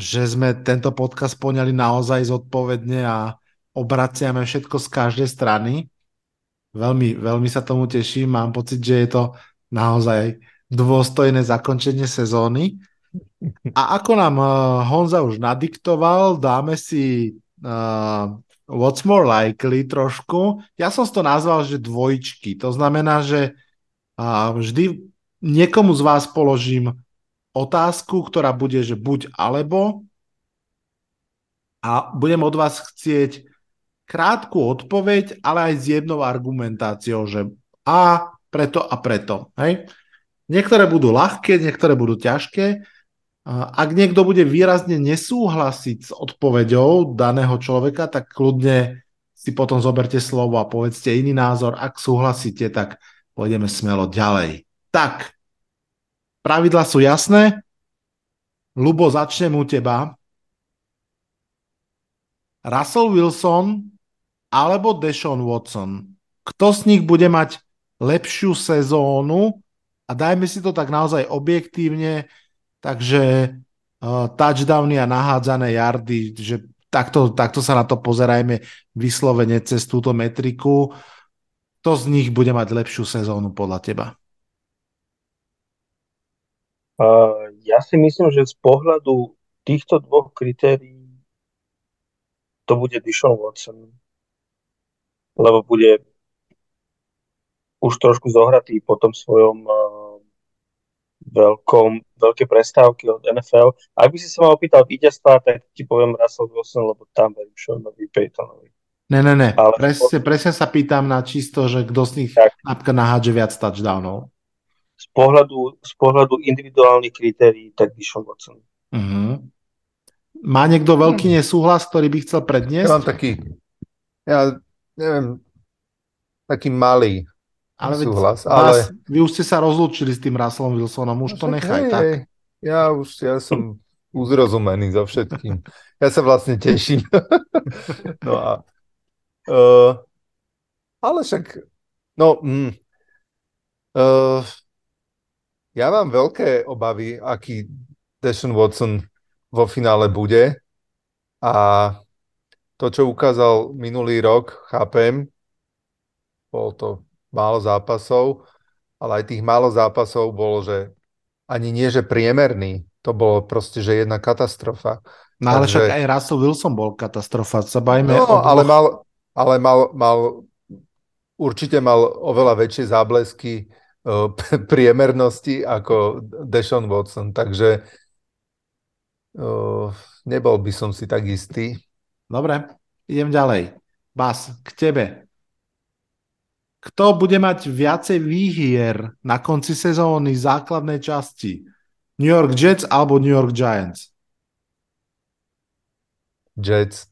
že sme tento podcast poňali naozaj zodpovedne a obraciame všetko z každej strany. Veľmi, veľmi sa tomu teším. Mám pocit, že je to naozaj dôstojné zakončenie sezóny. A ako nám uh, Honza už nadiktoval, dáme si uh, What's More Likely trošku. Ja som to nazval, že dvojčky. To znamená, že uh, vždy niekomu z vás položím otázku, ktorá bude, že buď alebo a budem od vás chcieť krátku odpoveď, ale aj s jednou argumentáciou, že a preto a preto. Hej? Niektoré budú ľahké, niektoré budú ťažké. Ak niekto bude výrazne nesúhlasiť s odpoveďou daného človeka, tak kľudne si potom zoberte slovo a povedzte iný názor. Ak súhlasíte, tak pôjdeme smelo ďalej. Tak, pravidla sú jasné. Lubo, začnem u teba. Russell Wilson alebo Deshaun Watson. Kto z nich bude mať lepšiu sezónu a dajme si to tak naozaj objektívne, takže uh, touchdowny a nahádzané yardy, že takto, takto sa na to pozerajme vyslovene cez túto metriku. Kto z nich bude mať lepšiu sezónu podľa teba? Uh, ja si myslím, že z pohľadu týchto dvoch kritérií to bude Dishon Watson lebo bude už trošku zohratý po tom svojom uh, veľkom, veľké prestávky od NFL. Ak by si sa ma opýtal víťazstva, tak ti poviem Russell Wilson, lebo tam verím Seanovi Paytonovi. Ne, ne, ne. Ale- Presne, presne sa pýtam na čisto, že kto z nich Tak. napríklad nahádže viac touchdownov. Z pohľadu, z pohľadu individuálnych kritérií, tak Dishon Watson. Mhm. Má niekto veľký nesúhlas, ktorý by chcel Ja predniesť? mám taký, ja neviem, taký malý Ale súhlas, vás, ale... vy už ste sa rozlúčili s tým Russellom Wilsonom, už to Však nechaj hej, tak. Ja už, ja som uzrozumený so všetkým. Ja sa vlastne teším. no a... Uh, ale však, no, mm, uh, ja mám veľké obavy, aký Deshaun Watson vo finále bude a to, čo ukázal minulý rok, chápem, bolo to málo zápasov, ale aj tých málo zápasov bolo, že ani nie, že priemerný, to bolo proste, že jedna katastrofa. No ale Takže- však aj Russell Wilson bol katastrofa. Sa bajme No, o ale dvoch- mal, ale mal, mal, určite mal oveľa väčšie záblesky uh, priemernosti ako Deshaun Watson, takže uh, nebol by som si tak istý. Dobre, idem ďalej. Bas, k tebe. Kto bude mať viacej výhier na konci sezóny základnej časti? New York Jets alebo New York Giants? Jets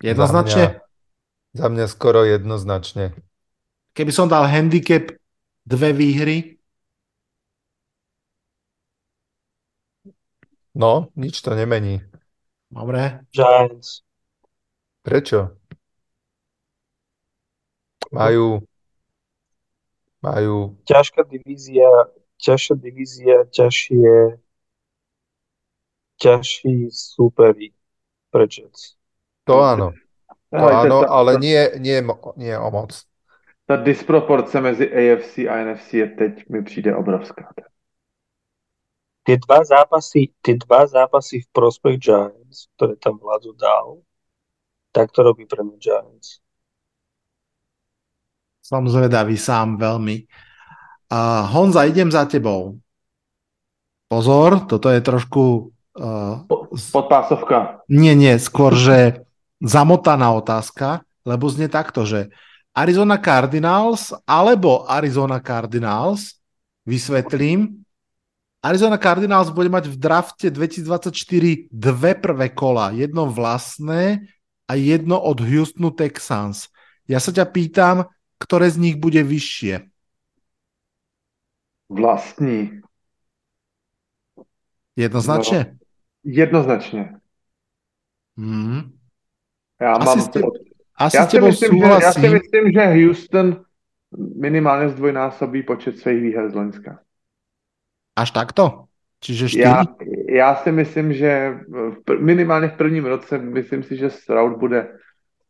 Jednoznačne? za mňa skoro jednoznačne. Keby som dal handicap dve výhry, No, nič to nemení. Dobre, Giants. Prečo? Majú majú Ťažká divízia, ťažšia divízia, ťažšie ťažší súperi pre Jets. to áno, to Ale áno, ale nie, nie, nie o moc. ta disproporce mezi AFC a NFC je teď mi přijde obrovská. Tie dva zápasy, tie dva zápasy v prospech Giants, ktoré tam Vlado dal, tak to robí pre mňa Giants. som zvedavý sám veľmi. A Honza, idem za tebou. Pozor, toto je trošku... Uh, Podpásovka. Nie, nie, skôr, že zamotaná otázka, lebo znie takto, že Arizona Cardinals alebo Arizona Cardinals, vysvetlím, Arizona Cardinals bude mať v drafte 2024 dve prvé kola, jedno vlastné a jedno od Houstonu Texans. Ja sa ťa pýtam, ktoré z nich bude vyššie. Vlastní. Jednoznačne? Jednoznačně. Hmm. Já Asi mám... ste- Asi já, s si tebou myslím, že, já si myslím, že Houston minimálně zdvojnásobí počet svých výher z Loňska. Až takto? Čiže 4? Já, já si myslím, že v, minimálně v prvním roce myslím si, že Stroud bude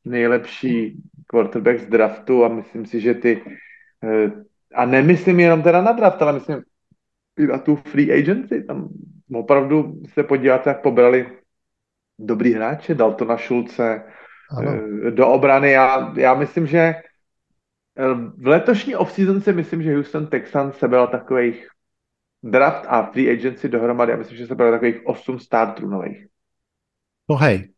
nejlepší quarterback z draftu a myslím si, že ty eh, a nemyslím jenom teda na draft, ale myslím i na tu free agency, tam opravdu se podíváte, jak pobrali dobrý hráče, Daltona Šulce Áno. eh, do obrany. Já, já myslím, že eh, v letošní offseason si myslím, že Houston Texans sebral takových draft a free agency dohromady, já myslím, že sebral takových 8 starterů nových. No hej.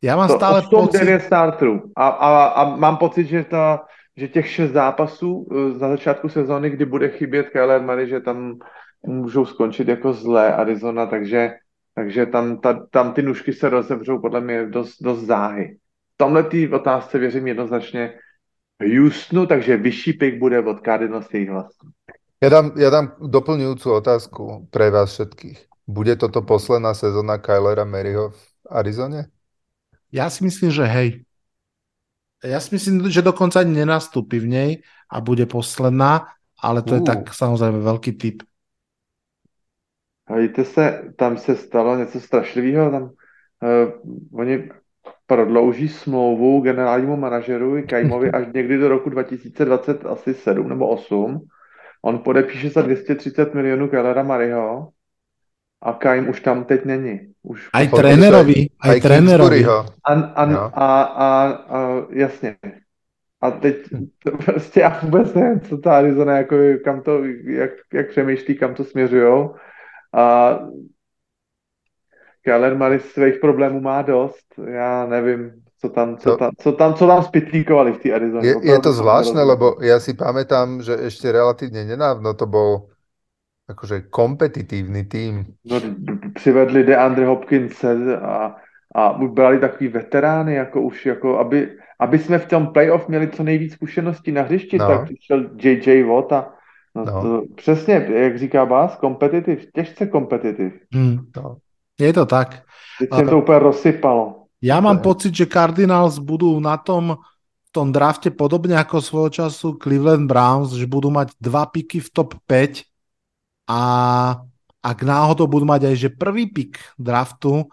Ja mám To stále 8, pocit... 9 starterů. A, a, a mám pocit, že, ta, že těch 6 zápasů eh, na začátku sezóny, kdy bude chybět Kyler Murray, že tam můžou skončit jako zlé Arizona, takže, takže tam, ta, tam ty nůžky se rozevřou podle mě dost, dost záhy. V tomhle té otázce věřím jednoznačně Houstonu, takže vyšší pick bude od Cardinals jejich vlastní. Ja dám, ja dám doplňujúcu otázku pre vás všetkých. Bude toto posledná sezóna Kylera Maryho v Arizone? Ja si myslím, že hej. Ja si myslím, že dokonca ani nenastúpi v nej a bude posledná, ale to je Ú. tak samozrejme veľký typ. A víte se, tam se stalo něco strašlivého, tam uh, oni prodlouží smlouvu generálnímu manažeru Kajmovi až někdy do roku 2027 asi 7 nebo 8. On podepíše za 230 milionů Kellera Mariho a Kajm už tam teď není. Už Aj trénerovi, aj Aj trénerovi. A, a, Jo. a, a, a, jasně. A teď to prostě já vůbec nevím, co ta Arizona, jako, kam to, jak, jak přemýšlí, kam to směřujou. A Kyler Murray svých problémů má dost. Já nevím, co tam, co To- tam, co tam, co tam spitlíkovali v té Arizoně. Je, je to zvláštne, lebo ja si pamätám, že ešte relatívne nedávno to bol akože kompetitívny tým. No, přivedli DeAndre Hopkinse a, a brali takový veterány, jako už, jako aby, aby jsme v tom playoff měli co nejvíc zkušeností na hřišti, No. tak přišel JJ Watt a no, No. To, přesně, jak říká Bás, kompetitiv, těžce kompetitiv. Hm. No. Je to tak. Teď se jim to úplně rozsypalo. Ja mám pocit, že Cardinals budú na tom v tom drafte podobne ako svojho času Cleveland Browns, že budú mať dva piky v top 5 a ak náhodou budú mať aj že prvý pik draftu,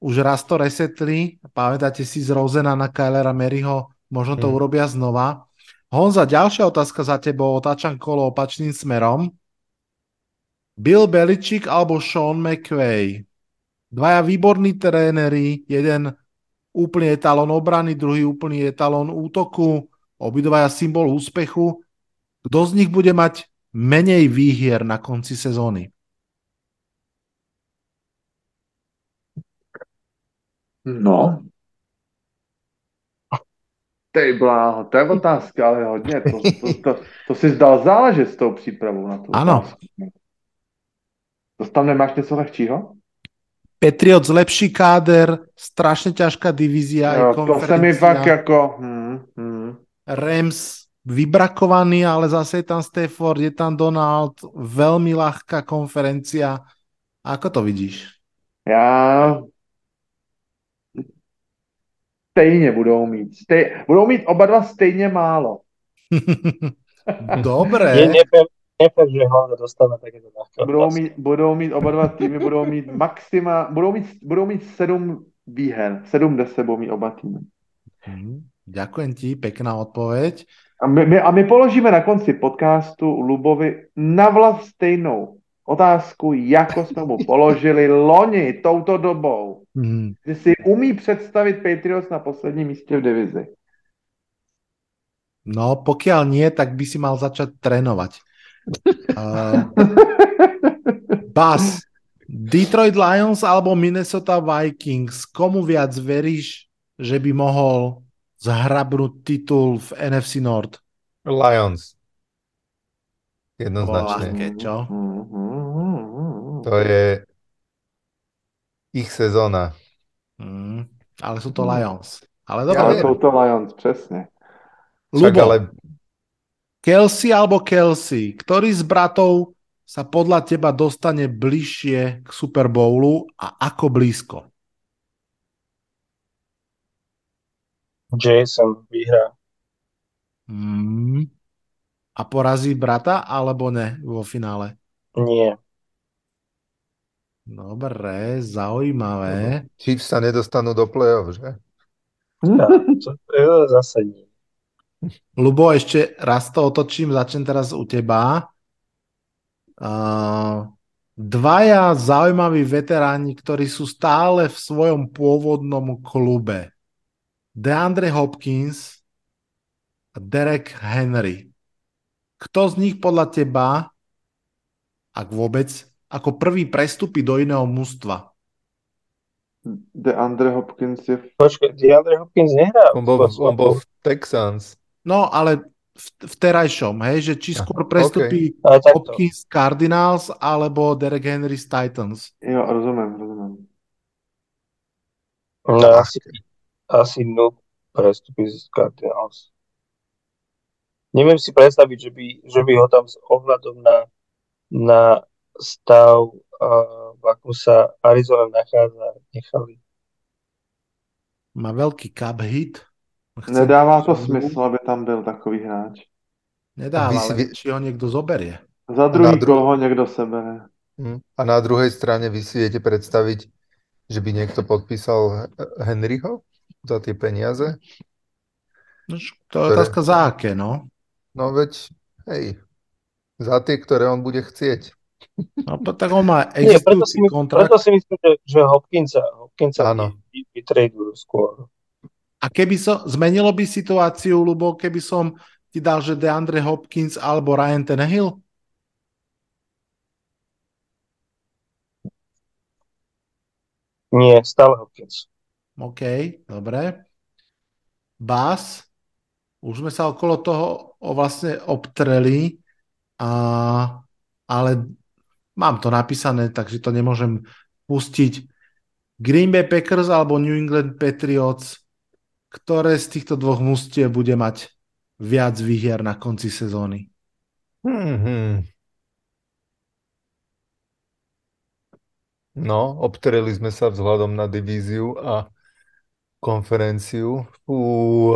už raz to resetli, pamätáte si z Rosena na Kylera Maryho, možno to Hmm. urobia znova. Honza, ďalšia otázka za tebou, otáčam kolo opačným smerom. Bill Belichick alebo Sean McVay? Dvaja výborní tréneri, jeden úplný etalón obrany, druhý úplný etalón útoku, obidvaja symbol úspechu. Kto z nich bude mať menej výhier na konci sezóny? No. Ty bláho, to je otázka, ale hodně. To, to, to, to si zdal záležet s tou přípravou na to. Ano. To tam nemáš něco lehčího? Patriots lepší káder, strašne ťažká divízia aj to se mi fakt konferencia. jako... Hm, hm. Rams vybrakovaný, ale zase je tam Stafford, je tam Donald, veľmi ľahká konferencia. Ako to vidíš? Já... Stejně budou mít. Stej... Budou mít oba dva stejně málo. Dobre. Je nefér, nefér, že Honza dostane takéto ľahké Budou mít, budou mít oba dva týmy, budou mít maxima, budou mít, budou mít sedm výher. Sedm de sebou mít oba týmy. Hm, Ďakujem ti, pekná odpoveď. A my, my, a my položíme na konci podcastu Lubovi navlav stejnou otázku, jako jsme mu položili loni touto dobou. Hm, Že si umí představit Patriots na posledním místě v divizi. No, pokiaľ nie, tak by si mal začať trénovať. Uh, Bas, Detroit Lions alebo Minnesota Vikings, komu viac veríš, že by mohol zhrabnúť titul v NFC North? Lions. Jednoznačne. čo? To je ich sezóna. Hm, ale sú to Lions. Ale dobre, Ale jsou to Lions, přesně. Však Lubo, ale Kelsey alebo Kelsey, ktorý z bratov sa podľa teba dostane bližšie k Super Bowlu a ako blízko? Jason vyhrá. Hmm. A porazí brata alebo ne vo finále? Nie. Dobre, zaujímavé. Chiefs sa nedostanú do play-off, že? Ja, to, to zase nie. Lubo, ešte raz to otočím, začnem teraz u teba. Uh, dvaja zaujímaví veteráni, ktorí sú stále v svojom pôvodnom klube. DeAndre Hopkins a Derek Henry. Kto z nich podľa teba, ak vôbec, ako prvý prestupí do iného mužstva? DeAndre Hopkins je... Počkaj, DeAndre Hopkins nehrá. On bol, on bol v Texans. No, ale v, v terajšom, hej, že či skôr prestupí takto. Hopkins Cardinals alebo Derek Henry z Titans. Jo, rozumím, rozumím. No, asi, asi noob prestupí z Cardinals. Neviem si predstaviť, že by, že by ho tam s ohľadom na, na stav, uh, v akom sa Arizona nachádza, nechali. Má veľký cap hit. Chce- Nedává to smysl, aby tam byl takový hráč. Nedáva, Vy si ale či ho niekto zoberie. Za druhý dru- ho někdo sebere. Hm. A na druhej strane vy si viete predstaviť, že by niekto podpísal Henryho za tie peniaze? No, to je Ktoré? otázka za aké, no. No veď, hej, za tie, ktoré on bude chcieť. no po- tak on má Nie, preto si, existujúci kontrakt. preto si myslím, že, že Hopkinsa, Hopkinsa vytradujú skôr. A keby som, zmenilo by situáciu, Lubo, keby som ti dal, že DeAndre Hopkins alebo Ryan Tannehill? Nie, stále Hopkins. OK, dobre. Bas, už sme sa okolo toho vlastne obtreli, a, ale mám to napísané, takže to nemôžem pustiť. Green Bay Packers alebo New England Patriots, ktoré z týchto dvoch mústiev bude mať viac výhier na konci sezóny? Hmm. No, obtreli sme sa vzhľadom na divíziu a konferenciu. Fú,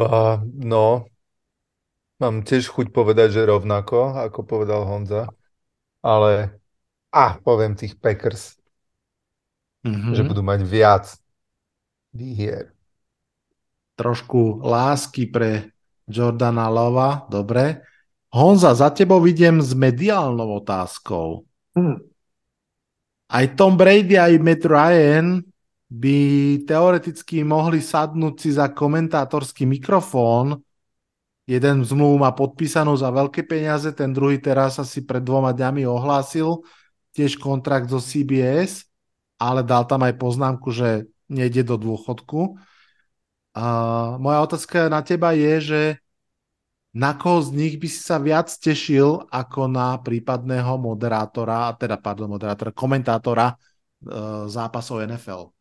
a no, mám tiež chuť povedať, že rovnako, ako povedal Honza, ale a poviem tých Packers, mm-hmm. že budú mať viac výhier. Trošku lásky pre Jordana Lova, dobre. Honza, za tebou vidím s mediálnou otázkou. Mm aj Tom Brady, aj Matt Ryan by teoreticky mohli sadnúť si za komentátorský mikrofón. Jeden zmluv má podpísanú za veľké peniaze, ten druhý teraz asi pred dvoma dňami ohlásil tiež kontrakt zo CBS, ale dal tam aj poznámku, že nejde do dôchodku. Moja otázka na teba je, že na koho z nich by si sa viac tešil ako na prípadného moderátora, teda pardon, moderátora, komentátora uh, zápasov NFL?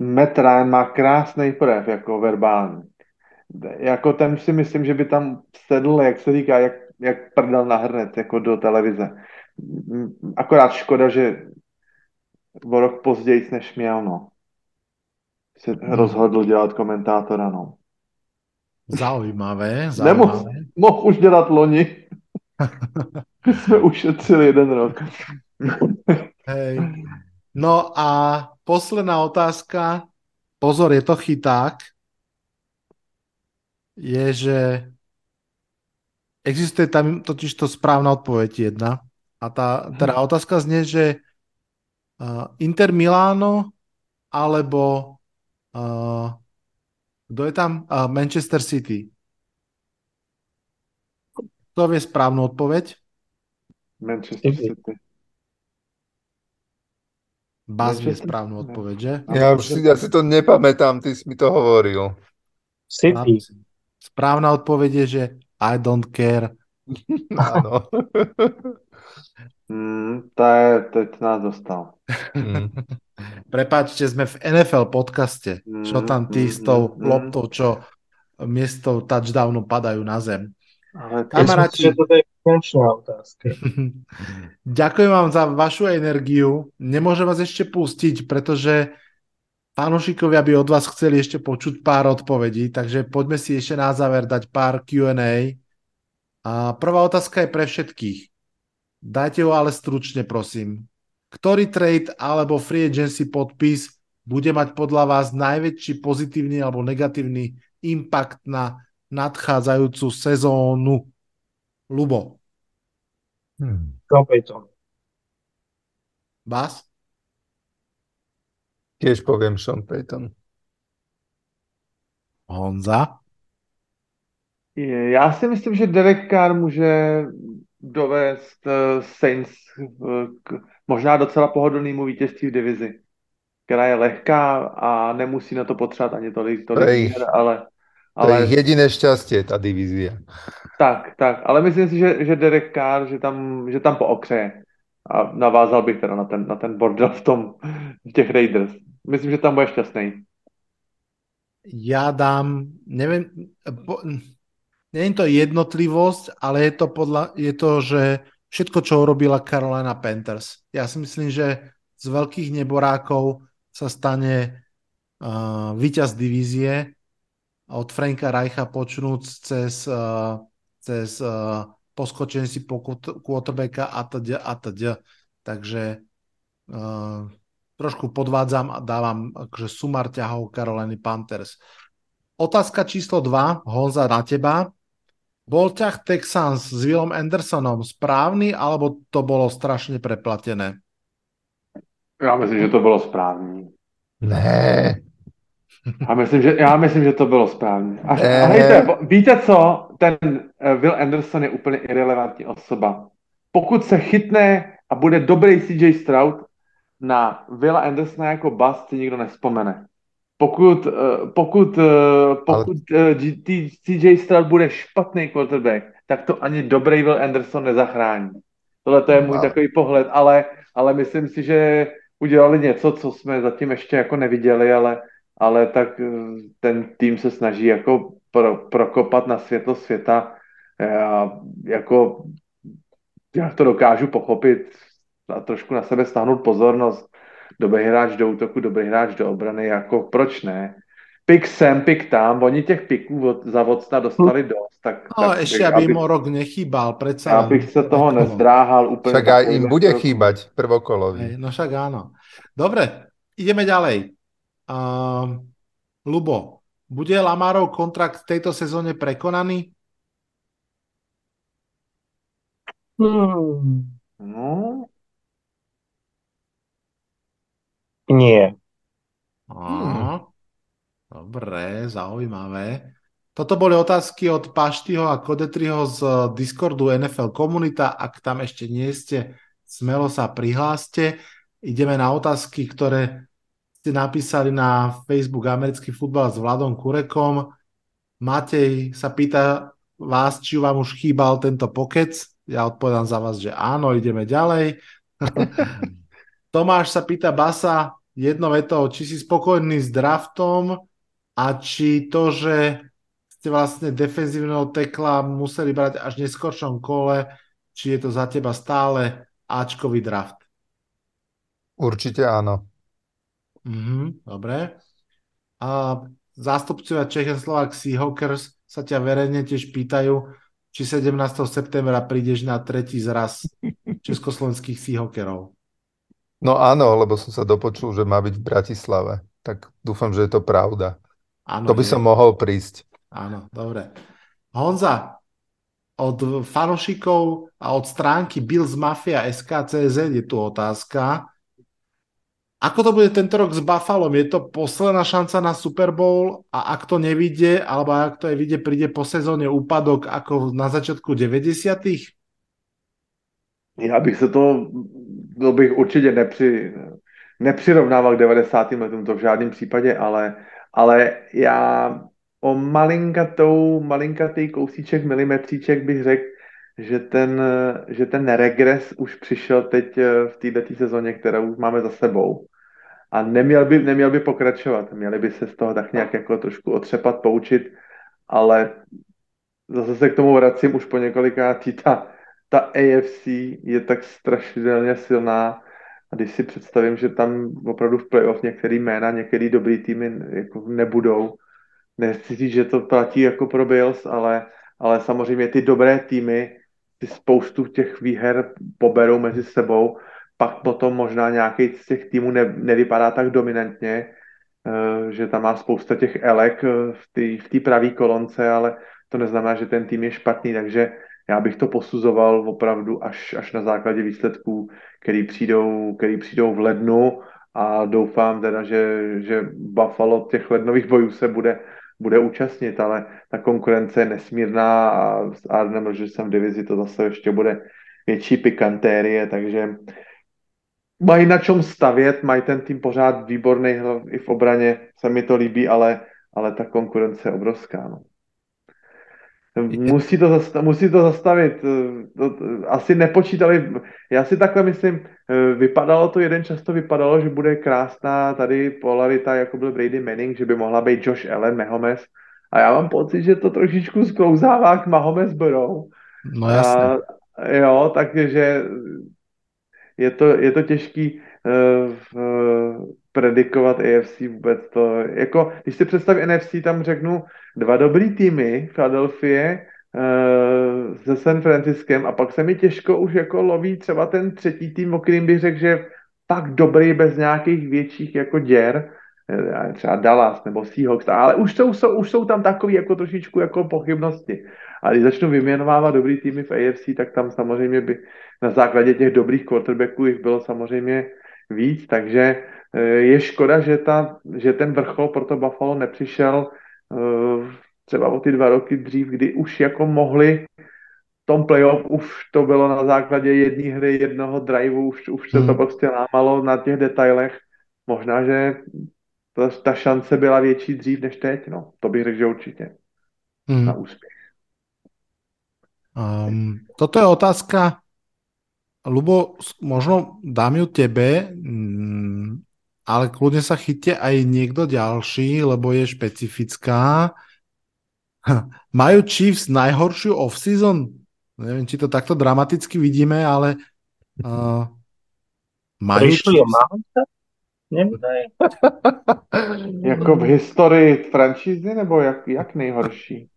Matt Ryan má krásný projev jako verbální. Jako ten si myslím, že by tam sedl, jak se říká, jak, jak prdel na hrnec, jako do televize. Akorát škoda, že o rok později než měl, no. Se rozhodl dělat komentátora, no. Zaujímavé, zaujímavé. mohl už dělat loni. jsme ušetřili jeden rok. Hej. No a posledná otázka, pozor, je to chyták, je, že existuje tam totiž to správna odpoveď jedna. A tá teda otázka znie, že uh, Inter Milano alebo uh, kto je tam? Uh, Manchester City. Kto vie správnu odpoveď? Manchester City. Baz vie správnu odpoveď, že? Ja už si, ja si to nepamätám, ty si mi to hovoril. City. Správna odpoveď je, že I don't care. Áno. mm, to je, teď nás dostal. Mm. Prepáčte, sme v NFL podcaste. Čo tam tí s tou loptou, čo miesto touchdownu padajú na zem. Ale Kamaráti, toto je končná otázka. Ďakujem vám za vašu energiu. Nemôžem vás ešte pustiť, pretože fanúšikovia by od vás chceli ešte počuť pár odpovedí, takže poďme si ešte na záver dať pár Q&A. A prvá otázka je pre všetkých. Dajte ho ale stručne, prosím. Ktorý trade alebo free agency podpis bude mať podľa vás najväčší pozitívny alebo negatívny impact na nadchádzajúcu sezónu? Lubo. Hmm. Payton. Bas? Tiež poviem Sean Payton. Honza? Já si myslím, že Derek Carr může dovést eh, Saints k možná docela pohodlnému vítězství v divizi, která je lehká a nemusí na to potřebovat ani tolik, tolik to je, ale, ale... To je jediné šťastie, ta divízia. Tak, tak, ale myslím si, že, že Derek Carr, že tam, že tam pookřeje. A navázal bych teda na ten, na ten bordel v tom, v těch Raiders. Myslím, že tam bude šťastný. Ja dám, neviem, po, nie je to jednotlivosť, ale je to, podľa, je to, že všetko, čo urobila Carolina Panthers. Ja si myslím, že z veľkých neborákov sa stane uh, víťaz divízie od Franka Reicha počnúc cez, uh, cez uh, poskočenie si po quarterbacka a td. a td. Takže uh, trošku podvádzam a dávam akože sumar ťahov Caroliny Panthers. Otázka číslo 2, Honza, na teba. Bol ťah Texans s Willom Andersonom správny, alebo to bolo strašne preplatené? Já myslím, že to bylo správný. Ne. Já myslím, že, já myslím, že to bylo správně. Až, ne. A hejte, víte co? Ten uh, Will Anderson je úplně irrelevantní osoba. Pokud se chytne a bude dobrý CJ Stroud, na Willa Andersona jako bust si nikdo nespomene. Pokud, eh, pokud, eh, pokud Ale... CJ Stroud bude špatný quarterback, tak to ani dobrý Will Anderson nezachrání. Tohle to je můj Ale... takový pohled, ale, ale myslím si, že udělali něco, co jsme zatím ještě jako neviděli, ale, ale tak ten tým se snaží jako pro, prokopat na světlo světa. Já, jako, já to dokážu pochopit a trošku na sebe stáhnout pozornost. Dobrý hráč do útoku, dobrý hráč do obrany, jako proč ne? Pik sem, pik tam, oni těch piků od, za Vocna dostali dost. Tak, no, tak, ešte, aby im rok nechýbal, predsa. Ja bych sa toho nezdráhal úplne. Však aj im bude chýbať prvokolový. Hey, no však áno. Dobre, ideme ďalej. Uh, Lubo, bude Lamarov kontrakt v tejto sezóne prekonaný? Hmm. No. Nie. Hmm. Dobre, zaujímavé. Toto boli otázky od Paštyho a Kodetriho z Discordu NFL Komunita. Ak tam ešte nie ste, smelo sa prihláste. Ideme na otázky, ktoré ste napísali na Facebook Americký futbal s Vladom Kurekom. Matej sa pýta vás, či vám už chýbal tento pokec. Ja odpovedám za vás, že áno, ideme ďalej. Tomáš sa pýta Basa jedno veto, či si spokojný s draftom a či to, že ste vlastne defenzívneho tekla museli brať až v neskoršom kole, či je to za teba stále Ačkový draft? Určite áno. Mhm, dobre. A zástupcovia Čechoslovak Seahawkers sa ťa verejne tiež pýtajú, či 17. septembra prídeš na tretí zraz československých Seahawkerov. No áno, lebo som sa dopočul, že má byť v Bratislave. Tak dúfam, že je to pravda. Áno, to by je. som mohol prísť. Áno, dobre. Honza, od fanošikov a od stránky Bills Mafia SKCZ je tu otázka. Ako to bude tento rok s Buffalo? Je to posledná šanca na Super Bowl a ak to nevidie, alebo ak to je vidie, príde po sezóne úpadok ako na začiatku 90 Já bych se to, to bych určitě nepři, nepřirovnával k 90. letům, to v žádném případě, ale, ale já o malinkatou, malinkatý kousíček, milimetříček bych řekl, že ten, že ten regres už přišel teď eh, v této sezóně, kterou máme za sebou. A neměl by, neměl by pokračovat. Měli by se z toho tak nějak jako trošku otřepat, poučit, ale zase se k tomu vracím už po několikátý. Ta, ta AFC je tak strašidelně silná. A když si představím, že tam opravdu v playoff některý jména, některý dobrý týmy jako nebudou, nechci říct, že to platí jako pro Bills, ale, ale samozřejmě ty dobré týmy ty spoustu těch výher poberou mezi sebou, pak potom možná nějaký z těch týmů ne, nevypadá tak dominantně, uh, že tam má spousta těch elek eh, v té v pravé kolonce, ale to neznamená, že ten tým je špatný, takže já bych to posuzoval opravdu až, až na základě výsledků, který přijdou, který přijdou v lednu a doufám teda, že, že Buffalo těch lednových bojů se bude bude účastnit, ale ta konkurence je nesmírná a s Arnem Rodgersem v divizi to zase ještě bude větší pikantérie, takže mají na čem stavět, mají ten tým pořád výborný i v obraně, se mi to líbí, ale, ale ta konkurence je obrovská. No. Musí to, zastavit, musí to zastavit. To, asi nepočítali. Já si takhle myslím, eh, vypadalo to, jeden často vypadalo, že bude krásná tady polarita, jako byl Brady Manning, že by mohla být Josh Allen, Mahomes. A já mám pocit, že to trošičku sklouzává k Mahomes Burrow. No jasně. A, jo, takže je to, je to těžký uh, uh, predikovat AFC vůbec to. Jako, když si představí NFC, tam řeknu dva dobrý týmy, Philadelphia uh, se San Franciskem a pak se mi těžko už jako loví třeba ten třetí tým, o kterým bych řekl, že pak dobrý bez nějakých větších jako děr, eh, třeba Dallas nebo Seahawks, ale už jsou, už jsou tam takový jako trošičku jako pochybnosti. A když začnu vyměnovávat dobrý týmy v AFC, tak tam samozřejmě by na základě těch dobrých quarterbacků jich bylo samozřejmě víc, takže Eh, je škoda, že, ta, že ten vrchol pro to Buffalo nepřišel eh, třeba o ty dva roky dřív, kdy už jako mohli v tom playoff už to bylo na základě jedné hry, jednoho driveu, už, už se to hmm. prostě lámalo na těch detailech. Možná, že ta, ta šance byla větší dřív než teď, no. To bych řekl, že určitě. Hmm. Na úspěch. Um, toto je otázka, Lubo, možno dám ju tebe, mm, ale kľudne sa chytte aj niekto ďalší, lebo je špecifická. Majú Chiefs najhoršiu off-season? Neviem, či to takto dramaticky vidíme, ale uh, majú Prišli o Chiefs... Jako v historii franšízy, nebo jak, jak nejhorší?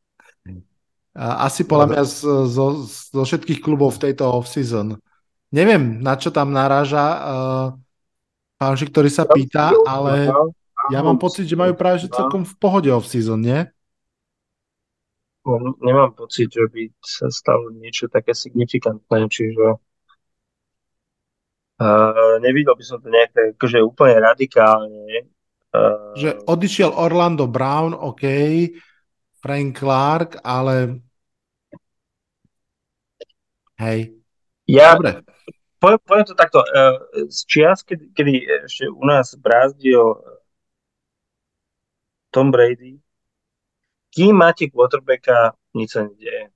Asi podľa mňa z, zo, zo všetkých klubov v tejto off-season. Neviem, na čo tam naráža uh, fanšik, ktorý sa pýta, ale ja mám pocit, že majú práve že celkom v pohode off-season, nie? No, Nemám pocit, že by sa stalo niečo také signifikantné, čiže uh, nevidel by som to nejaké akože úplne radikálne. Uh, Že odišiel Orlando Brown, OK, Frank Clark, ale hej, ja, dobre. Poviem, poviem to takto, uh, z čias, kedy, kedy ešte u nás brázdil eh, Tom Brady, kým máte quarterbacka, nič sa nedieje.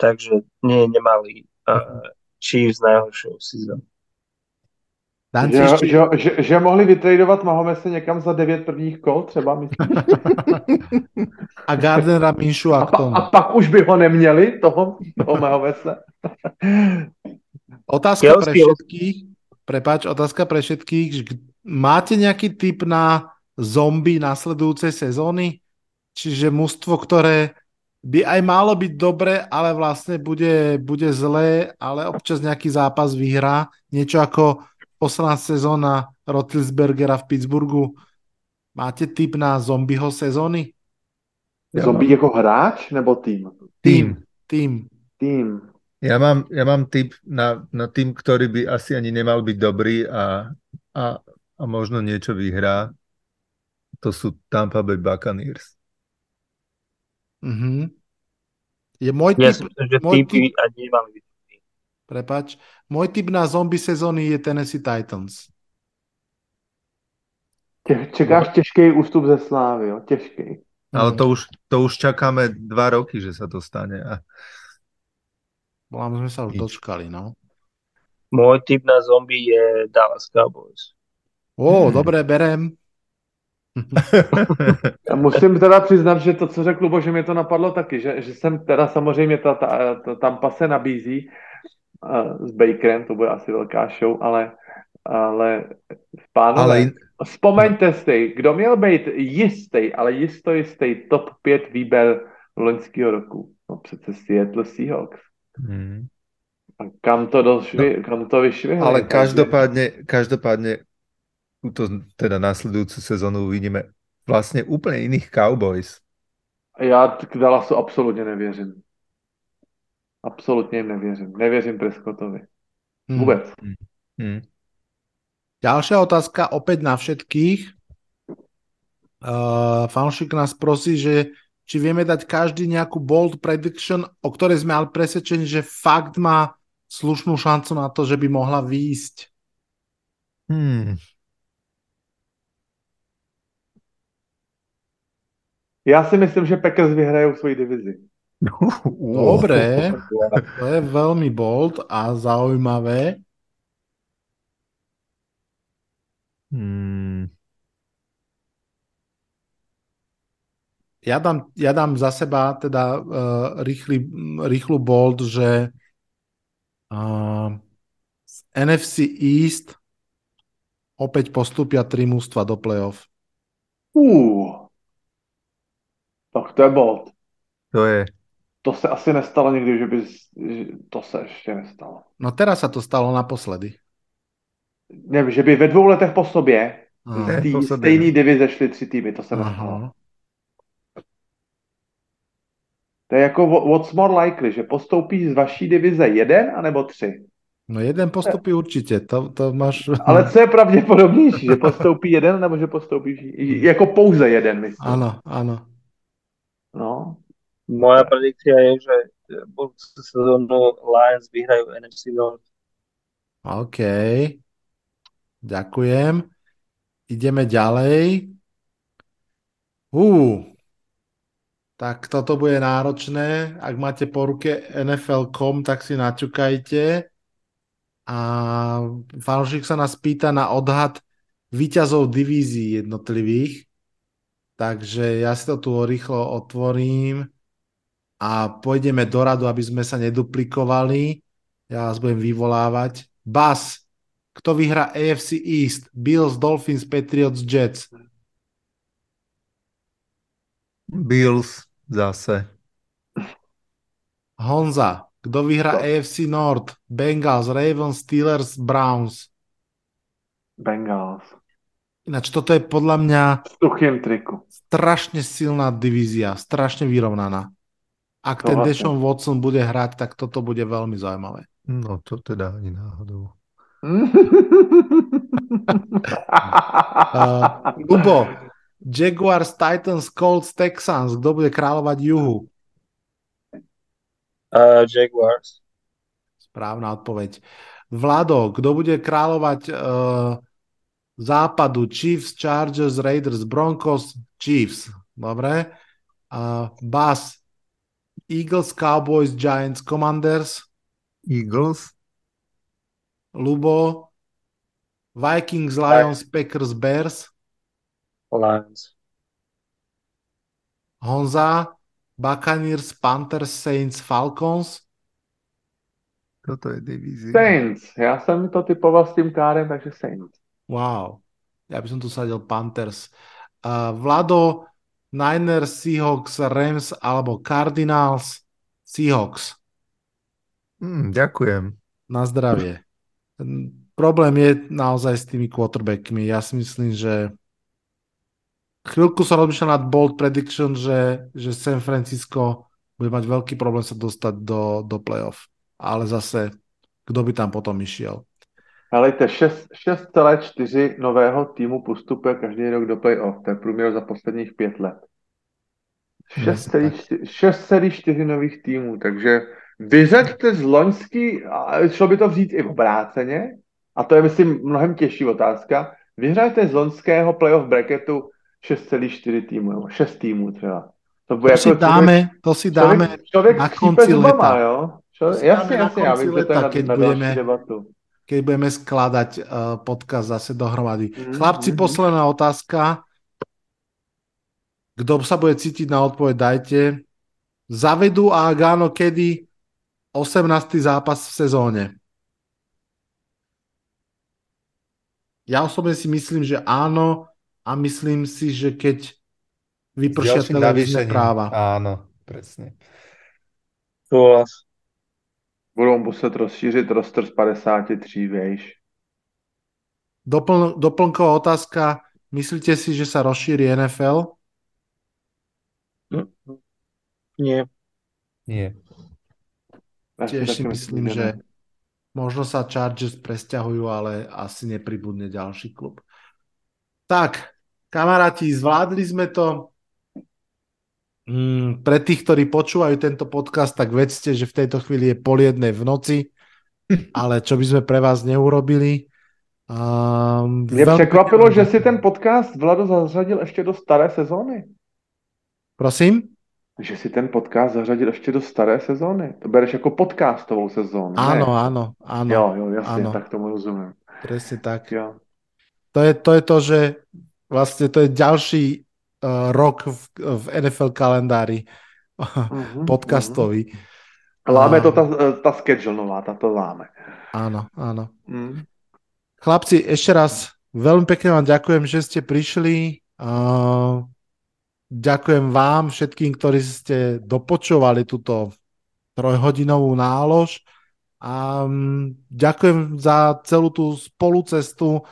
Takže nie, nemali uh, Chiefs najhoršou. Danci Že, že, že, že mohli vytradovat Mahomese někam za 9 prvních kol třeba, myslíš? a Gardnera Minshew a A, pa, a pak už by ho neměli, toho, toho Mahomese. Otázka pre Kelsey- všetkých, prepáč, otázka pre všetkých, máte nejaký typ na zombie nasledujúcej sezóny? Čiže mužstvo, ktoré by aj malo byť dobre, ale vlastne bude, bude zlé, ale občas nejaký zápas vyhrá. Niečo ako posledná sezóna Rotlisbergera v Pittsburghu. Máte typ na zombieho sezóny? Ja Zombie jako hráč nebo tým? Tým. Tým. Tým. Ja mám, ja mám tip na, na tým, ktorý by asi ani nemal byť dobrý a, a, a možno niečo vyhrá. To sú Tampa Bay Buccaneers. Mhm. Je môj Ja si myslím, že môj typy typ- ani byť. prepač, môj typ na zombie sezóny je Tennessee Titans. Tě, čekáš těžký ústup ze Slávy, jo? Těžký. Ale to už, to už čakáme dva roky, že sa to stane. A Volám, sme sa už Nič. dočkali, no. Môj typ na zombie je Dallas Cowboys. Ó, Hmm. dobre, berem. Já musím teda přiznat, že to, co řekl Lubo, že mě to napadlo taky, že, že jsem teda samozřejmě ta, ta, ta Tampa se nabízí uh, s Bakerem, to bude asi velká show, ale, ale pánové, Ale vzpomeňte si, kdo měl být jistý, ale jisto jistý top 5 výběr loňského roku. No přece Seattle Seahawks. Mm. A kam to, došvi, kam to vyšvihli? ale každopádne, každopádne túto teda nasledujúcu sezónu uvidíme vlastne úplne iných Cowboys. Já k Dallasu absolutně nevěřím. Absolutně jim nevěřím. Nevěřím Prescottovi. Hm. Vůbec. Mm. Ďalšia otázka opäť na všetkých. Uh, fanšik nás prosí, že či vieme dať každý nejakú bold prediction, o ktorej sme ale presvedčení, že fakt má slušnú šancu na to, že by mohla výjsť. Hmm. Já si myslím, že Packers vyhrajou svoji divizi. Dobre, to je veľmi bold a zaujímavé. Hmm. Ja dám, ja dám za seba teda uh, rýchly, rýchlu bold, že uh, z NFC East opäť postupia tri mužstva do playoff. Uh. Tak to je bold. To je... To se asi nestalo nikdy, že by... že- To se ještě nestalo. No teraz sa to stalo naposledy. Ne, že by ve dvou letech po sobě Aha. Z té po sobě, stejné ne. divize šly tři týmy. To se nestalo. Aha. To je jako wha- what's more likely, že postoupí z vaší divize jeden anebo tři. No jeden postupí určite, to, to máš... Ale co je pravděpodobnější, že postoupí jeden nebo že postoupí jako pouze jeden, myslím. Áno, áno. No. Moja predikcia je, že budúcu sezónu Lions vyhrajú NFC North. OK. Ďakujem. ideme ďalej. Uh, tak toto bude náročné. Ak máte po ruke NFL.com, tak si naťukajte. A fanúšik sa nás pýta na odhad výťazov divízií jednotlivých. Takže ja si to tu rýchlo otvorím a pôjdeme do radu, aby sme sa neduplikovali. Ja vás budem vyvolávať. Bas, kto vyhrá AFC East? Bills, Dolphins, Patriots, Jets. Bills zase. Honza, kto vyhrá To. AFC North? Bengals, Ravens, Steelers, Browns. Bengals. Ináč toto je podľa mňa triku. strašne silná divízia, strašne vyrovnaná. Ak ten Súhlasím. Deshaun Watson bude hrať, tak toto bude veľmi zaujímavé. No to teda ani náhodou. Uh, Lubo, Jaguars, Titans, Colts, Texans. Kto bude kráľovať juhu? Uh, Jaguars. Správna odpoveď. Vlado, kto bude kráľovať uh, západu? Chiefs, Chargers, Raiders, Broncos, Chiefs. Dobre. Uh, Bas, Eagles, Cowboys, Giants, Commanders. Eagles? Lubo, Vikings, Lions, Packers, Bears. Lions. Honza, Buccaneers, Panthers, Saints, Falcons. Toto je divízia. Saints. Já jsem to typoval s tím kárem, takže Saints. Wow. Ja by som tu sadil Panthers. Uh, Vlado, Niners, Seahawks, Rams alebo Cardinals, Seahawks. Mm, ďakujem. Na zdravie. Problém je naozaj s tými quarterbackmi. Ja si myslím, že chvíľku som rozmýšľal nad bold prediction, že, že San Francisco bude mať veľký problém sa dostať do, do playoff. Ale zase, kto by tam potom išiel? Helejte, 6 6,4 nového týmu postupuje každý rok do playoff. To je průměr za posledních pět let. 6,4 6,4 nových týmů, takže vyřaďte z loňský, a šlo by to vzít i obráceně, a to je, myslím, mnohem těžší otázka, vyřaďte z loňského playoff bracketu 6,4 týmů, nebo 6 týmů třeba. To bude To si jako dáme, to si dáme člověk, člověk na konci leta. jo? Si na jasně, já konci vím, že to je na, keď na budeme- debatu. keď budeme skladať uh, podcast zase dohromady. Mhm, Chlapci, mhm. posledná otázka. Kto sa bude cítiť na odpoveď, dajte. Zavedú a ak áno, kedy 18. zápas v sezóne? Ja osobne si myslím, že áno a myslím si, že keď vypršia televízne práva. Áno, presne. Súhlas. Budou muset rozšířit roster z 53 vejš. Dopl- doplnková otázka. Myslíte si, že sa rozšíri NFL? Nie. Nie. Si Tiež si myslím, že možno sa Chargers presťahujú, ale asi nepribudne ďalší klub. Tak, kamaráti, zvládli sme to. Mm, pre tých, ktorí počúvajú tento podcast, tak vedzte, že v tejto chvíli je pol jednej v noci, ale čo by sme pre vás neurobili. Um, Mě překvapilo, že si ten podcast Vlado zařadil ještě do staré sezóny. Prosím? Že si ten podcast zařadil ještě do staré sezóny. To bereš jako podcastovou sezónu, Áno, ne? áno, áno. Jo, jo, jasně, áno. tak tomu rozumím. Presne tak. Jo. To je, to je to, že vlastne to je ďalší uh, rok v, v NFL kalendári Mhm, podcastový. mhm. Láme to ta, ta schedule nová, ta to láme. Áno, áno. Mhm. Chlapci, ešte raz veľmi pekne vám ďakujem, že ste prišli. Uh, ďakujem vám všetkým, ktorí ste dopočúvali túto trojhodinovú nálož. A um, ďakujem za celú tú spolucestu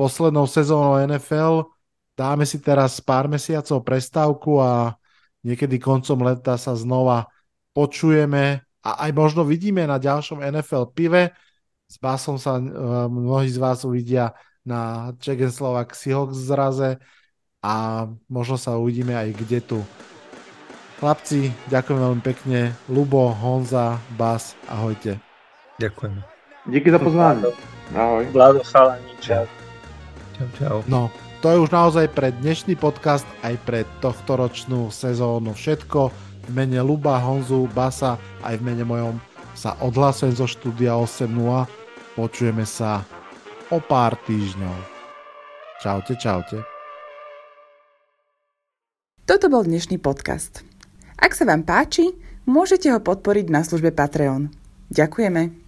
poslednou sezónou NFL. Dáme si teraz pár mesiacov prestávku a niekedy koncom leta sa znova počujeme a aj možno vidíme na ďalšom NFL pive. S Basom sa uh, mnohí z vás uvidia na Czech and Slovak Seahawks zraze a možno sa uvidíme aj kde tu. Chlapci, ďakujem veľmi pekne. Lubo, Honza, Bas, ahojte. Ďakujem. Díky za pozvání. Ahoj. Vlado Chalani, čau. Čau, čau. No, to je už naozaj pre dnešný podcast aj pre tohtoročnú sezónu všetko. V mene Luba, Honzu, Basa aj v mene mojom sa odhlasujem zo štúdia 8.0. Počujeme sa o pár týždňov. Čaute, čaute. Toto bol dnešný podcast. Ak sa vám páči, môžete ho podporiť na službe Patreon. Ďakujeme.